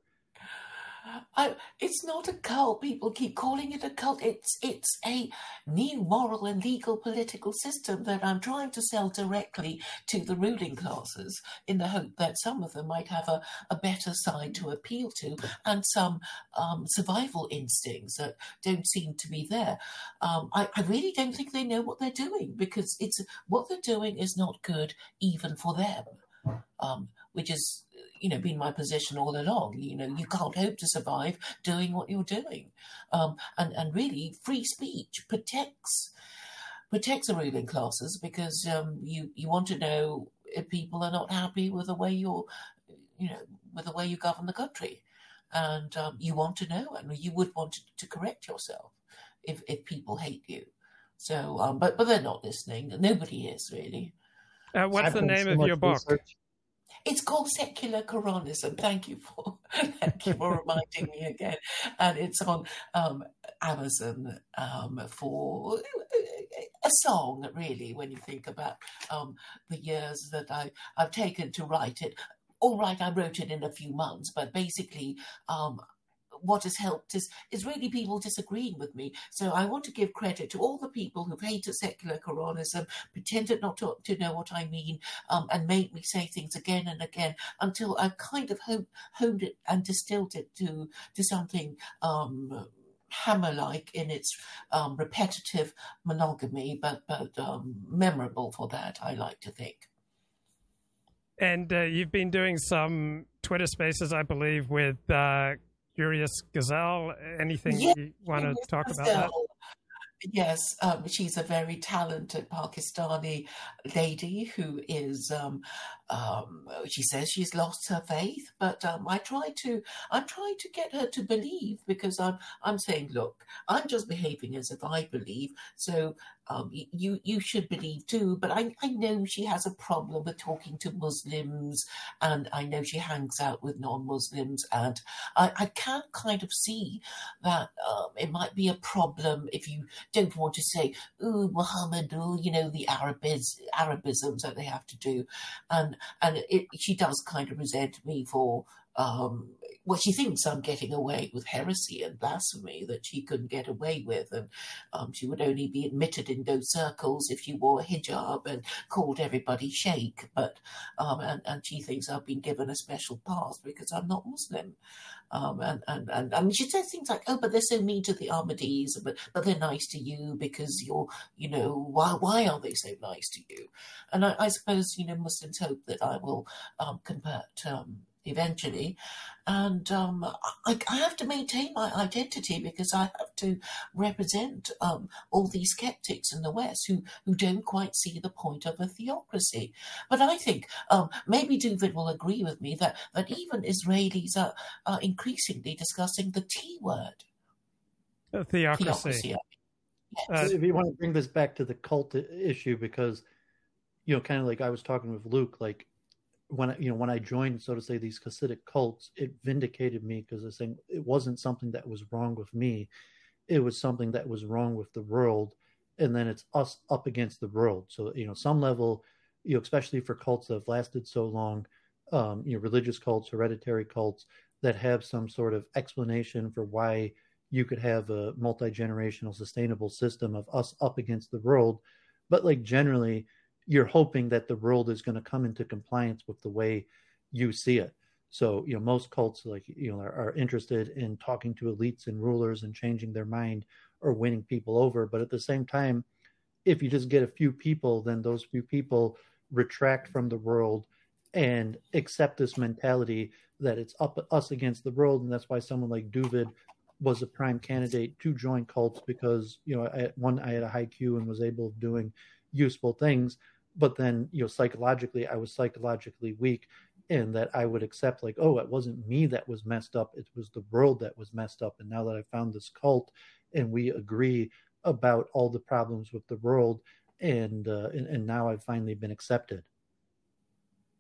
I, it's not a cult. People keep calling it a cult. It's it's a new moral and legal political system that I'm trying to sell directly to the ruling classes in the hope that some of them might have a, a better side to appeal to and some um, survival instincts that don't seem to be there. Um, I, I really don't think they know what they're doing because it's what they're doing is not good even for them. Um, which is you know been my position all along. You know, you can't hope to survive doing what you're doing, um, and and really, free speech protects protects the ruling classes because um, you you want to know if people are not happy with the way you're, you know, with the way you govern the country, and um, you want to know, and you would want to, to correct yourself if if people hate you. So, um, but but they're not listening. Nobody is really. Uh, what's I've the name so of your book? Research. It's called secular Koranism. Thank you for thank you for reminding me again. And it's on um, Amazon um, for a song, really. When you think about um, the years that I I've taken to write it. All right, I wrote it in a few months, but basically, um, what has helped is is really people disagreeing with me. So I want to give credit to all the people who've hated secular Koranism, pretended not to, to know what I mean, um, and made me say things again and again until I kind of honed, honed it and distilled it to to something. Um, hammer-like in its um, repetitive monogamy, but but um, memorable for that. I like to think. And uh, you've been doing some Twitter Spaces, I believe, with uh, Curious Gazelle. Anything yes, you want to talk Gazelle. about that? Yes, um, she's a very talented Pakistani lady who is. Um, um, she says she's lost her faith, but um, I try to. I'm trying to get her to believe because I'm. I'm saying, look, I'm just behaving as if I believe. So um, you you should believe too. But I I know she has a problem with talking to Muslims, and I know she hangs out with non-Muslims, and I I can kind of see that um, it might be a problem if you don't want to say, "Ooh, Muhammad," ooh, you know, the Arabis, Arabisms that they have to do, and and it, she does kind of resent me for um, well, she thinks I'm getting away with heresy and blasphemy that she couldn't get away with, and um, she would only be admitted in those circles if she wore a hijab and called everybody sheikh. But um, and, and she thinks I've been given a special pass because I'm not Muslim. Um, and, and, and she says things like, "Oh, but they're so mean to the Ahmadis, but but they're nice to you because you're, you know, why why are they so nice to you?" And I, I suppose you know Muslims hope that I will um, convert um, eventually. And um, I, I, have to maintain my identity because I have to represent um, all these skeptics in the West who, who don't quite see the point of a theocracy. But I think um, maybe David will agree with me that, that even Israelis are, are increasingly discussing the T word. theocracy. theocracy. Yes. Uh, if you want to bring this back to the cult issue, because you know, kind of like I was talking with Luke, like when I, you know when I joined, so to say, these Hasidic cults, it vindicated me because I was saying it wasn't something that was wrong with me, it was something that was wrong with the world, and then it's us up against the world. So you know, some level, you know, especially for cults that have lasted so long, um, you know, religious cults, hereditary cults that have some sort of explanation for why you could have a multi generational sustainable system of us up against the world, but like generally you're hoping that the world is going to come into compliance with the way you see it. So, you know, most cults like you know are, are, interested in talking to elites and rulers and changing their mind or winning people over. But at the same time, if you just get a few people, then those few people retract from the world and accept this mentality that it's up us against the world, and that's why someone like Dooovid was a prime candidate to join cults because you know at one I had a high Q and was able of doing useful things but then you know psychologically i was psychologically weak and that i would accept like oh it wasn't me that was messed up it was the world that was messed up. And now that i found this cult and we agree about all the problems with the world and uh, and, and now i've finally been accepted.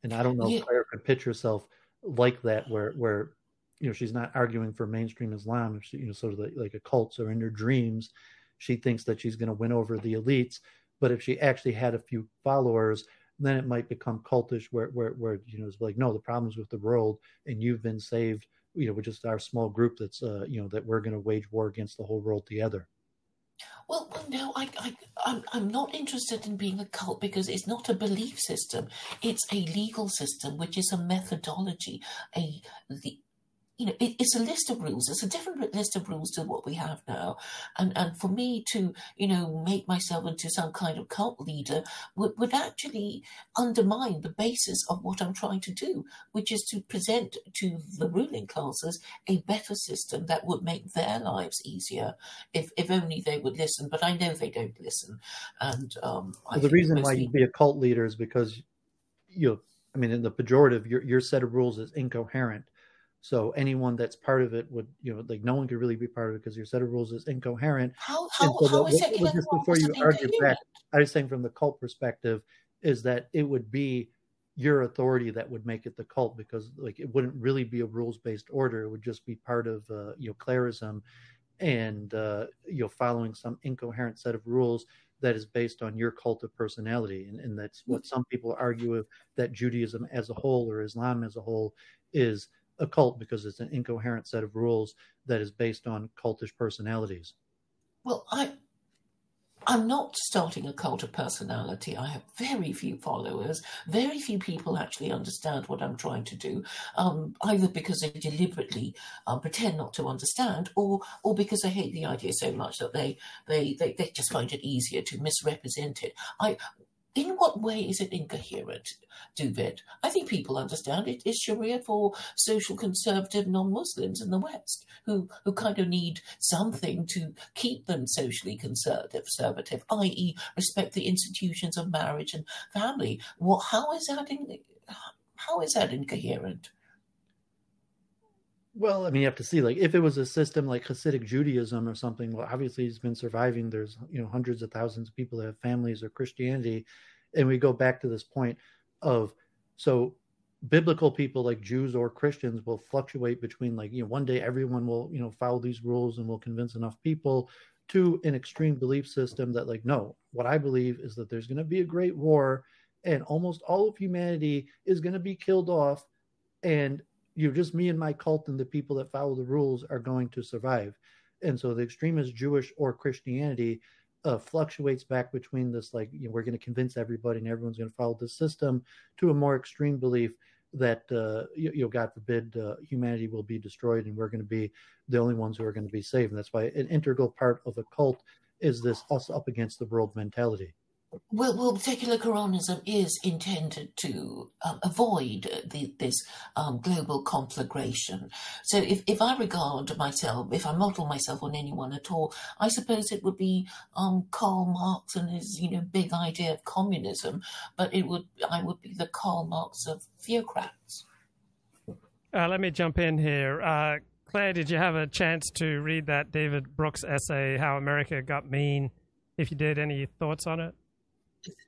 And i don't know yeah. if claire could pitch herself like that where where you know she's not arguing for mainstream islam she, you know sort of like, like a cult so in her dreams she thinks that she's going to win over the elites but if she actually had a few followers, then it might become cultish where, where, where, you know, it's like, no, the problem's with the world and you've been saved, you know, with just our small group that's, uh, you know, that we're going to wage war against the whole world together. Well, no, I, I, I'm, I'm not interested in being a cult because it's not a belief system. It's a legal system, which is a methodology, a the you know, it, it's a list of rules. It's a different list of rules to what we have now. And and for me to, you know, make myself into some kind of cult leader would, would actually undermine the basis of what I'm trying to do, which is to present to the ruling classes a better system that would make their lives easier if, if only they would listen. But I know they don't listen. And um, well, the reason why you'd be a cult leader is because you I mean, in the pejorative, your your set of rules is incoherent so anyone that's part of it would, you know, like no one could really be part of it because your set of rules is incoherent. How, how, so how the, is it just before you argue back, I was saying from the cult perspective is that it would be your authority that would make it the cult because like it wouldn't really be a rules based order. It would just be part of, uh, you know, clarism and, uh, you know, following some incoherent set of rules that is based on your cult of personality. And, and that's what some people argue that Judaism as a whole or Islam as a whole is a cult because it's an incoherent set of rules that is based on cultish personalities. Well, I I'm not starting a cult of personality. I have very few followers. Very few people actually understand what I'm trying to do, um, either because they deliberately um, pretend not to understand, or or because they hate the idea so much that they, they they they just find it easier to misrepresent it. I in what way is it incoherent, David? I think people understand it is Sharia for social conservative non-Muslims in the West who, who kind of need something to keep them socially conservative, conservative, i.e., respect the institutions of marriage and family. What? How is that? In, how is that incoherent? Well, I mean, you have to see, like, if it was a system like Hasidic Judaism or something, well, obviously it's been surviving. There's, you know, hundreds of thousands of people that have families or Christianity. And we go back to this point of, so biblical people like Jews or Christians will fluctuate between, like, you know, one day everyone will, you know, follow these rules and will convince enough people to an extreme belief system that, like, no, what I believe is that there's going to be a great war and almost all of humanity is going to be killed off. And you just me and my cult and the people that follow the rules are going to survive. And so the extremist Jewish or Christianity uh, fluctuates back between this like you know, we're going to convince everybody and everyone's going to follow the system to a more extreme belief that uh, you, you, know God forbid uh, humanity will be destroyed and we're going to be the only ones who are going to be saved. And that's why an integral part of a cult is this us up against the world mentality. Well, well, secular Koranism is intended to um, avoid the, this um, global conflagration. So, if, if I regard myself, if I model myself on anyone at all, I suppose it would be um, Karl Marx and his, you know, big idea of communism. But it would, I would be the Karl Marx of theocrats. Uh, let me jump in here. Uh, Claire, did you have a chance to read that David Brooks essay, "How America Got Mean"? If you did, any thoughts on it?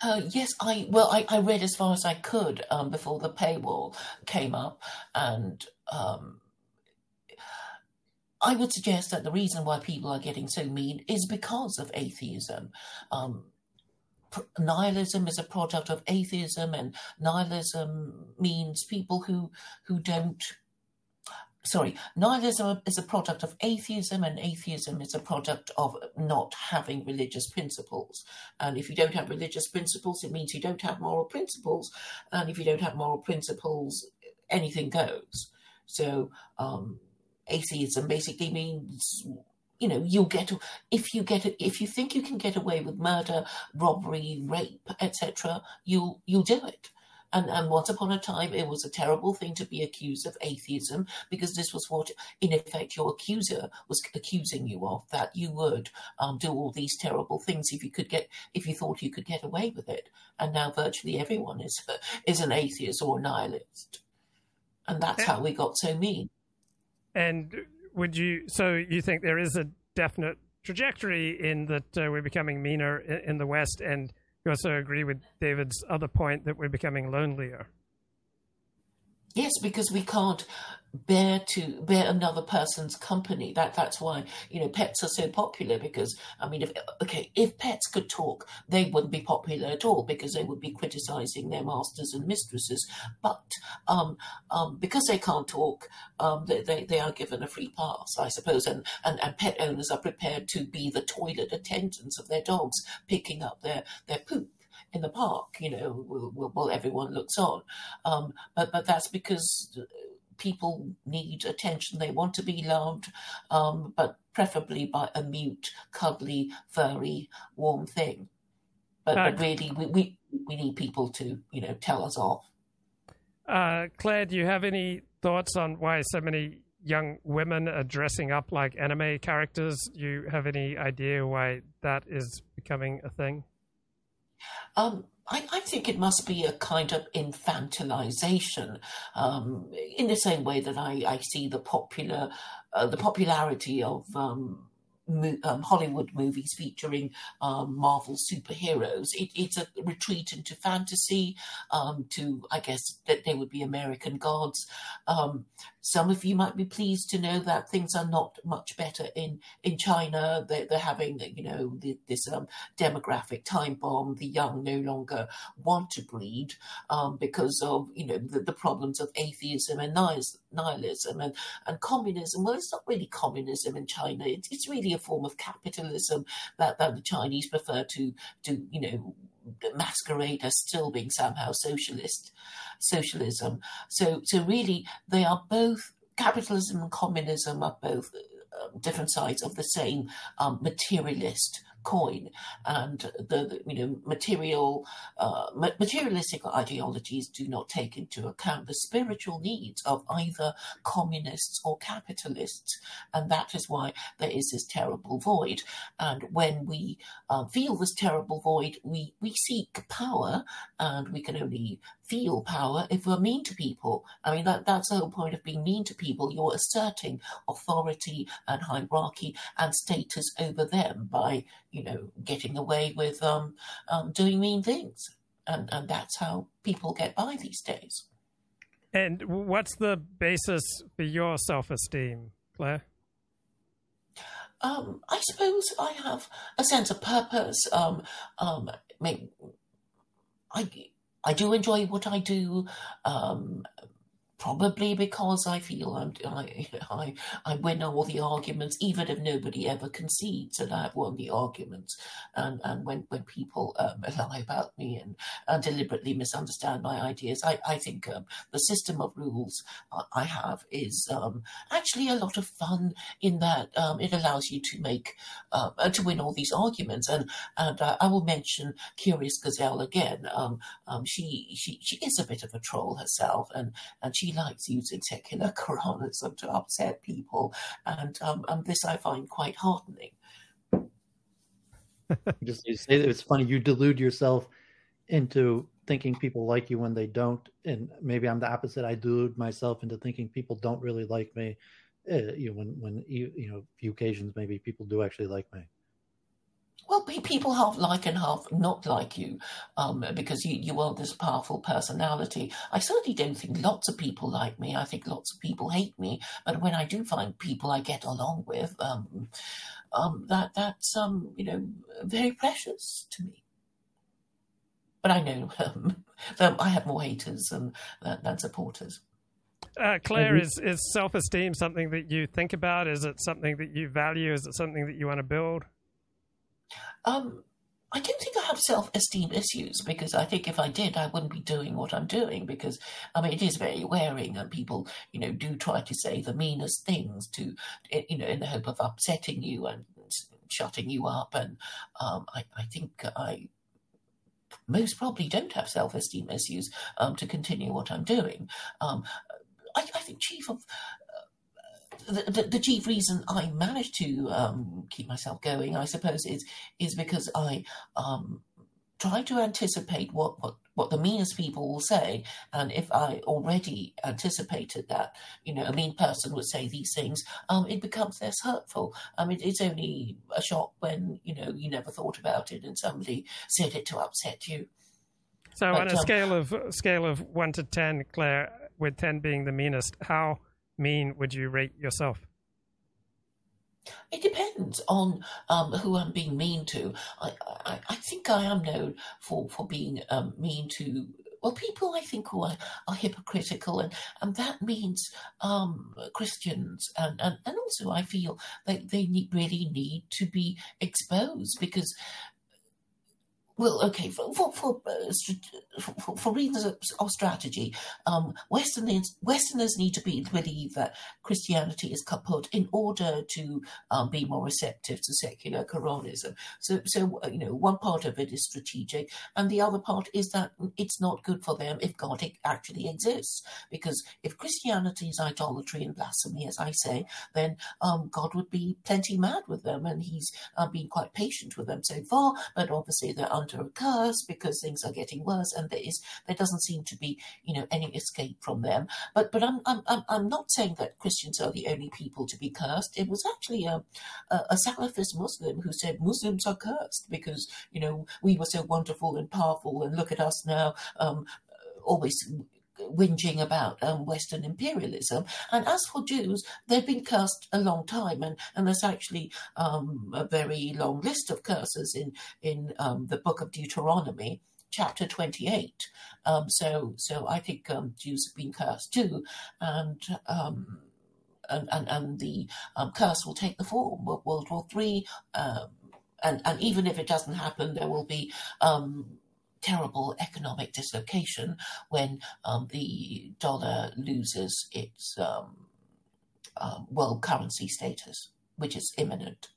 Uh, yes, I well, I, I read as far as I could um, before the paywall came up, and um, I would suggest that the reason why people are getting so mean is because of atheism. Um, nihilism is a product of atheism, and nihilism means people who who don't sorry, nihilism is a product of atheism, and atheism is a product of not having religious principles. And if you don't have religious principles, it means you don't have moral principles. And if you don't have moral principles, anything goes. So, um, atheism basically means you know you'll get if you get if you think you can get away with murder robbery rape etc you'll you'll do it and, and once upon a time, it was a terrible thing to be accused of atheism because this was what, in effect, your accuser was accusing you of that you would um, do all these terrible things if you could get if you thought you could get away with it. And now virtually everyone is is an atheist or a nihilist, and that's how we got so mean. And would you? So you think there is a definite trajectory in that uh, we're becoming meaner in, in the West and you also agree with David's other point that we're becoming lonelier. Yes, because we can't bear to bear another person's company. That that's why you know pets are so popular because I mean if okay if pets could talk they wouldn't be popular at all because they would be criticizing their masters and mistresses. But um, um, because they can't talk, um, they, they, they are given a free pass, I suppose, and, and and pet owners are prepared to be the toilet attendants of their dogs, picking up their their poop in the park, you know, while, everyone looks on. Um, but but that's because people need attention. They want to be loved, um, but preferably by a mute, cuddly, furry, warm thing. But, uh, but really, we, we we need people to you know tell us off. Uh, Claire, do you have any thoughts on why so many young women are dressing up like anime characters? Do you have any idea why that is becoming a thing? Um, I, I, think it must be a kind of infantilization, um, in the same way that I, I see the popular, uh, the popularity of um, um, Hollywood movies featuring um, Marvel superheroes. It, it's a retreat into fantasy. Um, to I guess that they would be American gods. Um, some of you might be pleased to know that things are not much better in in China. They're, they're having you know the, this um, demographic time bomb. The young no longer want to breed um, because of you know the, the problems of atheism and nihilism and, and communism. Well, it's not really communism in China. It, it's really a form of capitalism that, that the Chinese prefer to, to you know, masquerade as still being somehow socialist socialism. So so really they are both capitalism and communism are both uh, different sides of the same um, materialist coin, and the, the you know material uh, materialistic ideologies do not take into account the spiritual needs of either communists or capitalists, and that is why there is this terrible void. And when we uh, feel this terrible void, we we seek power, and we can only feel power if we're mean to people. I mean, that, that's the whole point of being mean to people. You're asserting authority and hierarchy and status over them by, you know, getting away with um, um, doing mean things. And, and that's how people get by these days. And what's the basis for your self esteem, Claire? Um, I suppose I have a sense of purpose. Um, um, I, I do enjoy what I do. Um, probably because I feel I'm, I, I, I win all the arguments, even if nobody ever concedes that I've won the arguments. And, and when, when people um, lie about me and, and deliberately misunderstand my ideas, I, I think um, the system of rules I have is um, actually a lot of fun in that um, it allows you to make, uh, to win all these arguments. And, and uh, I will mention Curious Gazelle again. Um, um, she, she, she is a bit of a troll herself and, and she likes using secular Koranism to upset people. And, um, and this I find quite heartening. Just you say that it's funny. You delude yourself into thinking people like you when they don't, and maybe I'm the opposite. I delude myself into thinking people don't really like me. Uh, you know, when when you you know, few occasions maybe people do actually like me. Well, people half like and half not like you, um, because you, you are this powerful personality. I certainly don't think lots of people like me. I think lots of people hate me. But when I do find people I get along with, um, um, that that's um, you know very precious to me. But I know um, that I have more haters than than supporters. Uh, Claire, is, is self esteem something that you think about? Is it something that you value? Is it something that you want to build? Um, I don't think I have self esteem issues because I think if I did, I wouldn't be doing what I'm doing because, I mean, it is very wearing and people, you know, do try to say the meanest things to, you know, in the hope of upsetting you and shutting you up. And um, I, I think I most probably don't have self esteem issues um, to continue what I'm doing. Um, I, I, think chief of the, the, the, chief reason I managed to um, keep myself going, I suppose, is is because I um, try to anticipate what, what, what the meanest people will say. And if I already anticipated that, you know, a mean person would say these things, um, it becomes less hurtful. I mean, it's only a shock when, you know, you never thought about it and somebody said it to upset you. So but, on a um, scale of scale of one to ten, Claire, with ten being the meanest, how mean would you rate yourself? It depends on um, who I'm being mean to. I, I, I, think I am known for, for being um, mean to well, people I think who are, are hypocritical, and, and that means um, Christians, and, and, and also I feel that they need, really need to be exposed because well, okay, for for for, uh, for, for reasons of, strategy, um, Westerners Westerners need to be believe that Christianity is kaput in order to um, be more receptive to secular Koranism. So, so uh, you know, one part of it is strategic, and the other part is that it's not good for them if God actually exists. Because if Christianity is idolatry and blasphemy, as I say, then um, God would be plenty mad with them, and He's uh, been quite patient with them so far. But obviously, they're under a curse because things are getting worse, and there is there doesn't seem to be you know any escape from them. But but I'm I'm I'm not saying that Christians are the only people to be cursed. It was actually a a, a Salafist Muslim who said Muslims are cursed because you know we were so wonderful and powerful, and look at us now. Um, always whinging about um, Western imperialism. And as for Jews, they've been cursed a long time, and, and there's actually um, a very long list of curses in in um, the book of Deuteronomy. Chapter twenty-eight. Um, so, so I think um, Jews have been cursed too, and um, and, and, and the curse will take the form of World War Three. and, and even if it doesn't happen, there will be um, terrible economic dislocation when um, the dollar loses its um, um, world currency status, which is imminent.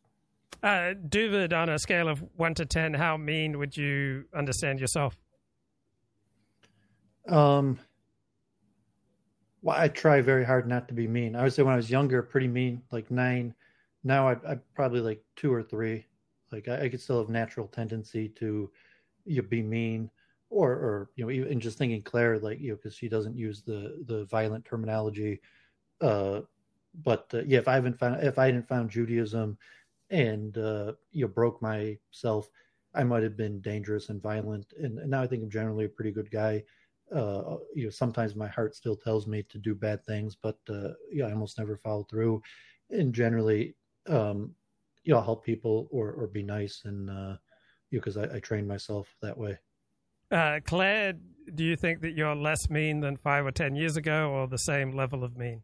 Uh, Dooovid, on a scale of one to ten, how mean would you understand yourself? Um, well, I try very hard not to be mean. I would say when I was younger, pretty mean, like nine. Now I, I probably like two or three. Like I, I could still have natural tendency to you know, be mean or or you know even just thinking claire like you know because she doesn't use the the violent terminology uh but uh, yeah if i haven't found if i hadn't found judaism and uh you know broke myself i might have been dangerous and violent. And, and now i think i'm generally a pretty good guy. Uh you know sometimes my heart still tells me to do bad things but uh yeah i almost never follow through. And generally um you know help people or or be nice and uh you because I, I train myself that way. Uh, Claire, do you think that you're less mean than five or ten years ago, or the same level of mean?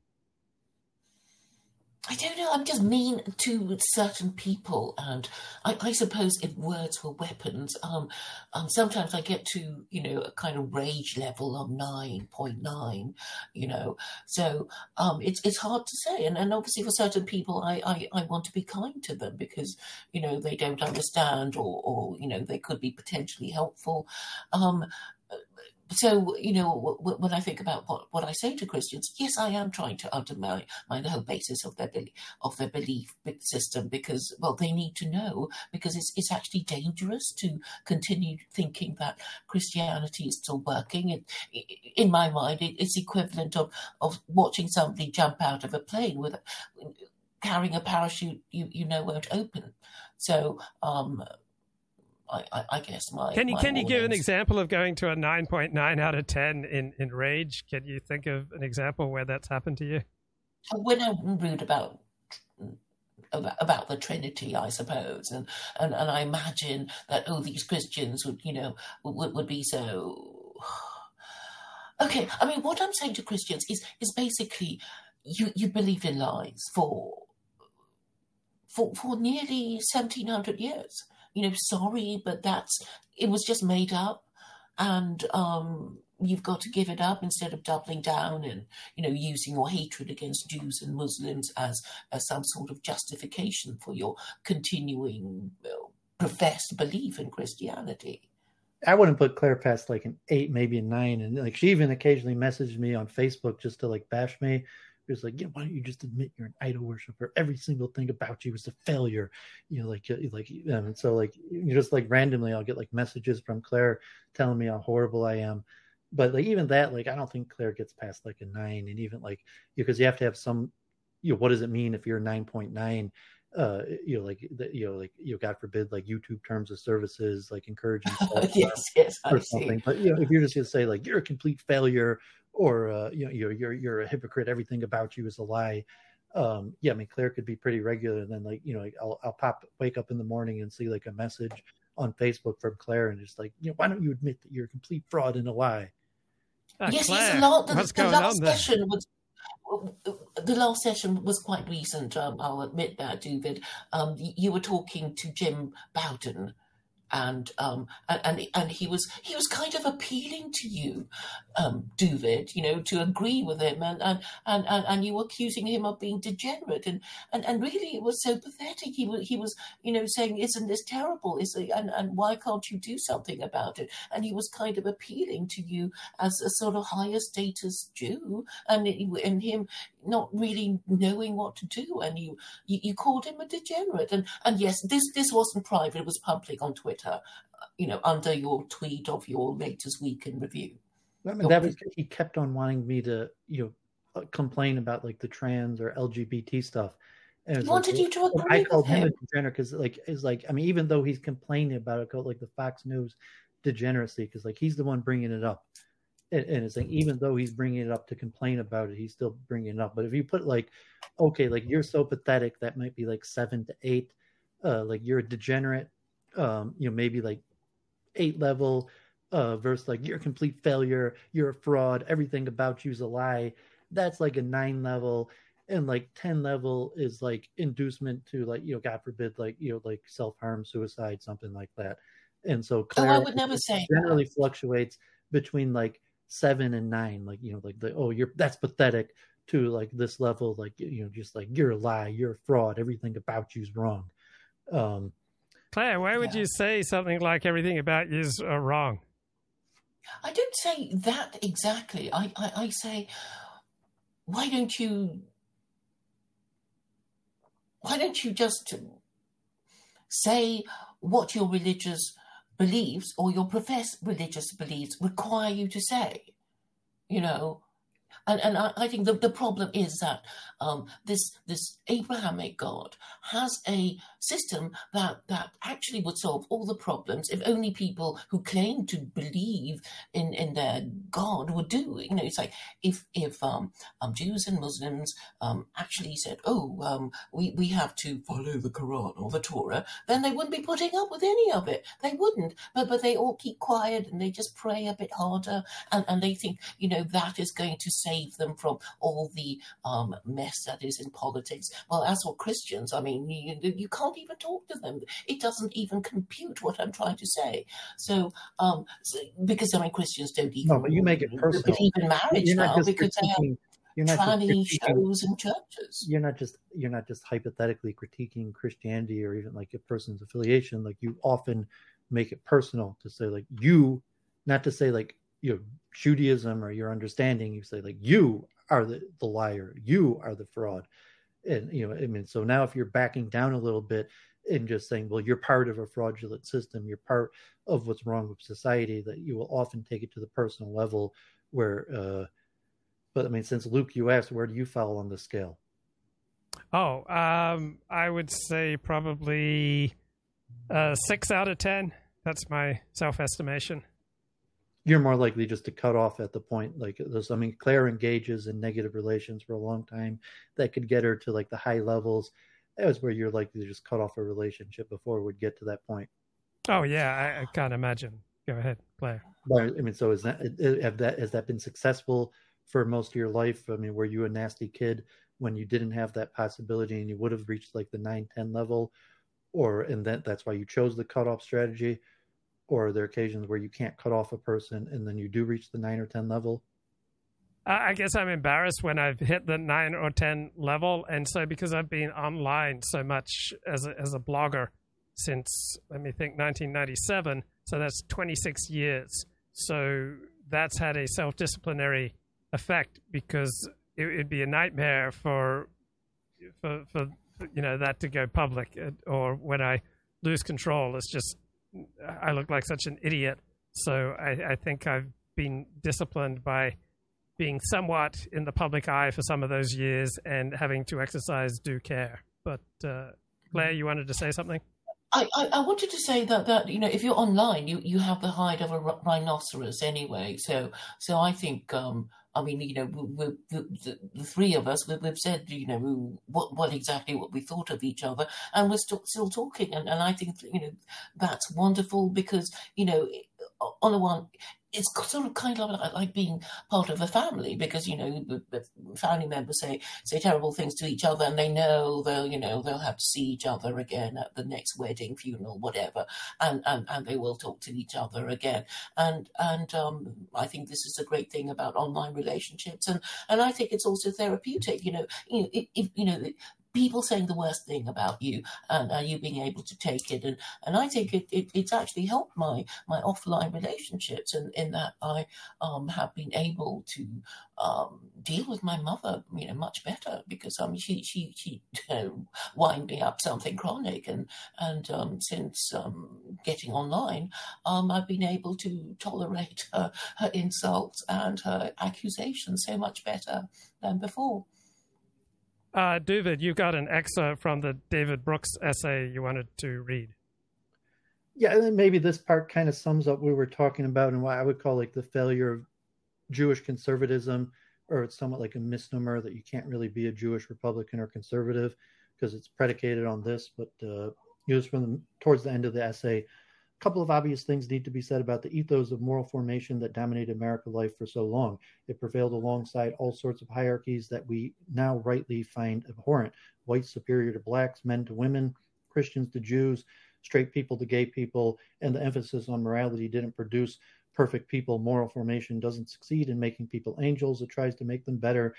I don't know. I'm just mean to certain people, and I, I suppose if words were weapons, um, um, sometimes I get to you know a kind of rage level of nine point nine, you know. So um, it's it's hard to say, and, and obviously for certain people, I, I, I want to be kind to them because you know they don't understand, or or you know they could be potentially helpful. Um, so you know when I think about what, what I say to Christians, yes, I am trying to undermine the whole basis of their of their belief system because well they need to know because it's it's actually dangerous to continue thinking that Christianity is still working. In my mind, it, it's equivalent of of watching somebody jump out of a plane with carrying a parachute you you know won't open. So um, I, I, guess my. Can you my can you give an example of going to a nine point nine out of ten in in rage? Can you think of an example where that's happened to you? When I'm rude about about the Trinity, I suppose, and, and and I imagine that oh, these Christians would you know would would be so. Okay, I mean, what I'm saying to Christians is is basically you you believed in lies for for for nearly seventeen hundred years you know, sorry, but that's it was just made up, and um, you've got to give it up instead of doubling down and you know using your hatred against Jews and Muslims as, as some sort of justification for your continuing well, professed belief in Christianity. I wouldn't put Claire past like an eight, maybe a nine, and like she even occasionally messaged me on Facebook just to like bash me it's like, yeah, why don't you just admit you're an idol worshiper? Every single thing about you is a failure. You know, like, uh, like, um, so like, you just like randomly, I'll get like messages from Claire telling me how horrible I am. But like, even that, like, I don't think Claire gets past like a nine. And even like, because you have to have some, you know, what does it mean if you're 9.9? uh you know like you know like you know god forbid like youtube terms of services like encouraging yes yes or something but you know if you're just gonna say like you're a complete failure or uh, you know you're you're you're a hypocrite. Everything about you is a lie. Um, yeah, I mean Claire could be pretty regular, and then like you know like I'll I'll pop wake up in the morning and see like a message on Facebook from Claire, and it's like you know why don't you admit that you're a complete fraud and a lie? Uh, yes, Claire, yes, a lot. The, what's the going last on session was the last session was quite recent. Um, I'll admit that, David. Um, you were talking to Jim Bouton, and um and, and he was he was kind of appealing to you, um, David, you know, to agree with him and and, and, and, you were accusing him of being degenerate and, and, and really it was so pathetic. He was he was, you know, saying, Isn't this terrible? Is and, and why can't you do something about it? And he was kind of appealing to you as a sort of higher status Jew and and him not really knowing what to do and you, you, you called him a degenerate and and yes this this wasn't private it was public on twitter you know under your tweet of your latest week in review I mean, that was he kept on wanting me to you know complain about like the trans or lgbt stuff and he wanted like, you to agree I called him, him a degenerate because like is like I mean even though he's complaining about it called like the Fox News degeneracy because like he's the one bringing it up and, and it's like even though he's bringing it up to complain about it, he's still bringing it up. But if you put like, okay, like you're so pathetic, that might be like seven to eight. Uh, like you're a degenerate, um, you know, maybe like eight level. Uh, versus like you're a complete failure, you're a fraud, everything about you's a lie. That's like a nine level, and like 10 level is like inducement to like you know god forbid like you know like self-harm suicide something like that and so Claire oh, i would never say generally fluctuates between like seven and nine, like you know, like the oh you're that's pathetic to like this level, like you know, just like you're a lie, you're a fraud, everything about you's wrong. Um, Claire, why would yeah. you say something like everything about you's uh, wrong? I don't say that exactly. I, I, I say, why don't you why don't you just say what your religious beliefs or your professed religious beliefs require you to say. You know, and and I, I think the, the problem is that um, this this Abrahamic God has a system that that actually would solve all the problems if only people who claim to believe in in their God would do. You know, it's like if if um, um Jews and Muslims um actually said, oh um we we have to follow the Quran or the Torah, then they wouldn't be putting up with any of it. They wouldn't. But but they all keep quiet and they just pray a bit harder and and they think you know that is going to save them from all the um mess that is in politics. Well, as for Christians, I mean, you, you can't even talk to them. It doesn't even compute what I'm trying to say. So, um, so, because I mean, Christians don't even. No, but you make it personal. Even marriage you're now because they have you're not tranny shows and churches. You're not just you're not just hypothetically critiquing Christianity or even like a person's affiliation. Like you often make it personal to say like you, not to say like you know Judaism or your understanding. You say like you are the, the liar, you are the fraud and you know i mean so now if you're backing down a little bit and just saying well you're part of a fraudulent system you're part of what's wrong with society that you will often take it to the personal level where uh but i mean since luke you asked where do you fall on the scale? Oh um i would say probably uh six out of ten. That's my self-estimation you're more likely just to cut off at the point like this. I mean, Claire engages in negative relations for a long time that could get her to like the high levels. That was where you're likely to just cut off a relationship before it would get to that point. Oh yeah, I, I can't imagine. Go ahead, Claire. But I mean, so is that have that has that been successful for most of your life? I mean, were you a nasty kid when you didn't have that possibility and you would have reached like the nine ten level, or and that that's why you chose the cutoff strategy? Or are there occasions where you can't cut off a person and then you do reach the nine or ten level? I guess I'm embarrassed when I've hit the nine or ten level, and so because I've been online so much as a, as a blogger since let me think 1997, so that's 26 years. So that's had a self disciplinary effect because it would be a nightmare for, for for you know that to go public, uh, or when I lose control, it's just I look like such an idiot. So I, I think I've been disciplined by being somewhat in the public eye for some of those years and having to exercise due care. But uh, Claire, you wanted to say something? I, I, I, wanted to say that, that you know if you're online you, you have the hide of a rhinoceros anyway so so I think um, I mean, you know, we, we, the, the, three of us, we, have said, you know, what, what exactly what we thought of each other, and we're still, still talking. And, and I think, you know, that's wonderful because, you know, on the one, it's sort of kind of like being part of a family because you know the family members say say terrible things to each other and they know they'll you know they'll have to see each other again at the next wedding funeral whatever and and, and they will talk to each other again. And and um, I think this is a great thing about online relationships and and I think it's also therapeutic you know you know if, you know people saying the worst thing about you and uh, you being able to take it and and I think it, it it's actually helped my my offline relationships and in, in that I um have been able to um deal with my mother you know much better because um she she she wind me up something chronic and and um since um getting online um I've been able to tolerate her her insults and her accusations so much better than before. Uh, David, you got an excerpt from the David Brooks essay you wanted to read. Yeah, and maybe this part kind of sums up what we were talking about and what I would call like the failure of Jewish conservatism, or it's somewhat like a misnomer that you can't really be a Jewish Republican or conservative because it's predicated on this. But uh, was from the, towards the end of the essay couple of obvious things need to be said about the ethos of moral formation that dominated American life for so long. It prevailed alongside all sorts of hierarchies that we now rightly find abhorrent whites superior to blacks, men to women, Christians to Jews, straight people to gay people, and the emphasis on morality didn't produce perfect people. Moral formation doesn't succeed in making people angels, it tries to make them better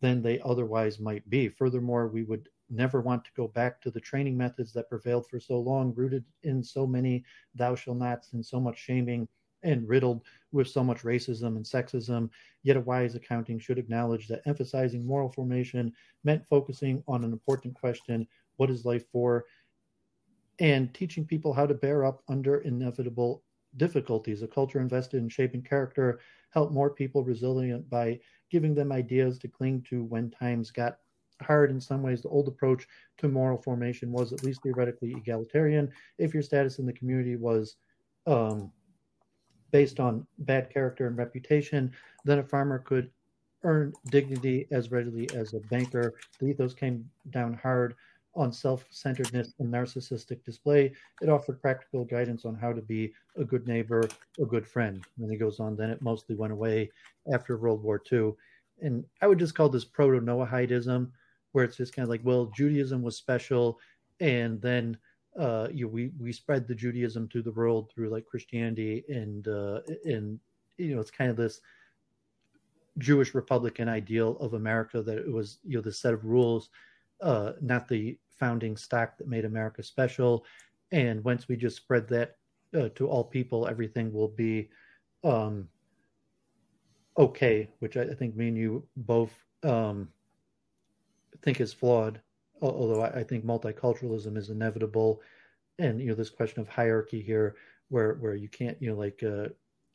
than they otherwise might be. Furthermore, we would never want to go back to the training methods that prevailed for so long, rooted in so many thou shall nots and so much shaming and riddled with so much racism and sexism. Yet a wise accounting should acknowledge that emphasizing moral formation meant focusing on an important question what is life for? And teaching people how to bear up under inevitable difficulties. A culture invested in shaping character helped more people resilient by giving them ideas to cling to when times got hard in some ways. The old approach to moral formation was at least theoretically egalitarian. If your status in the community was um, based on bad character and reputation, then a farmer could earn dignity as readily as a banker. The ethos came down hard on self-centeredness and narcissistic display. It offered practical guidance on how to be a good neighbor, a good friend. And then he goes on, then it mostly went away after World War II. And I would just call this proto-Noahidism, where it's just kind of like, well, Judaism was special, and then uh, you know, we we spread the Judaism to the world through like Christianity, and uh, and you know, it's kind of this Jewish Republican ideal of America that it was you know the set of rules, uh, not the founding stock that made America special. And once we just spread that uh, to all people, everything will be um, okay. Which I, think me and you both um, think is flawed. Although I, I think multiculturalism is inevitable, and you know this question of hierarchy here, where where you can't you know like uh,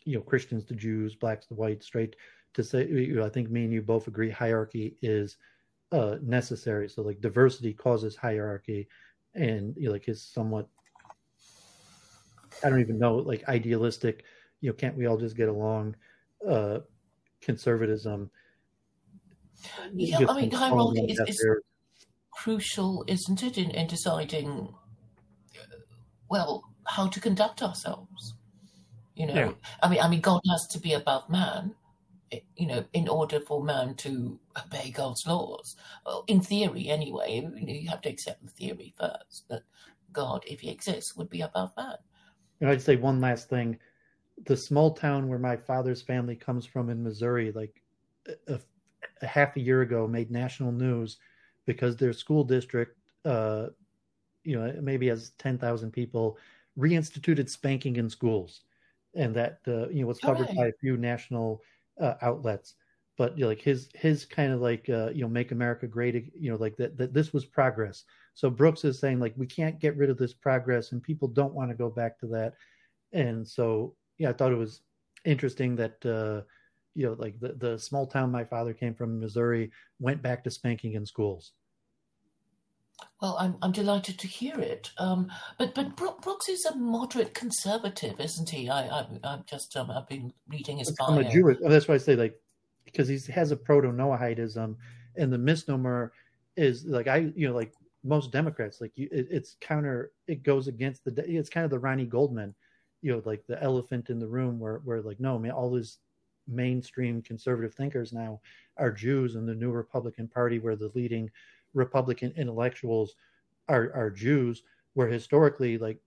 you know Christians to Jews, blacks to whites, straight to say. You know, I think me and you both agree hierarchy is uh, necessary. So like diversity causes hierarchy, and you know, like is somewhat. I don't even know, like idealistic. You know, can't we all just get along? Uh, conservatism. Yeah, I mean, hierarchy is, is crucial, isn't it, in, in deciding, uh, well, how to conduct ourselves? You know, yeah. I mean, I mean, God has to be above man, eh, you know, in order for man to obey God's laws. Well, in theory, anyway, you have to accept the theory first that God, if he exists, would be above man. And I'd say one last thing. The small town where my father's family comes from in Missouri, like a, a half a year ago, made national news because their school district, uh, you know, maybe has 10,000 people, reinstituted spanking in schools. And that, uh, you know, was covered by a few national uh, outlets but you know, like his his kind of like uh, you know make America great you know like that that this was progress. So Brooks is saying like we can't get rid of this progress and people don't want to go back to that. And so yeah, I thought it was interesting that uh, you know like the the small town my father came from Missouri went back to spanking in schools. Well, I'm I'm delighted to hear it. Um, but but Brooks is a moderate conservative, isn't he? I I I'm just um, I've been reading his. I'm a Jewish. That's why I say like because he has a proto Noahidism, and the misnomer is like I you know like most Democrats like you, it, it's counter it goes against the it's kind of the Ronnie Goldman, you know like the elephant in the room where where like no man all these mainstream conservative thinkers now are Jews in the new Republican Party where the leading Republican intellectuals are are Jews where historically like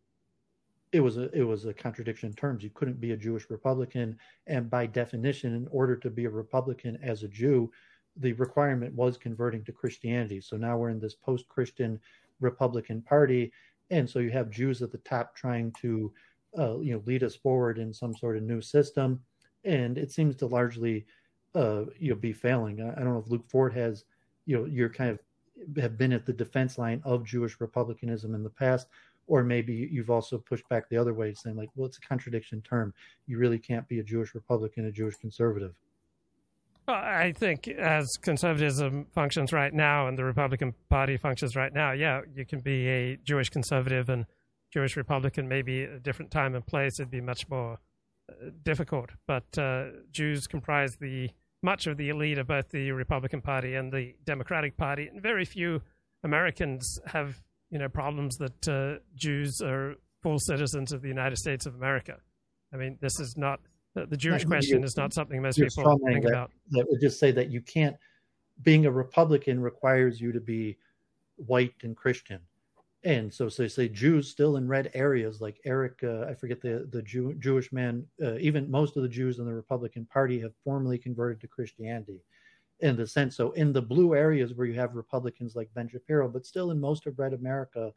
it was a it was a contradiction in terms. You couldn't be a Jewish Republican, and by definition, in order to be a Republican as a Jew, the requirement was converting to Christianity. So now we're in this post-Christian Republican Party, and so you have Jews at the top trying to, uh, you know, lead us forward in some sort of new system, and it seems to largely, uh, you know, be failing. I, I don't know if Luke Ford has, you know, you're kind of have been at the defense line of Jewish republicanism in the past or maybe you've also pushed back the other way saying like well it's a contradiction term you really can't be a jewish republican a jewish conservative well, I think as conservatism functions right now and the Republican Party functions right now, yeah, you can be a Jewish conservative and Jewish Republican. Maybe a different time and place, it'd be much more difficult. But uh, Jews comprise the much of the elite of both the Republican Party and the Democratic Party, and very few Americans have you know problems that uh, Jews are full citizens of the United States of America. I mean, this is not the Jewish question is not something most people think about. That would just say that you can't. Being a Republican requires you to be white and Christian, and so so they say Jews still in red areas like Eric. Uh, I forget the the Jew, Jewish man. Uh, even most of the Jews in the Republican Party have formally converted to Christianity in the sense. So in the blue areas where you have Republicans like Ben Shapiro, but still in most of red America,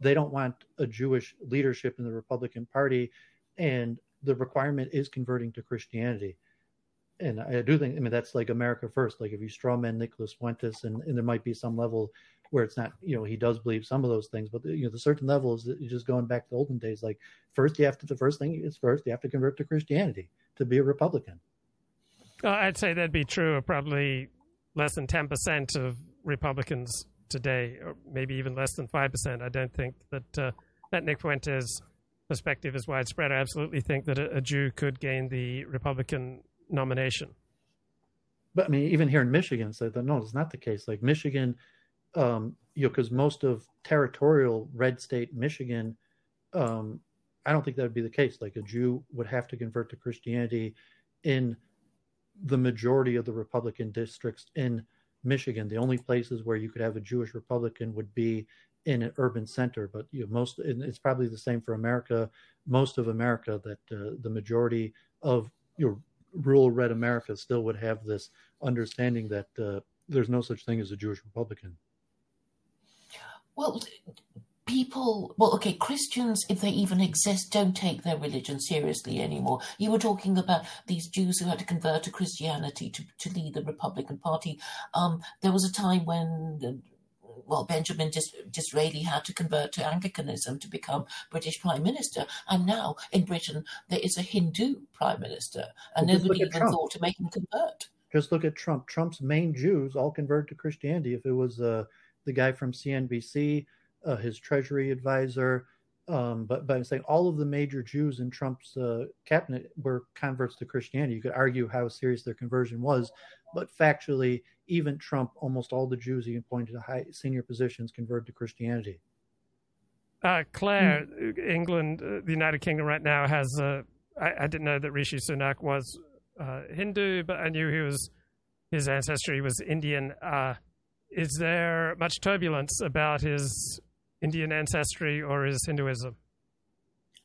they don't want a Jewish leadership in the Republican Party, and the requirement is converting to Christianity. And I do think, I mean, that's like America first. Like if you strawman Nicholas Fuentes, and, and there might be some level where it's not, you know, he does believe some of those things, but you know, the certain levels that you're just going back to olden days. Like first, you have to, the first thing is first, you have to convert to Christianity to be a Republican. I'd say that'd be true of probably less than 10% of Republicans today, or maybe even less than 5%. I don't think that, uh, that Nick Fuentes' perspective is widespread. I absolutely think that a, a Jew could gain the Republican nomination. But I mean, even here in Michigan, so that no, it's not the case. Like Michigan, um, you know, because most of territorial red state Michigan, um, I don't think that would be the case. Like a Jew would have to convert to Christianity in the majority of the Republican districts in Michigan. The only places where you could have a Jewish Republican would be in an urban center. But you know, most it's probably the same for America. Most of America, that uh, the majority of your rural red America still would have this understanding that uh, there's no such thing as a Jewish Republican. Well, people, well, okay, Christians, if they even exist, don't take their religion seriously anymore. You were talking about these Jews who had to convert to Christianity to, to lead the Republican Party. Um, there was a time when well, Benjamin Dis- Disraeli had to convert to Anglicanism to become British Prime Minister. And now in Britain, there is a Hindu Prime Minister, and well, nobody even Trump. thought to make him convert. Just look at Trump. Trump's main Jews all converted to Christianity. If it was uh, the guy from CNBC, uh, his Treasury advisor, um, but I'm saying all of the major Jews in Trump's uh, cabinet were converts to Christianity. You could argue how serious their conversion was, but factually, even Trump, almost all the Jews he appointed to high senior positions converted to Christianity. Uh, Claire, mm. England, uh, the United Kingdom right now has. Uh, I, I, didn't know that Rishi Sunak was uh, Hindu, but I knew he was. His ancestry was Indian. Is there much turbulence about his Indian ancestry or his Hinduism?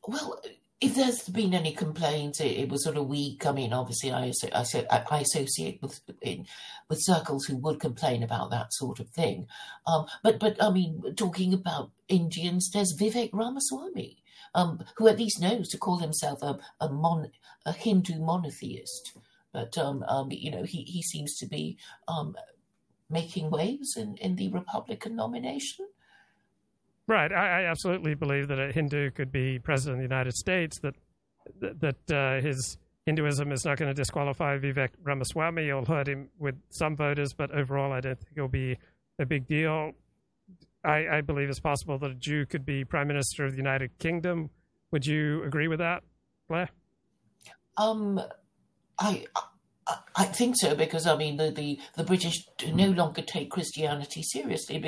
Well, if there's been any complaints, it, it, was sort of weak. I mean, obviously, I, I, I associate with in, with circles who would complain about that sort of thing. Um, but but I mean, talking about Indians, there's Vivek Ramaswamy, um, who at least knows to call himself a a, mon, a Hindu monotheist. But um, um, you know, he he seems to be um, making waves in, in the Republican nomination. Right. I, I, absolutely believe that a Hindu could be president of the United States. That that, that uh, his Hinduism is not going to disqualify Vivek Ramaswamy. It'll hurt him with some voters, but overall, I don't think it'll be a big deal. I, I believe it's possible that a Jew could be prime minister of the United Kingdom. Would you agree with that, Claire? Um, I I think so because I mean the, the, the British no longer take Christianity seriously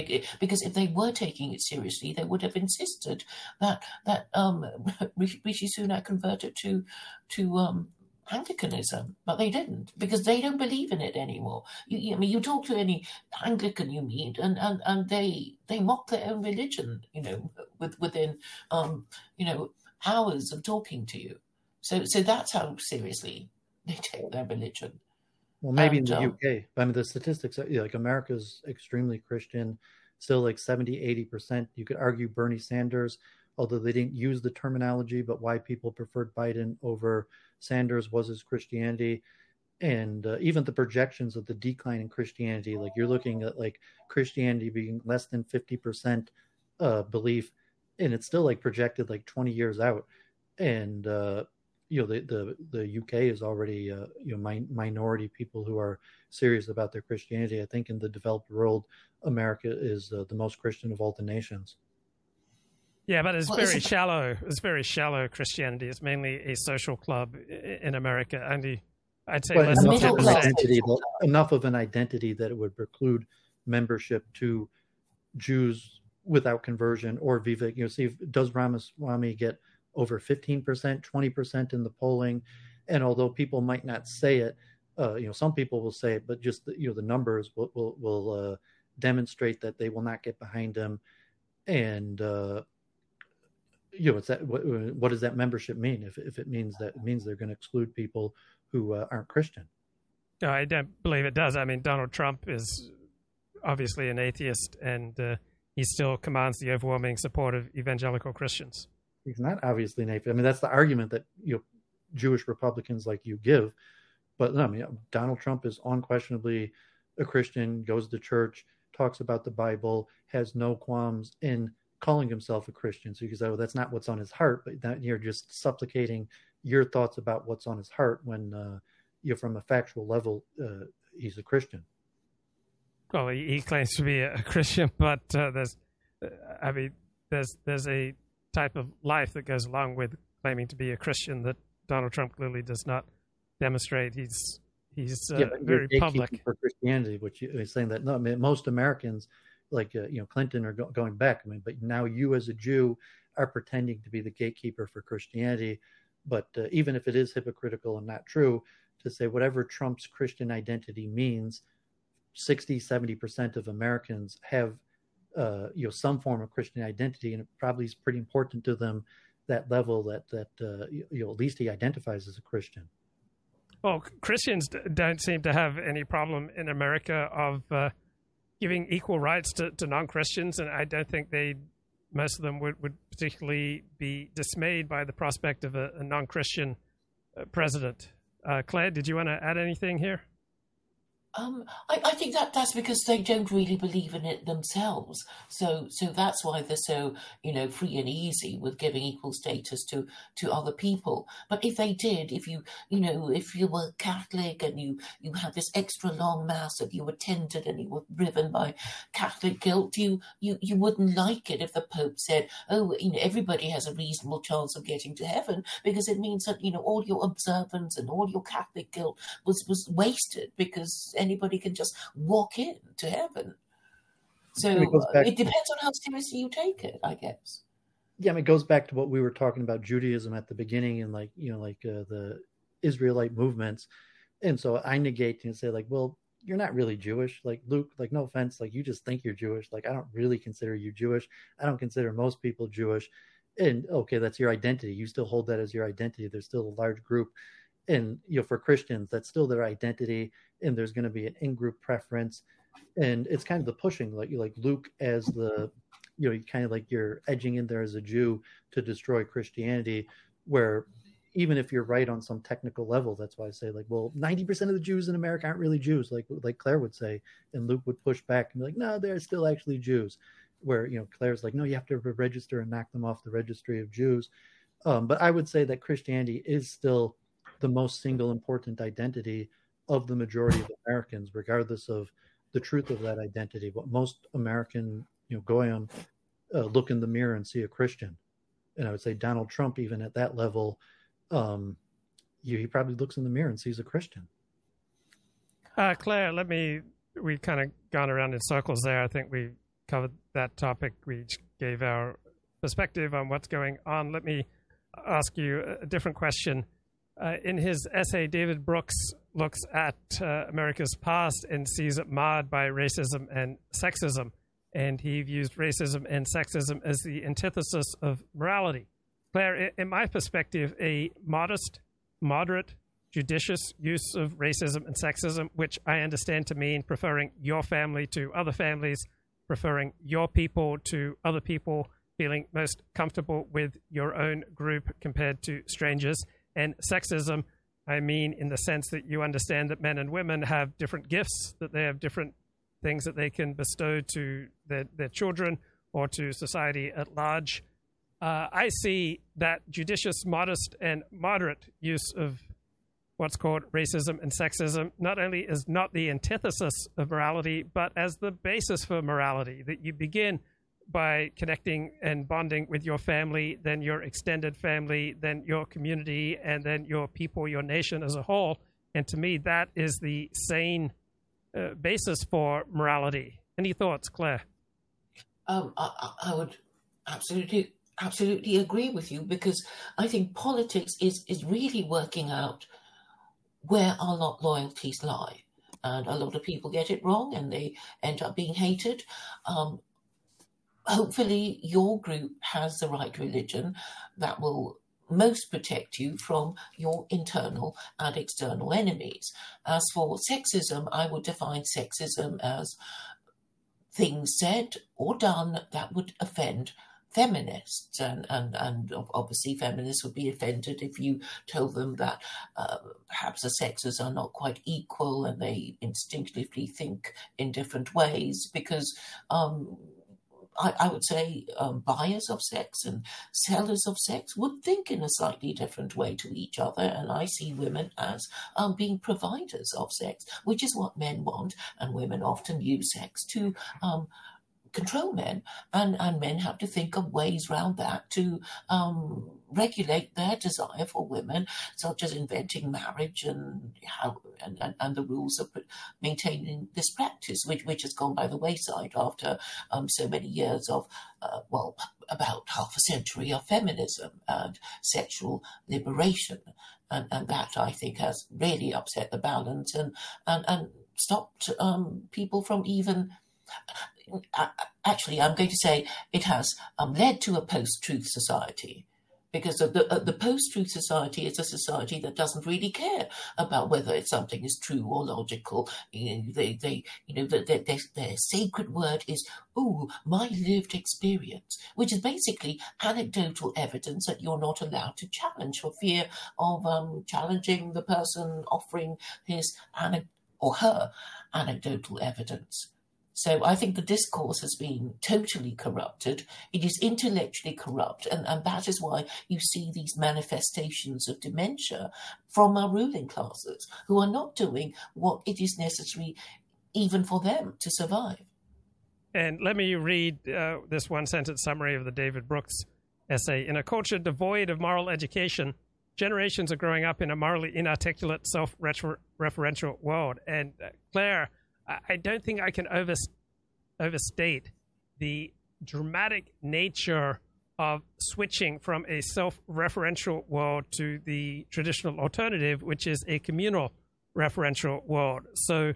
because if they were taking it seriously they would have insisted that that um, Rishi Sunak converted to to um, Anglicanism, but they didn't because they don't believe in it anymore. You, I mean, you talk to any Anglican you meet, and, and, and they they mock their own religion, you know, with, within um, you know hours of talking to you. So so that's how seriously they take their religion. Well, maybe and, in the um, UK. I mean, the statistics are like America's extremely Christian, still like 70, 80%. You could argue Bernie Sanders, although they didn't use the terminology, but why people preferred Biden over Sanders was his Christianity. And uh, even the projections of the decline in Christianity, like you're looking at like Christianity being less than 50% uh, belief, and it's still like projected like 20 years out. And, uh, you know the the, the UK is already uh, you know mi- minority people who are serious about their Christianity. I think in the developed world, America is uh, the most Christian of all the nations. Yeah, but it's well, very it's shallow. It's very shallow Christianity. It's mainly a social club in America. Only, I'd say, less enough, of that, enough of an identity that it would preclude membership to Jews without conversion or Vivek. You know, see, does Ramaswamy get over 15%, 20% in the polling. And although people might not say it, uh, you know, some people will say it, but just the, you know the numbers will will, will uh, demonstrate that they will not get behind him. And uh, you know, it's that what, what, does that membership mean? If if it means that it means they're going to exclude people who uh, aren't Christian. No, I don't believe it does. I mean, Donald Trump is obviously an atheist, and uh, he still commands the overwhelming support of evangelical Christians he's not obviously atheist. I mean, that's the argument that you know Jewish Republicans like you give. But no, I mean, Donald Trump is unquestionably a Christian, goes to church, talks about the Bible, has no qualms in calling himself a Christian. So you can say, well, that's not what's on his heart, but that you're just supplicating your thoughts about what's on his heart when uh, you're from a factual level, uh, he's a Christian. well, he, he claims to be a Christian, but uh, there's, uh, I mean, there's there's a type of life that goes along with claiming to be a Christian that Donald Trump clearly does not demonstrate. He's he's uh, yeah, very public for Christianity, which is saying that no, I mean, most Americans, like uh, you know Clinton, are go- going back. I mean, but now you as a Jew are pretending to be the gatekeeper for Christianity. But uh, even if it is hypocritical and not true, to say whatever Trump's Christian identity means, 60, 70% of Americans have uh, you know some form of Christian identity, and it probably is pretty important to them that level that that uh, you know at least he identifies as a Christian. Well, Christians don't seem to have any problem in America of uh, giving equal rights to, to non Christians, and I don't think they most of them would, would particularly be dismayed by the prospect of a, a non Christian uh, president. Uh, Claire, did you want to add anything here? Um, I, I, think that that's because they don't really believe in it themselves. So so that's why they're so you know free and easy with giving equal status to to other people. But if they did, if you you know if you were Catholic and you you had this extra long mass that you attended and you were driven by Catholic guilt, you you you wouldn't like it if the Pope said, oh you know everybody has a reasonable chance of getting to heaven because it means that you know all your observance and all your Catholic guilt was was wasted because anybody can just walk in to heaven. So it, it depends on how seriously you take it, I guess. Yeah, I mean, it goes back to what we were talking about Judaism at the beginning, and like you know, like uh, the Israelite movements. And so I negate and say like, well, you're not really Jewish. Like Luke, like no offense, like you just think you're Jewish. Like I don't really consider you Jewish. I don't consider most people Jewish. And okay, that's your identity. You still hold that as your identity. There's still a large group and you know for christians that's still their identity and there's going to be an in-group preference. And it's kind of the pushing like you like luke as the you know kind of like you're edging in there as a jew to destroy christianity where even if you're right on some technical level that's why i say like well 90% of the jews in america aren't really jews like like claire would say. And luke would push back and be like no they're still actually jews. Where you know claire's like no you have to register and knock them off the registry of jews. Um, but i would say that christianity is still the most single important identity of the majority of Americans, regardless of the truth of that identity. What most American, you know, goyim uh, look in the mirror and see a Christian, and I would say Donald Trump, even at that level, um, you, he probably looks in the mirror and sees a Christian. Uh, Claire, let me. We've kind of gone around in circles there. I think we covered that topic. We each gave our perspective on what's going on. Let me ask you a different question. Uh, in his essay, David Brooks looks at uh, America's past and sees it marred by racism and sexism. And he views racism and sexism as the antithesis of morality. Claire, in my perspective, a modest, moderate, judicious use of racism and sexism, which I understand to mean preferring your family to other families, preferring your people to other people, feeling most comfortable with your own group compared to strangers and sexism, I mean in the sense that you understand that men and women have different gifts, that they have different things that they can bestow to their, their children or to society at large. Uh, I see that judicious, modest, and moderate use of what's called racism and sexism not only is not the antithesis of morality, but as the basis for morality, that you begin by connecting and bonding with your family, then your extended family, then your community, and then your people, your nation as a whole. And to me, that is the sane uh, basis for morality. Any thoughts, Claire? Um, I, I, would absolutely, absolutely agree with you because I think politics is is really working out where our loyalties lie, and a lot of people get it wrong, and they end up being hated. Um, hopefully your group has the right religion that will most protect you from your internal and external enemies. As for sexism, I would define sexism as things said or done that would offend feminists and, and, and obviously feminists would be offended if you told them that uh, perhaps the sexes are not quite equal and they instinctively think in different ways because um, I, I, would say um, buyers of sex and sellers of sex would think in a slightly different way to each other. And I see women as um, being providers of sex, which is what men want. And women often use sex to um, control men, and, and men have to think of ways around that to um, regulate their desire for women, such as inventing marriage and how and, and, and the rules of maintaining this practice, which which has gone by the wayside after um, so many years of uh, well about half a century of feminism and sexual liberation. And, and that I think has really upset the balance and and, and stopped um, people from even actually, I'm going to say it has um, led to a post-truth society because the, uh, the post-truth society is a society that doesn't really care about whether something is true or logical. You know, they, they, you know, their, their, their sacred word is, "Oh, my lived experience," which is basically anecdotal evidence that you're not allowed to challenge for fear of um, challenging the person offering his or her anecdotal evidence. So I think the discourse has been totally corrupted. It is intellectually corrupt, and, and that is why you see these manifestations of dementia from our ruling classes who are not doing what it is necessary even for them to survive. And let me read uh, this one sentence summary of the David Brooks essay. In a culture devoid of moral education, generations are growing up in a morally inarticulate, self referential world. And uh, Claire, I don't think I can over, overstate the dramatic nature of switching from a self referential world to the traditional alternative, which is a communal referential world. So,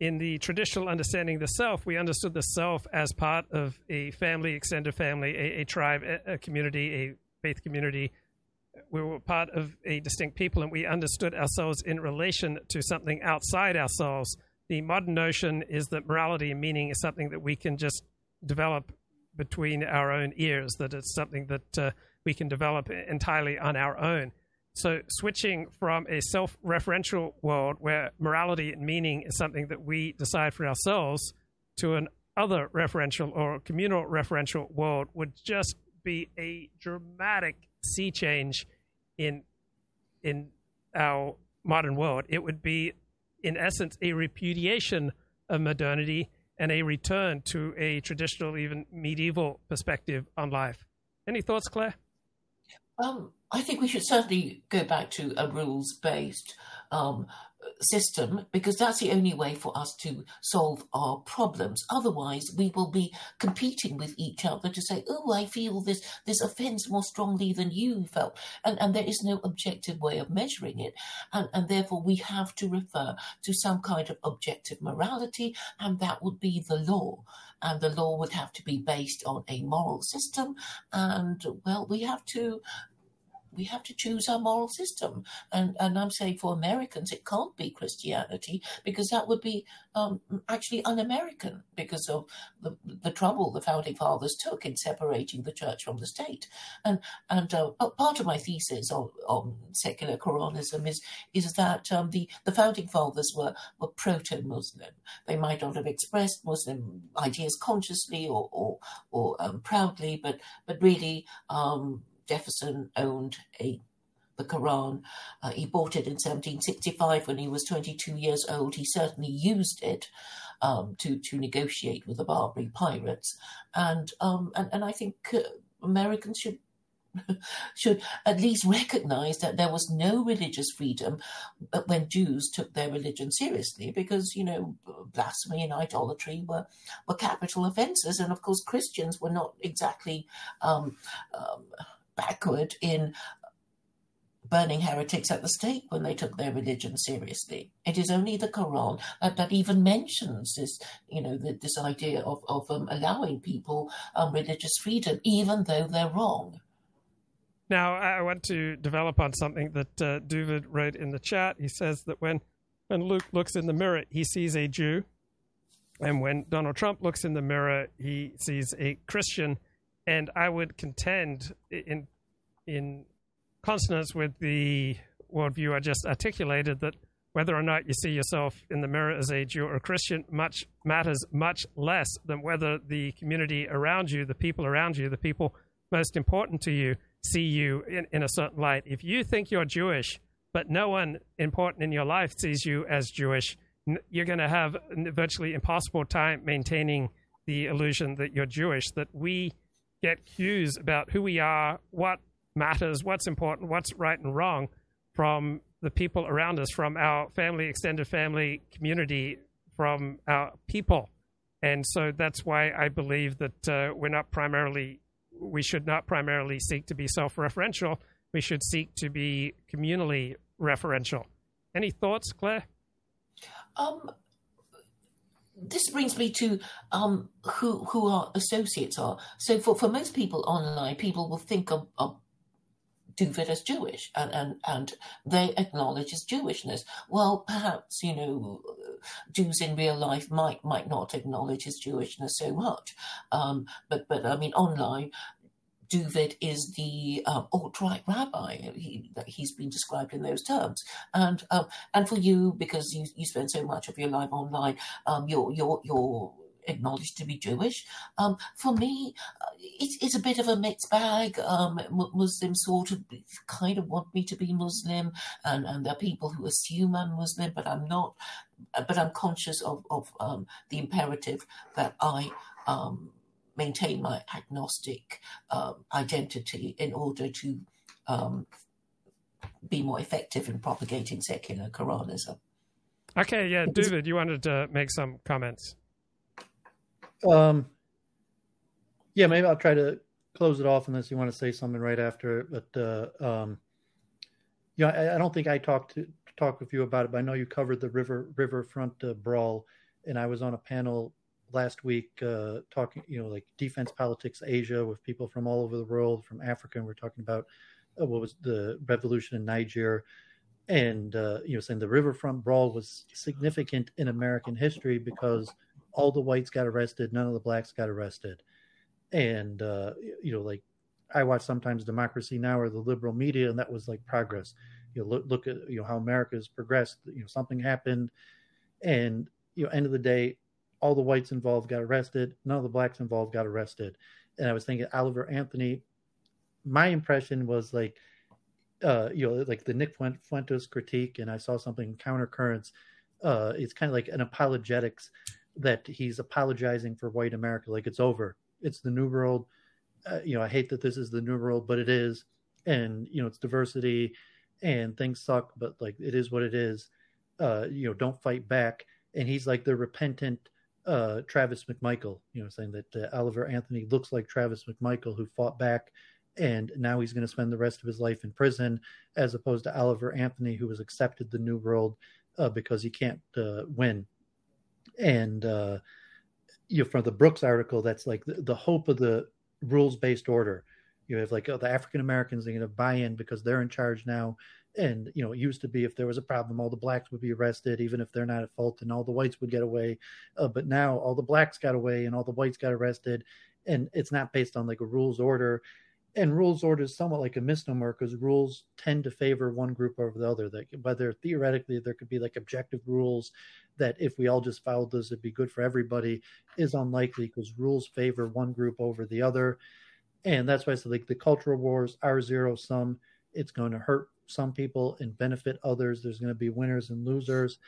in the traditional understanding of the self, we understood the self as part of a family, extended family, a, a tribe, a, a community, a faith community. We were part of a distinct people, and we understood ourselves in relation to something outside ourselves the modern notion is that morality and meaning is something that we can just develop between our own ears, that it's something that uh, we can develop entirely on our own. So, switching from a self referential world where morality and meaning is something that we decide for ourselves to an other referential or communal referential world would just be a dramatic sea change in in our modern world. It would be in essence, a repudiation of modernity and a return to a traditional, even medieval perspective on life. Any thoughts, Claire? Um, I think we should certainly go back to a rules based um, system because that's the only way for us to solve our problems. Otherwise, we will be competing with each other to say, "Oh, I feel this this offence more strongly than you felt," and and there is no objective way of measuring it, and and therefore we have to refer to some kind of objective morality, and that would be the law. And the law would have to be based on a moral system, and well, we have to we have to choose our moral system. And, and I'm saying for Americans, it can't be Christianity because that would be um, actually un American because of the, the trouble the founding fathers took in separating the church from the state. And, and uh, part of my thesis on, on secular Koranism is, is that um, the, the founding fathers were, were proto Muslim. They might not have expressed Muslim ideas consciously or, or, or um, proudly, but, but really, um, Jefferson owned a the Quran. Uh, he bought it in 1765 when he was 22 years old. He certainly used it um, to to negotiate with the Barbary pirates, and um, and, and I think uh, Americans should should at least recognize that there was no religious freedom when Jews took their religion seriously, because you know blasphemy and idolatry were were capital offences, and of course Christians were not exactly. Um, um backward in burning heretics at the stake when they took their religion seriously. It is only the Quran that, that even mentions this, you know, the, this idea of, of um, allowing people um, religious freedom, even though they're wrong. Now, I want to develop on something that uh, David wrote in the chat. He says that when, when Luke looks in the mirror, he sees a Jew. And when Donald Trump looks in the mirror, he sees a Christian and I would contend in in consonance with the worldview I just articulated that whether or not you see yourself in the mirror as a Jew or a Christian much matters much less than whether the community around you, the people around you, the people most important to you, see you in, in a certain light. If you think you're Jewish, but no one important in your life sees you as Jewish, you're going to have virtually impossible time maintaining the illusion that you're Jewish. That we get cues about who we are, what matters, what's important, what's right and wrong from the people around us, from our family, extended family, community, from our people. And so that's why I believe that uh, we're not primarily, we should not primarily seek to be self referential. We should seek to be communally referential. Any thoughts, Claire? Um, this brings me to um, who who our associates are. So for, for most people online, people will think of, of Dooovid as Jewish and, and, and they acknowledge his Jewishness. Well, perhaps, you know, Jews in real life might might not acknowledge his Jewishness so much. Um, but, but I mean, online, Dooovid is the um, alt-right rabbi. He, he's been described in those terms, and um, and for you because you, you spend so much of your life online, um, you're you're you're acknowledged to be Jewish. Um, for me, uh, it's, it's a bit of a mixed bag. Um, Muslims sort of kind of want me to be Muslim, and, and there are people who assume I'm Muslim, but I'm not. But I'm conscious of, of um, the imperative that I um, maintain my agnostic um, identity in order to um, be more effective in propagating secular Koranism. Okay, yeah, David, you wanted to make some comments. Um, yeah, maybe I'll try to close it off unless you want to say something right after it. But uh, um, yeah, I, I, don't think I talked to talk with you about it, but I know you covered the river riverfront uh, brawl, and I was on a panel last week uh, talking, you know, like defense politics Asia with people from all over the world, from Africa, and we're talking about uh, what was the revolution in Niger, and uh, you know, saying the riverfront brawl was significant in American history because all the whites got arrested, none of the blacks got arrested. And uh, you know, like I watch sometimes Democracy Now or the liberal media, and that was like progress. You know, look, look at you know how America has progressed. You know, something happened, and you know, end of the day, all the whites involved got arrested, none of the blacks involved got arrested. And I was thinking Oliver Anthony. My impression was like, uh, you know, like the Nick Fuentes critique, and I saw something countercurrents. Uh, it's kind of like an apologetics that he's apologizing for white America, like it's over. It's the new world. Uh, you know, I hate that this is the new world, but it is, and you know, it's diversity, and things suck, but like it is what it is. Uh, you know, don't fight back. And he's like the repentant uh, Travis McMichael. You know, saying that uh, Oliver Anthony looks like Travis McMichael who fought back, and now he's going to spend the rest of his life in prison, as opposed to Oliver Anthony who has accepted the new world uh, because he can't uh, win and uh, you know from the Brooks article, that's like the, the hope of the rules based order. You have like oh, the African Americans are going to buy in because they're in charge now. And you know, it used to be if there was a problem, all the blacks would be arrested, even if they're not at fault, and all the whites would get away. Uh, but now all the blacks got away, and all the whites got arrested, and it's not based on like a rules order and rules order is somewhat like a misnomer because rules tend to favor one group over the other. That whether theoretically there could be like objective rules that if we all just followed those it'd be good for everybody is unlikely because rules favor one group over the other, and that's why I said like the cultural wars are zero sum. It's going to hurt some people and benefit others. There's going to be winners and losers,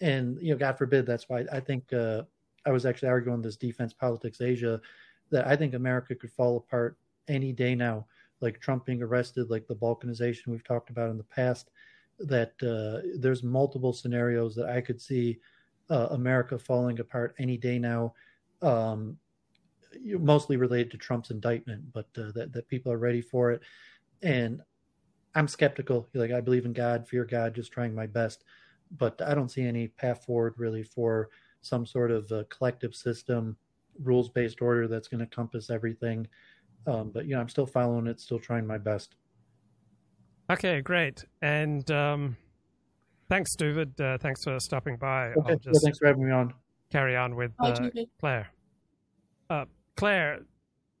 and you know, God forbid. That's why I think uh, I was actually arguing this defense politics Asia that I think America could fall apart any day now, like Trump being arrested, like the balkanization we've talked about in the past, that uh, there's multiple scenarios that I could see uh, America falling apart any day now, um, mostly related to Trump's indictment, but uh, that, that people are ready for it. And I'm skeptical. Like, I believe in God, fear God, just trying my best. But I don't see any path forward really for some sort of collective system, rules based order that's going to encompass everything. Um, but you know, I'm still following it, still trying my best. Okay, great. And um, thanks, David. Uh, thanks for stopping by. Okay, well, thanks for having me on. Carry on with uh, Claire. Uh, Claire,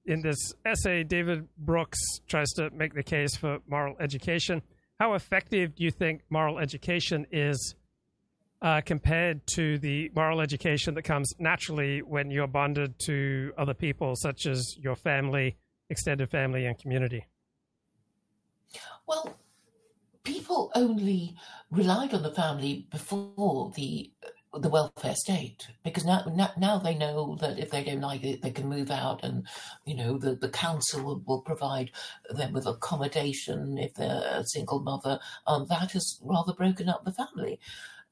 in this essay, David Brooks tries to make the case for moral education. How effective do you think moral education is uh, compared to the moral education that comes naturally when you're bonded to other people, such as your family, extended family, and community? Well, people only relied on the family before the the welfare state because now, now, now they know that if they don't like it they can move out and you know the, the council will, will provide them with accommodation if they're a single mother. Um, that has rather broken up the family.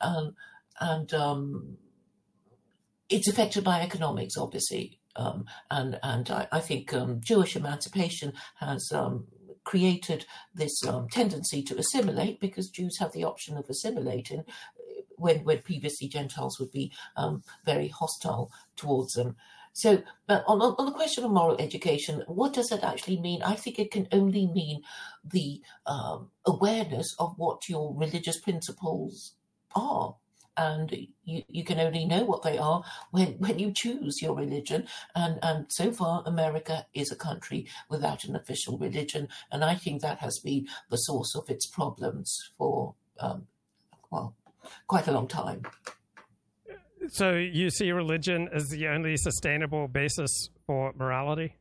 Um, and um, it's affected by economics obviously. Um, and and I, I think um, Jewish emancipation has um, created this tendency to assimilate because Jews have the option of assimilating when, when previously Gentiles would be um, very hostile towards them. So, but on, on the question of moral education, what does that actually mean? I think it can only mean the um, awareness of what your religious principles are. And you, you can only know what they are when, when you choose your religion. And, and so far, America is a country without an official religion. And I think that has been the source of its problems for, um, well, quite a long time. So you see religion as the only sustainable basis for morality?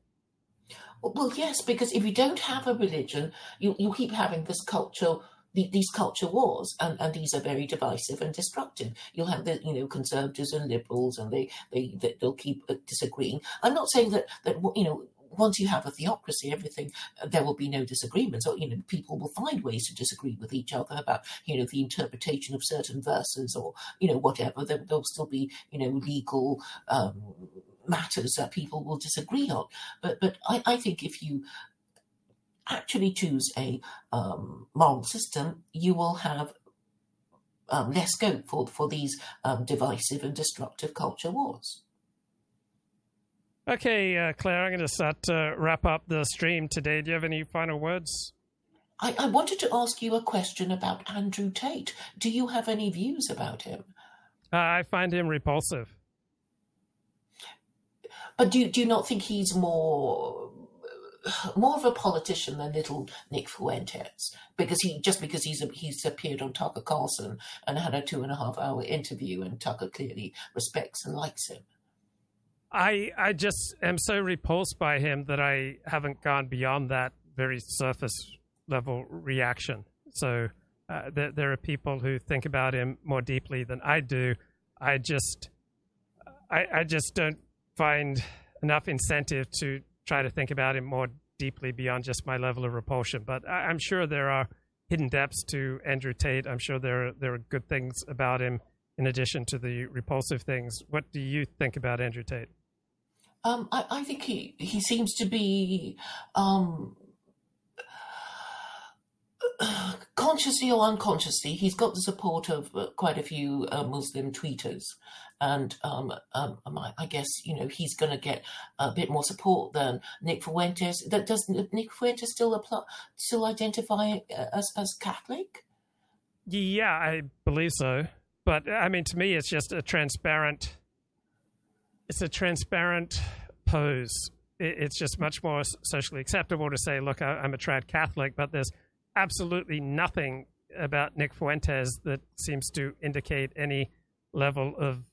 Well, yes, because if you don't have a religion, you, you keep having this culture, these culture wars, and, and these are very divisive and destructive. You'll have the you know conservatives and liberals, and they they they'll keep uh, disagreeing. I'm not saying that that you know once you have a theocracy, everything uh, there will be no disagreements, or you know, people will find ways to disagree with each other about you know the interpretation of certain verses, or you know whatever. There, will still be you know legal um, matters that people will disagree on. But but I, I think if you actually choose a um, moral system, you will have um, less scope for for these um, divisive and destructive culture wars. Okay, uh, Claire, I'm going to start to wrap up the stream today. Do you have any final words? I, I, wanted to ask you a question about Andrew Tate. Do you have any views about him? Uh, I find him repulsive. But do, do you not think he's more more of a politician than little Nick Fuentes because he just because he's he's appeared on Tucker Carlson and had a two and a half hour interview and Tucker clearly respects and likes him. I I just am so repulsed by him that I haven't gone beyond that very surface level reaction. So uh, there, there are people who think about him more deeply than I do. I just I, I just don't find enough incentive to try to think about him more deeply beyond just my level of repulsion. But I, am sure there are hidden depths to Andrew Tate. I'm sure there are, there are good things about him in addition to the repulsive things. What do you think about Andrew Tate? Um, I, I, think he, he seems to be um, consciously or unconsciously, he's got the support of uh, quite a few uh, Muslim tweeters. And um, um, um I guess, you know, he's going to get a bit more support than Nick Fuentes. That Does Nick Fuentes still apply, still identify uh, as, as Catholic? Yeah, I believe so. But I mean, to me, it's just a transparent it's a transparent pose. It's just much more socially acceptable to say, "Look, I'm a trad Catholic," but there's absolutely nothing about Nick Fuentes that seems to indicate any level of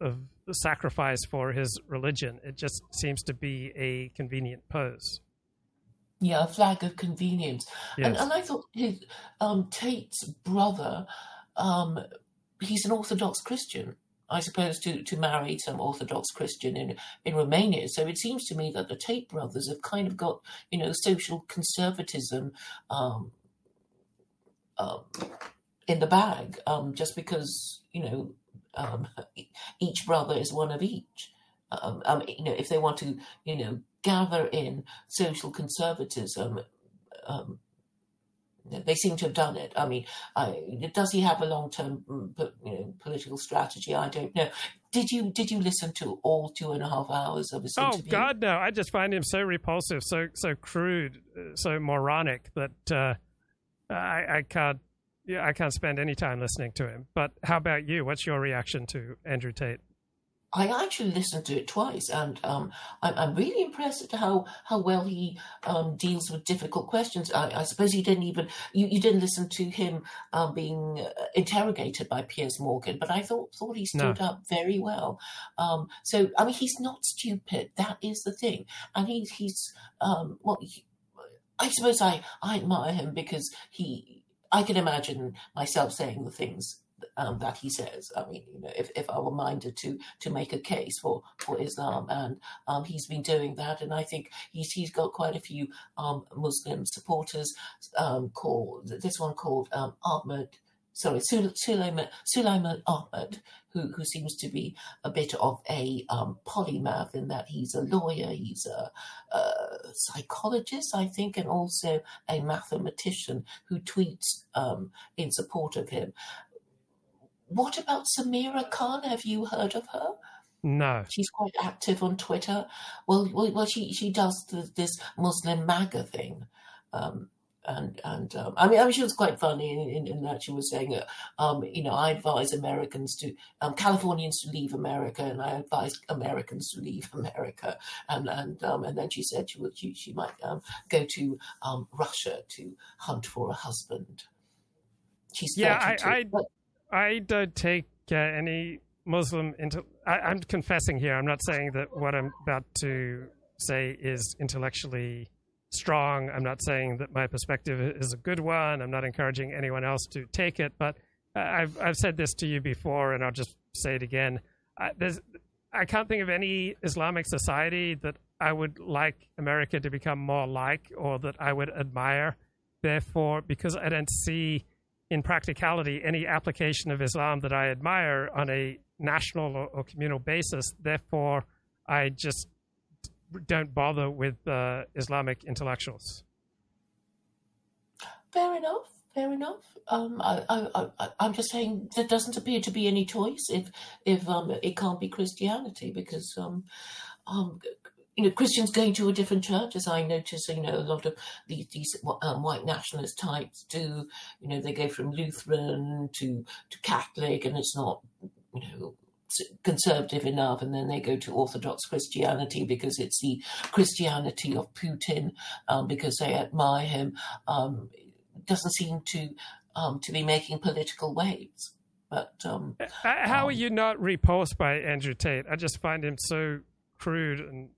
of sacrifice for his religion. It just seems to be a convenient pose. Yeah, a flag of convenience. Yes. And, and I thought his um, Tate's brother, um, he's an Orthodox Christian. I suppose, to, to marry some Orthodox Christian in, in Romania. So it seems to me that the Tate brothers have kind of got, you know, social conservatism um, um, in the bag, um, just because, you know, um, each brother is one of each. Um, um, you know, if they want to, you know, gather in social conservatism, they seem to have done it. I mean, I, does he have a long-term mm, you know, political strategy? I don't know. Did you did you listen to all two and a half hours of his oh, interview? Oh God, no! I just find him so repulsive, so so crude, uh, so moronic that uh, I, I can't. Yeah, I can't spend any time listening to him. But how about you? What's your reaction to Andrew Tate? I actually listened to it twice, and um, I'm, I'm, really impressed at how, how well he um, deals with difficult questions. I, I, suppose you didn't even you, you didn't listen to him um, being uh, interrogated by Piers Morgan, but I thought thought he stood no. up very well. Um, so I mean, he's not stupid. That is the thing, and he's he's um, well. He, I suppose I, I admire him because he I can imagine myself saying the things um, that he says. I mean, you know, if, if I were minded to to make a case for, for Islam, and um, he's been doing that, and I think he's he's got quite a few um, Muslim supporters. Um, called this one called um, Ahmed. Sorry, Sulaiman, Sulaiman Ahmed, who, who seems to be a bit of a um, polymath in that he's a lawyer, he's a, a, psychologist, I think, and also a mathematician who tweets um, in support of him. What about Samira Khan? Have you heard of her? No. She's quite active on Twitter. Well, well, well she she does this Muslim MAGA thing. Um, and and um, I mean, I mean, she was quite funny in, in, in that she was saying that, um, you know, I advise Americans to, um, Californians to leave America, and I advise Americans to leave America, and and um, and then she said she would she, she might um, go to um, Russia to hunt for a husband. She's yeah, I, I, but, I don't take uh, any Muslim into. I, am confessing here. I'm not saying that what I'm about to say is intellectually strong. I'm not saying that my perspective is a good one. I'm not encouraging anyone else to take it. But uh, I've I've said this to you before, and I'll just say it again. I, I can't think of any Islamic society that I would like America to become more like, or that I would admire. Therefore, because I don't see in practicality any application of Islam that I admire on a national or, or communal basis. Therefore, I just don't bother with uh, Islamic intellectuals. Fair enough. Fair enough. Um, I, I'm just saying there doesn't appear to be any choice if if um, it can't be Christianity because um, um, you know, Christians going to a different church, as I notice, you know, a lot of these, these um, white nationalist types do. You know, they go from Lutheran to to Catholic, and it's not, you know, conservative enough, and then they go to Orthodox Christianity because it's the Christianity of Putin, um, because they admire him. Um, doesn't seem to um, to be making political waves. But um, how are um, you not repulsed by Andrew Tate? I just find him so crude and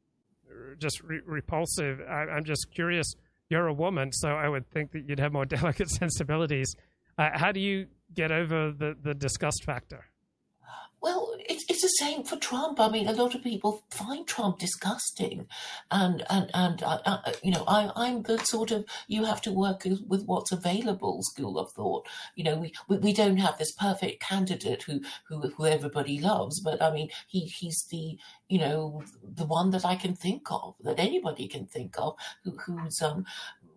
just re- repulsive. I, am just curious. You're a woman, so I would think that you'd have more delicate sensibilities. Uh, how do you get over the, the disgust factor? Well, it's the same for Trump. I mean, a lot of people find Trump disgusting, and and and uh, uh, you know, I I'm the sort of you have to work with what's available school of thought. You know, we, we, we don't have this perfect candidate who, who who everybody loves, but I mean, he he's the you know the one that I can think of that anybody can think of who, who's um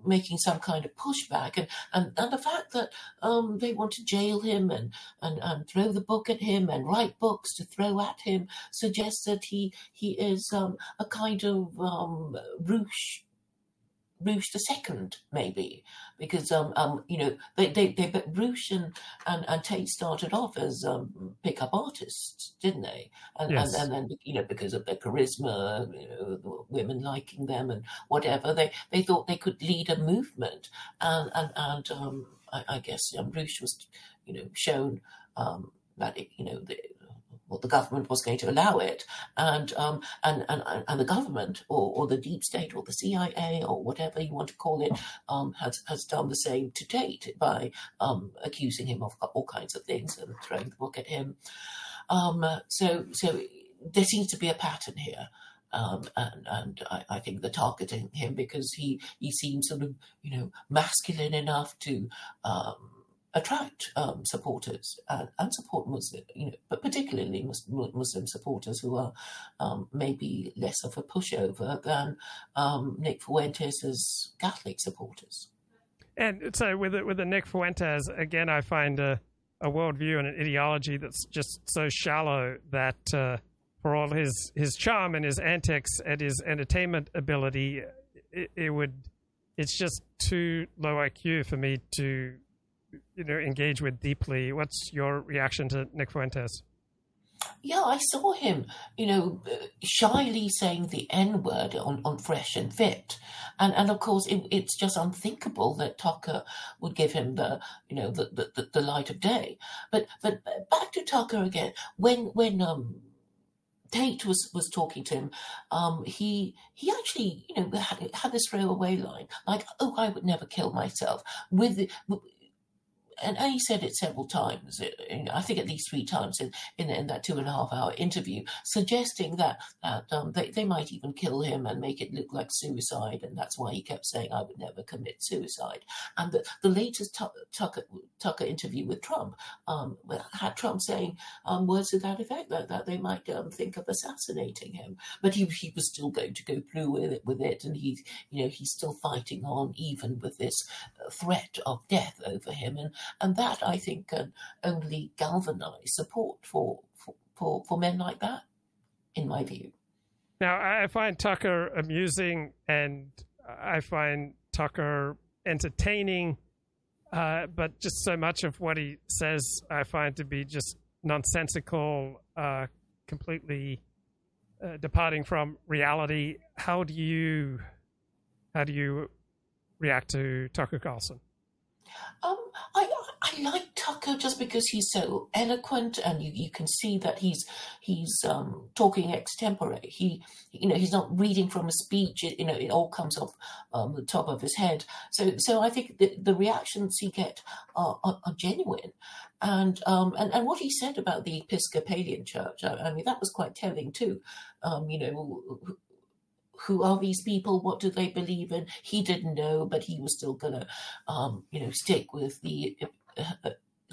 making some kind of pushback. And, and, and the fact that um, they want to jail him and, and, and throw the book at him and write books to throw at him suggests that he he is um, a kind of um, Roosh Roosh the second, maybe, because um, um, you know they they, they but Roosh and, and, and Tate started off as um, pickup artists, didn't they? And, yes. and and then you know because of their charisma, you know, women liking them and whatever, they they thought they could lead a movement, and and and um, I, I guess um, was you know shown um, that it, you know the, well, the government was going to allow it, and um, and, and and the government or, or the deep state or the CIA or whatever you want to call it um, has has done the same to Tate by um, accusing him of all kinds of things and throwing the book at him. Um, so so there seems to be a pattern here. Um, and, and I, I, think they're targeting him because he, he seems sort of, you know, masculine enough to, um, attract um, supporters and, and, support Muslim, you know, but particularly Muslim supporters who are um, maybe less of a pushover than um, Nick Fuentes' Catholic supporters. And so, with the, with the Nick Fuentes, again, I find a, a worldview and an ideology that's just so shallow that, uh, for all his his charm and his antics and his entertainment ability, it, it would it's just too low IQ for me to you know engage with deeply. What's your reaction to Nick Fuentes? Yeah, I saw him, you know, shyly saying the N word on, on Fresh and Fit. And, and of course, it, it's just unthinkable that Tucker would give him the, you know, the, the, the light of day. But, but back to Tucker again. When, when, um, Tate was was talking to him. Um, he he actually you know had, had this throwaway line like, "Oh, I would never kill myself." With, and, he said it several times, I think at least three times in, in, in that two and a half hour interview, suggesting that, that um, they, they might even kill him and make it look like suicide. And that's why he kept saying, I would never commit suicide. And the, the latest Tucker, Tucker interview with Trump um, had Trump saying um, words to that effect, that, that they might um, think of assassinating him. But he, he was still going to go through with it, with it. And he, you know, he's still fighting on even with this uh, threat of death over him. And and that I think can only galvanise support for, for for men like that, in my view. Now I find Tucker amusing, and I find Tucker entertaining, uh, but just so much of what he says I find to be just nonsensical, uh, completely uh, departing from reality. How do you how do you react to Tucker Carlson? Um, I I like Tucker just because he's so eloquent, and you, you can see that he's he's um, talking extempore. He you know he's not reading from a speech. It, you know it all comes off um, the top of his head. So so I think the, the reactions he get are, are, are genuine, and um and, and what he said about the Episcopalian Church, I, I mean that was quite telling too. Um, you know who are these people? What do they believe in? He didn't know, but he was still going to, um, you know, stick with the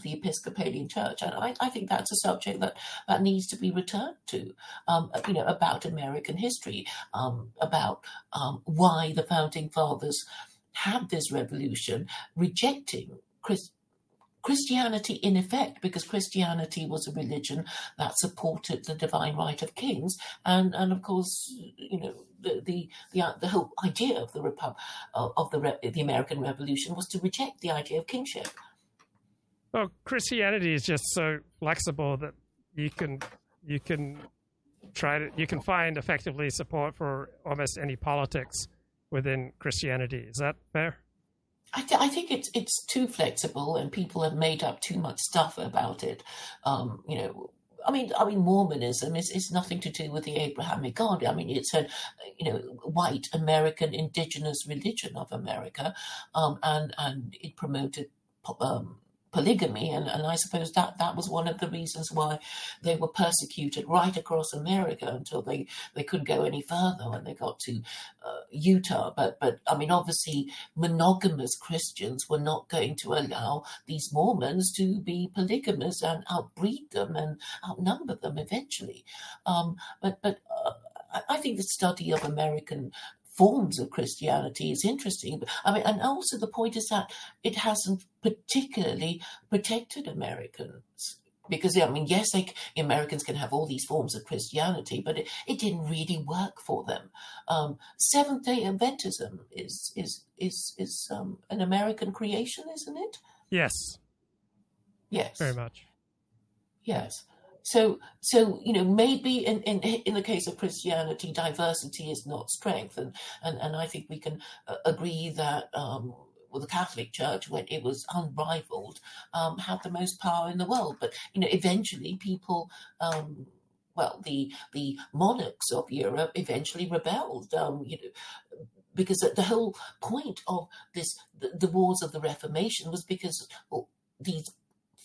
the Episcopalian Church, and I, I, think that's a subject that, that needs to be returned to. Um, you know, about American history, um, about um, why the founding fathers had this revolution, rejecting Christ- Christianity in effect, because Christianity was a religion that supported the divine right of kings, and and of course, you know, the the the, the whole idea of the Repub- of the the American Revolution was to reject the idea of kingship. Well, Christianity is just so flexible that you can you can try to you can find effectively support for almost any politics within Christianity. Is that fair? I, th- I, think it's it's too flexible, and people have made up too much stuff about it. Um, you know, I mean, I mean, Mormonism is, is nothing to do with the Abrahamic God. I mean, it's a you know white American indigenous religion of America, um, and and it promoted um, polygamy. And, and I suppose that, that was one of the reasons why they were persecuted right across America until they, they couldn't go any further when they got to uh, Utah. But, but I mean, obviously, monogamous Christians were not going to allow these Mormons to be polygamous and outbreed them and outnumber them eventually. Um, but, but, uh, I think the study of American forms of Christianity is interesting. I mean, and also the point is that it hasn't particularly protected Americans. Because I mean, yes, they, Americans can have all these forms of Christianity, but it, it didn't really work for them. Um, Seventh Day Adventism is is is is um, an American creation, isn't it? Yes. Yes. Very much. Yes. So, so you know, maybe in, in in the case of Christianity, diversity is not strength, and and, and I think we can uh, agree that um, well, the Catholic Church, when it was unrivaled, um, had the most power in the world. But you know, eventually, people. Um, well, the the monarchs of Europe eventually rebelled. Um, you know, because the whole point of this, the, the wars of the Reformation, was because well, these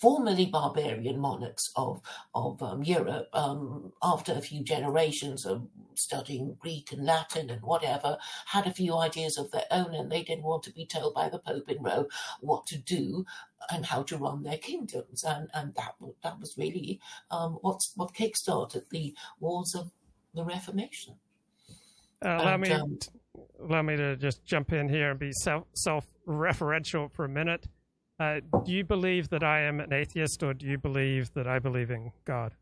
formerly barbarian monarchs of of um, Europe, um, after a few generations of studying Greek and Latin and whatever, had a few ideas of their own, and they didn't want to be told by the Pope in Rome what to do and how to run their kingdoms, and and that that was really um, what's what kickstarted the wars of the Reformation. Uh, allow and, me, um, allow me to just jump in here and be self self referential for a minute. Uh, do you believe that I am an atheist, or do you believe that I believe in God?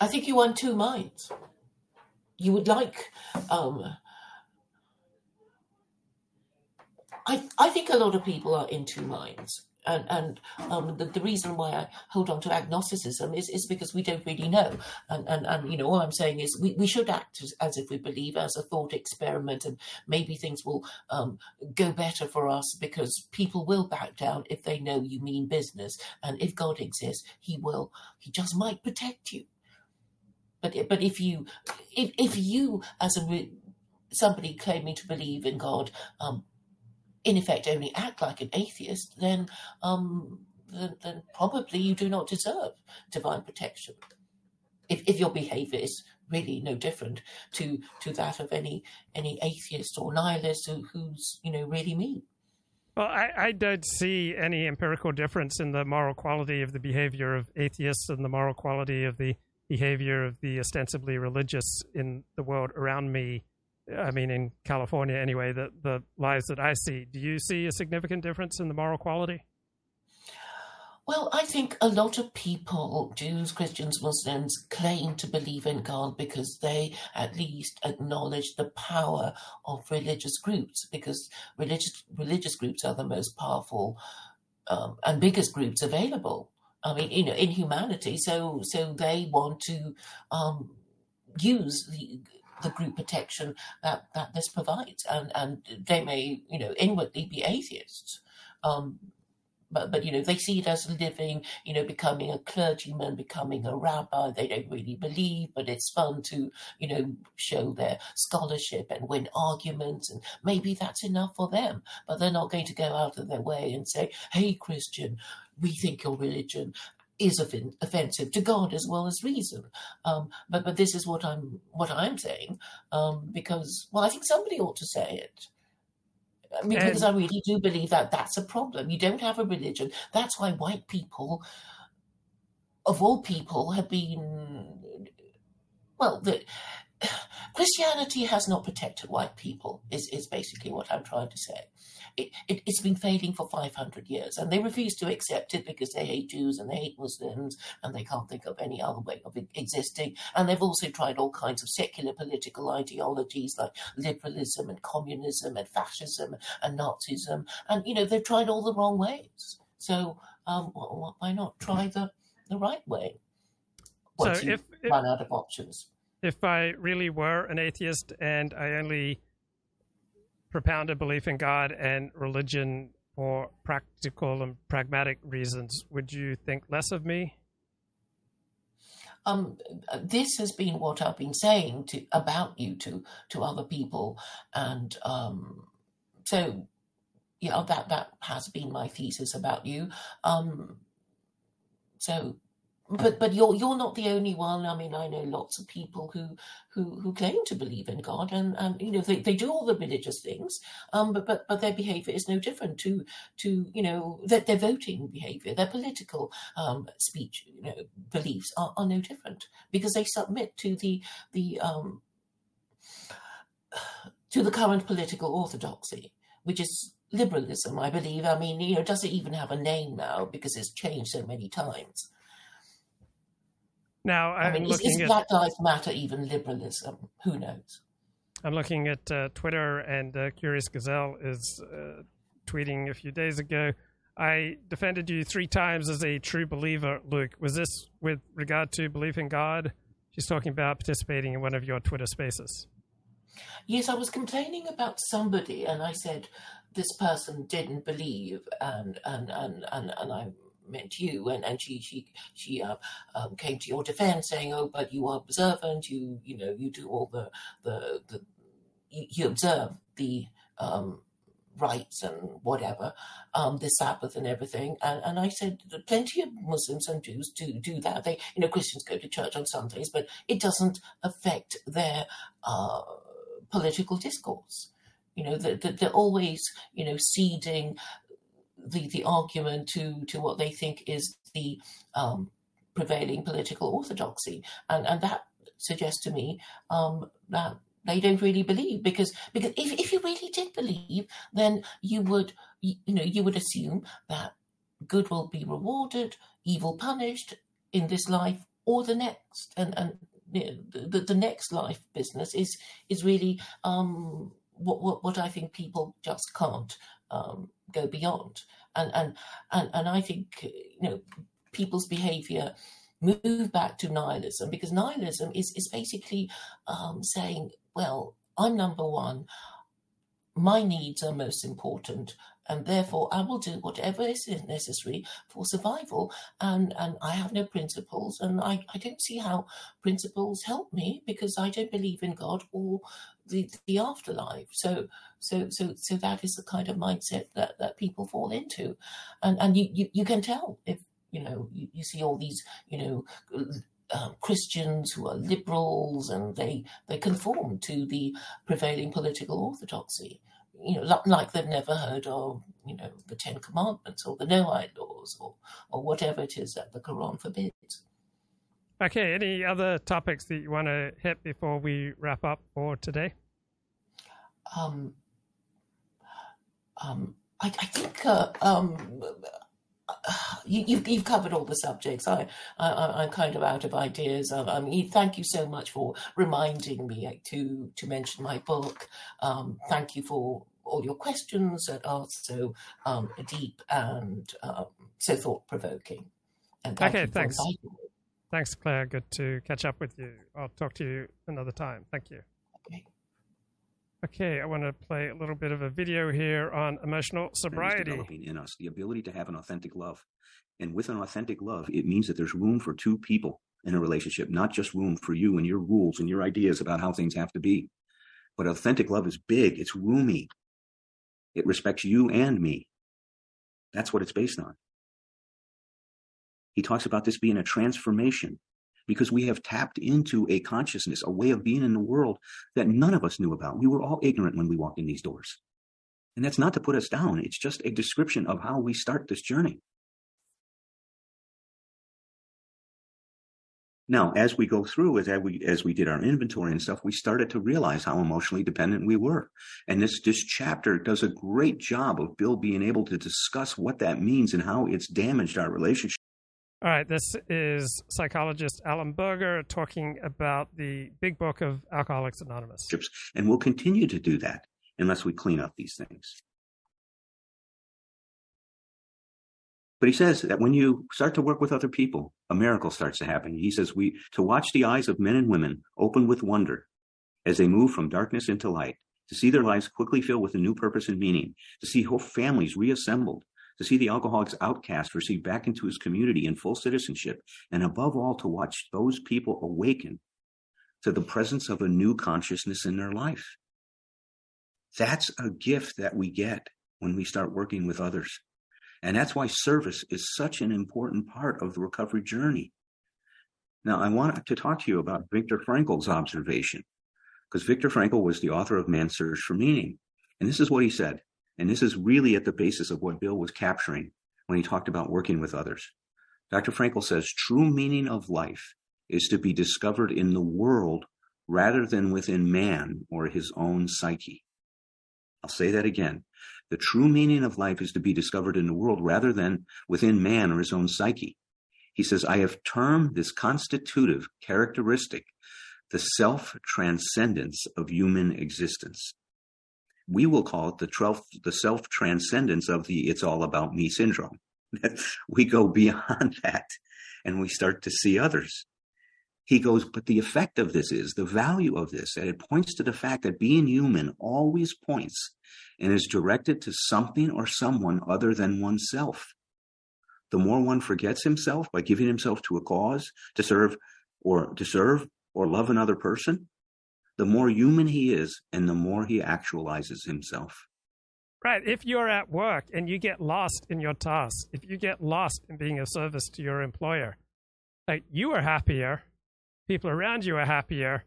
I think you on two minds. You would like. Um, I I think a lot of people are in two minds, and and um, the, the, reason why I hold on to agnosticism is, is because we don't really know. And, and, and you know, all I'm saying is we, we should act as, as if we believe as a thought experiment, and maybe things will um, go better for us because people will back down if they know you mean business. And if God exists, He will. He just might protect you. But but if you if if you as a somebody claiming to believe in God um, in effect only act like an atheist, then, um, then, then probably you do not deserve divine protection. If, if your behavior is really no different to to that of any any atheist or nihilist who, who's you know really mean. Well, I, I don't see any empirical difference in the moral quality of the behavior of atheists and the moral quality of the behavior of the ostensibly religious in the world around me I mean, in California anyway, the, the lives that I see, do you see a significant difference in the moral quality? Well, I think a lot of people, Jews, Christians, Muslims, claim to believe in God because they at least acknowledge the power of religious groups, because religious religious groups are the most powerful um, and biggest groups available. I mean, you know, in humanity. So, so they want to um, use the the group protection that, that this provides. And, and they may, you know, inwardly be atheists. Um, but, but, you know, they see it as living, you know, becoming a clergyman, becoming a rabbi. They don't really believe, but it's fun to, you know, show their scholarship and win arguments. And maybe that's enough for them. But they're not going to go out of their way and say, hey, Christian, we think your religion is offensive to God as well as reason. Um, but but this is what I'm what I'm saying um, because well I think somebody ought to say it. I mean, because I really do believe that that's a problem. You don't have a religion. That's why white people, of all people, have been well. The, Christianity has not protected white people. Is is basically what I'm trying to say it, it, has been failing for 500 years, and they refuse to accept it because they hate Jews and they hate Muslims, and they can't think of any other way of existing. And they've also tried all kinds of secular political ideologies like liberalism and communism and fascism and Nazism, and you know they've tried all the wrong ways. So um, why not try the the right way? Once so if, if run out of options. If I really were an atheist and I only propound a belief in God and religion for practical and pragmatic reasons, would you think less of me? Um, this has been what I've been saying to about you to to other people, and um, so yeah, that that has been my thesis about you. Um, so but but you're you're not the only one. I mean, I know lots of people who who who claim to believe in God, and and you know they, they do all the religious things, um, but but but their behaviour is no different to to you know their, their voting behaviour, their political um, speech, you know, beliefs are, are no different because they submit to the the um, to the current political orthodoxy, which is liberalism, I believe. I mean, you know, does it even have a name now because it's changed so many times? Now, I'm I mean, is, is at, Black Lives Matter even liberalism? Who knows? I'm looking at uh, Twitter, and uh, Curious Gazelle is uh, tweeting a few days ago. I defended you three times as a true believer, Luke. Was this with regard to belief in God? She's talking about participating in one of your Twitter spaces. Yes, I was complaining about somebody, and I said this person didn't believe, and and and and, and I meant you and, and she she she uh, um, came to your defense saying oh but you are observant you you know you do all the the, the you, observe the um, rites and whatever, um, the Sabbath and everything. And, and I said, plenty of Muslims and Jews do do that. They, you know, Christians go to church on Sundays, but it doesn't affect their uh, political discourse. You know, they're, they're always, you know, ceding the, the argument to, to what they think is the um, prevailing political orthodoxy. And, and that suggests to me um, that they don't really believe because because if, if you really did believe, then you would you, know you would assume that good will be rewarded, evil punished in this life or the next, and and the, the next life business is is really um, what, what what I think people just can't um, go beyond. And, and and and I think you know people's behaviour move back to nihilism because nihilism is is basically um, saying, well, I'm number one. My needs are most important, and therefore I will do whatever is necessary for survival. And and I have no principles, and I, I don't see how principles help me because I don't believe in God or the the afterlife. So so so so that is the kind of mindset that that people fall into, and and you you, you can tell if you know you, you see all these you know. Um, Christians who are liberals and they they conform to the prevailing political orthodoxy you know, like they've never heard of, you know, the Ten Commandments or the Noahide laws or, or whatever it is that the Quran forbids. Okay, any other topics that you want to hit before we wrap up for today? Um, um, I, I think uh, um, you, have you've covered all the subjects. I, I am kind of out of ideas. I, I, mean, thank you so much for reminding me to to mention my book. Um, thank you for all your questions that are so um, deep and um, so thought provoking. okay, thanks. Thanks, Claire. Good to catch up with you. I'll talk to you another time. Thank you. Okay. I want to play a little bit of a video here on emotional sobriety. developing in us the ability to have an authentic love. And with an authentic love, it means that there's room for two people in a relationship, not just room for you and your rules and your ideas about how things have to be. But authentic love is big, it's roomy, it respects you and me. That's what it's based on. He talks about this being a transformation because we have tapped into a consciousness, a way of being in the world that none of us knew about. We were all ignorant when we walked in these doors. And that's not to put us down. It's just a description of how we start this journey. Now, as we go through, as we as we did our inventory and stuff, we started to realize how emotionally dependent we were. And this this chapter does a great job of Bill being able to discuss what that means and how it's damaged our relationship. All right, this is psychologist Allen Berger talking about the big book of Alcoholics Anonymous. And we'll continue to do that unless we clean up these things. But he says that when you start to work with other people, a miracle starts to happen. He says we to watch the eyes of men and women open with wonder as they move from darkness into light, to see their lives quickly fill with a new purpose and meaning, to see whole families reassembled, to see the alcoholic's outcast receive back into his community in full citizenship, and above all, to watch those people awaken to the presence of a new consciousness in their life. That's a gift that we get when we start working with others. And that's why service is such an important part of the recovery journey. Now, I want to talk to you about Viktor Frankl's observation, because Viktor Frankl was the author of Man's Search for Meaning. And this is what he said. And this is really at the basis of what Bill was capturing when he talked about working with others. Dr. Frankl says true meaning of life is to be discovered in the world rather than within man or his own psyche. I'll say that again. The true meaning of life is to be discovered in the world rather than within man or his own psyche. He says, I have termed this constitutive characteristic the self transcendence of human existence we will call it the, the self transcendence of the it's all about me syndrome. we go beyond that and we start to see others. He goes, but the effect of this is the value of this, and it points to the fact that being human always points and is directed to something or someone other than oneself. The more one forgets himself by giving himself to a cause to serve or to serve or love another person, the more human he is and the more he actualizes himself. Right. If you're at work and you get lost in your task, if you get lost in being of service to your employer, like you are happier, people around you are happier,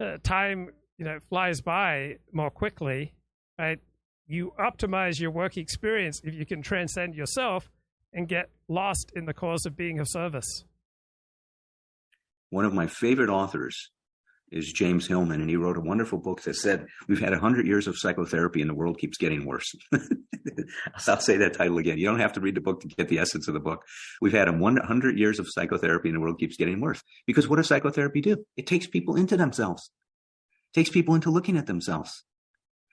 uh, time you know flies by more quickly, right? You optimize your work experience if you can transcend yourself and get lost in the cause of being of service. One of my favorite authors is James Hillman, and he wrote a wonderful book that said we've had hundred years of psychotherapy, and the world keeps getting worse. I'll say that title again. You don't have to read the book to get the essence of the book. We've had a one hundred years of psychotherapy, and the world keeps getting worse. Because what does psychotherapy do? It takes people into themselves. It takes people into looking at themselves.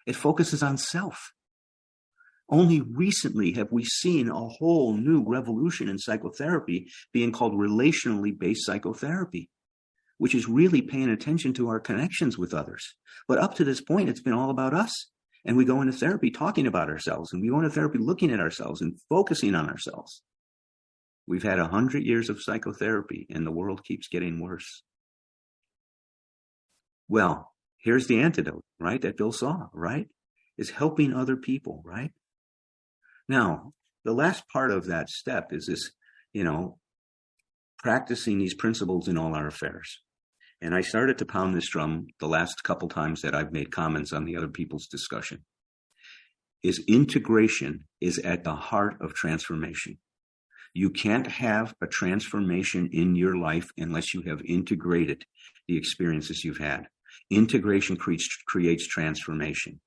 It focuses on self. Only recently have we seen a whole new revolution in psychotherapy being called relationally based psychotherapy, which is really paying attention to our connections with others. But up to this point, it's been all about us. And we go into therapy talking about ourselves, and we go into therapy looking at ourselves and focusing on ourselves. We've had a hundred years of psychotherapy, and the world keeps getting worse. Well, here's the antidote, right? That Bill saw, right? Is helping other people, right? Now, the last part of that step is this, you know, practicing these principles in all our affairs. And I started to pound this drum the last couple times that I've made comments on the other people's discussion. Is integration is at the heart of transformation. You can't have a transformation in your life unless you have integrated the experiences you've had. Integration creates, creates transformation.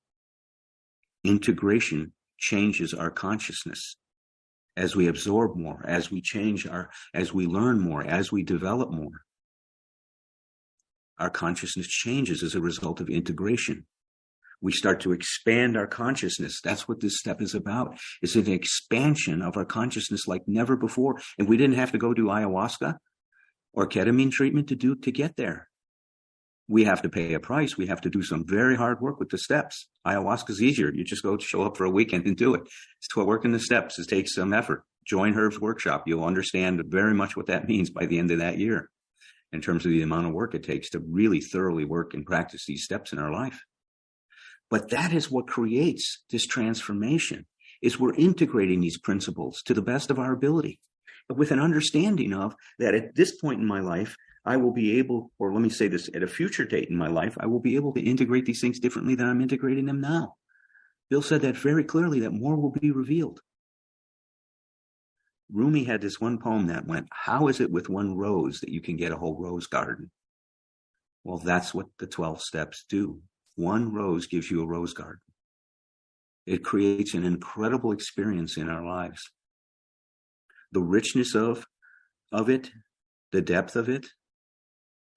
Integration changes our consciousness as we absorb more, as we change our, as we learn more, as we develop more. Our consciousness changes as a result of integration. We start to expand our consciousness. That's what this step is about. It's an expansion of our consciousness like never before. And we didn't have to go do ayahuasca or ketamine treatment to do, to get there we have to pay a price. We have to do some very hard work with the steps. Ayahuasca is easier. You just go show up for a weekend and do it. It's to work in the steps. It takes some effort. Join Herb's workshop. You'll understand very much what that means by the end of that year in terms of the amount of work it takes to really thoroughly work and practice these steps in our life. But that is what creates this transformation is we're integrating these principles to the best of our ability, with an understanding of that at this point in my life, I will be able, or let me say this, at a future date in my life, I will be able to integrate these things differently than I'm integrating them now. Bill said that very clearly that more will be revealed. Rumi had this one poem that went, How is it with one rose that you can get a whole rose garden? Well, that's what the 12 steps do. One rose gives you a rose garden. It creates an incredible experience in our lives. The richness of, of it, the depth of it,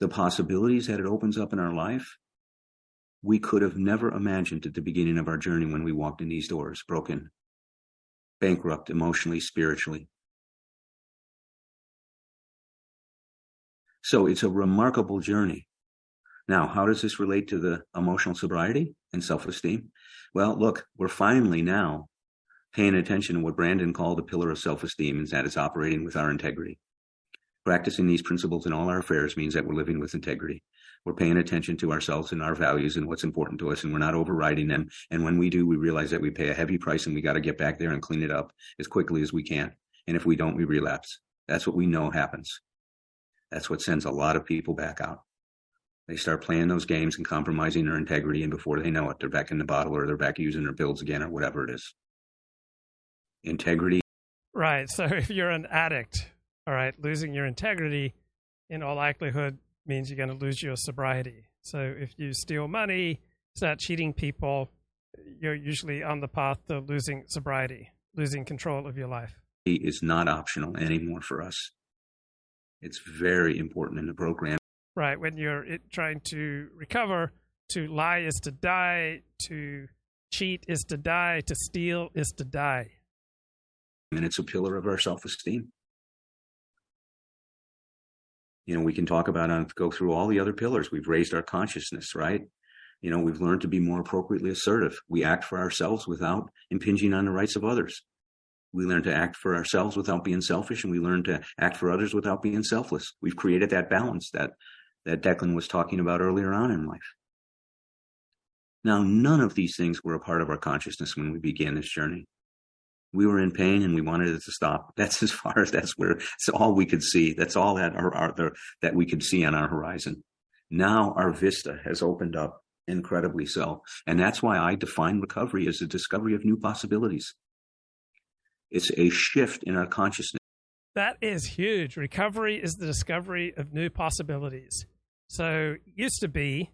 the possibilities that it opens up in our life, we could have never imagined at the beginning of our journey when we walked in these doors, broken, bankrupt emotionally, spiritually. So it's a remarkable journey. Now, how does this relate to the emotional sobriety and self esteem? Well, look, we're finally now paying attention to what Branden called the pillar of self esteem, and that is operating with our integrity. Practicing these principles in all our affairs means that we're living with integrity. We're paying attention to ourselves and our values and what's important to us, and we're not overriding them. And when we do, we realize that we pay a heavy price and we got to get back there and clean it up as quickly as we can. And if we don't, we relapse. That's what we know happens. That's what sends a lot of people back out. They start playing those games and compromising their integrity, and before they know it, they're back in the bottle or they're back using their pills again or whatever it is. Integrity. Right. So if you're an addict, all right, losing your integrity in all likelihood means you're going to lose your sobriety. So if you steal money, start cheating people, you're usually on the path to losing sobriety, losing control of your life. Is not optional anymore for us. It's very important in the program. Right. When you're trying to recover, to lie is to die, to cheat is to die, to steal is to die. And it's a pillar of our self esteem you know, we can talk about and go through all the other pillars. We've raised our consciousness, right? You know, we've learned to be more appropriately assertive. We act for ourselves without impinging on the rights of others. We learn to act for ourselves without being selfish, and we learn to act for others without being selfless. We've created that balance that that Declan was talking about earlier on in life. Now, none of these things were a part of our consciousness when we began this journey we were in pain and we wanted it to stop. That's as far as that's where it's all we could see. That's all that our, our the, that we could see on our horizon. Now our vista has opened up incredibly so, and that's why I define recovery as the discovery of new possibilities. It's a shift in our consciousness. That is huge. Recovery is the discovery of new possibilities. So it used to be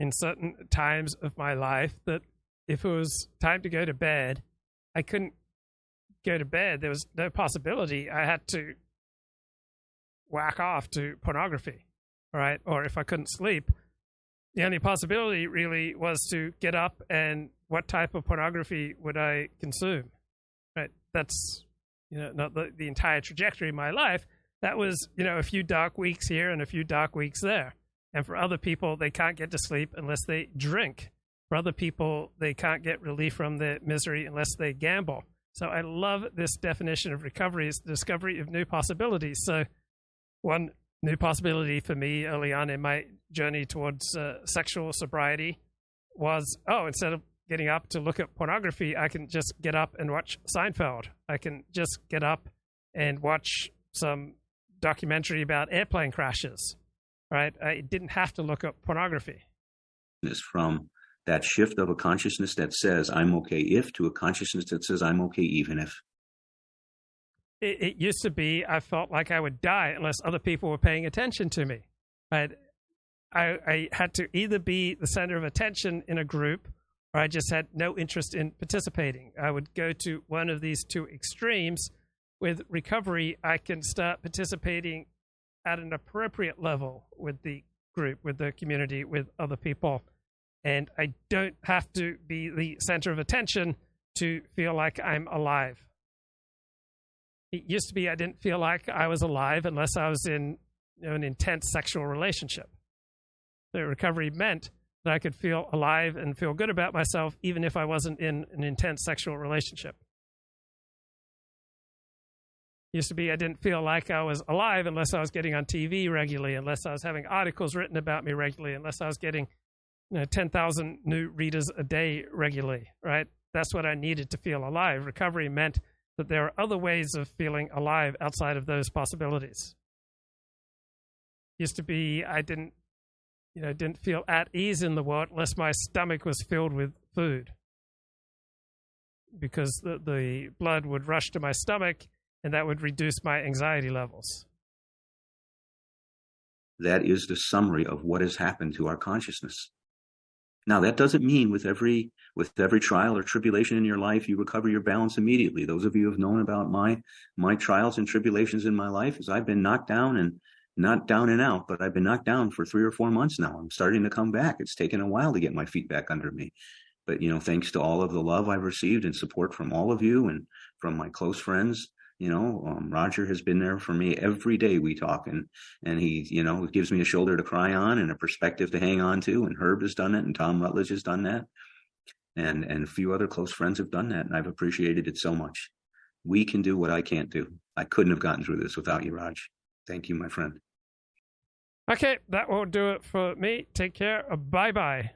in certain times of my life that if it was time to go to bed, I couldn't go to bed, there was no possibility I had to whack off to pornography, right? Or if I couldn't sleep, the only possibility really was to get up and what type of pornography would I consume? That's you know not the, the entire trajectory of my life. That was you know a few dark weeks here and a few dark weeks there. And for other people, they can't get to sleep unless they drink. For other people, they can't get relief from the misery unless they gamble. So I love this definition of recovery is the discovery of new possibilities. So one new possibility for me early on in my journey towards uh, sexual sobriety was oh, instead of getting up to look at pornography, I can just get up and watch Seinfeld. I can just get up and watch some documentary about airplane crashes. Right? I didn't have to look at pornography. Is from that shift of a consciousness that says I'm okay if to a consciousness that says I'm okay even if it, it, used to be I felt like I would die unless other people were paying attention to me. I, I had to either be the center of attention in a group or I just had no interest in participating. I would go to one of these two extremes. With recovery, I can start participating at an appropriate level with the group, with the community, with other people. And I don't have to be the center of attention to feel like I'm alive. It used to be I didn't feel like I was alive unless I was in you know, an intense sexual relationship. The recovery meant that I could feel alive and feel good about myself even if I wasn't in an intense sexual relationship. Used to be I didn't feel like I was alive unless I was getting on TV regularly, unless I was having articles written about me regularly, unless I was getting you know, 10,000 new readers a day regularly, right? That's what I needed to feel alive. Recovery meant that there are other ways of feeling alive outside of those possibilities. Used to be I didn't you know didn't feel at ease in the world unless my stomach was filled with food. Because the, the blood would rush to my stomach and that would reduce my anxiety levels. That is the summary of what has happened to our consciousness. Now that doesn't mean with every with every trial or tribulation in your life you recover your balance immediately. Those of you who have known about my my trials and tribulations in my life as I've been knocked down and not down and out, but I've been knocked down for three or four months now. I'm starting to come back. It's taken a while to get my feet back under me. But you know, thanks to all of the love I've received and support from all of you and from my close friends, you know, um, Roger has been there for me every day we talk and, and he, you know, gives me a shoulder to cry on and a perspective to hang on to. And Herb has done it and Tom Rutledge has done that. And, and a few other close friends have done that. And I've appreciated it so much. We can do what I can't do. I couldn't have gotten through this without you, Raj. Thank you, my friend. Okay, that will do it for me. Take care. Bye bye.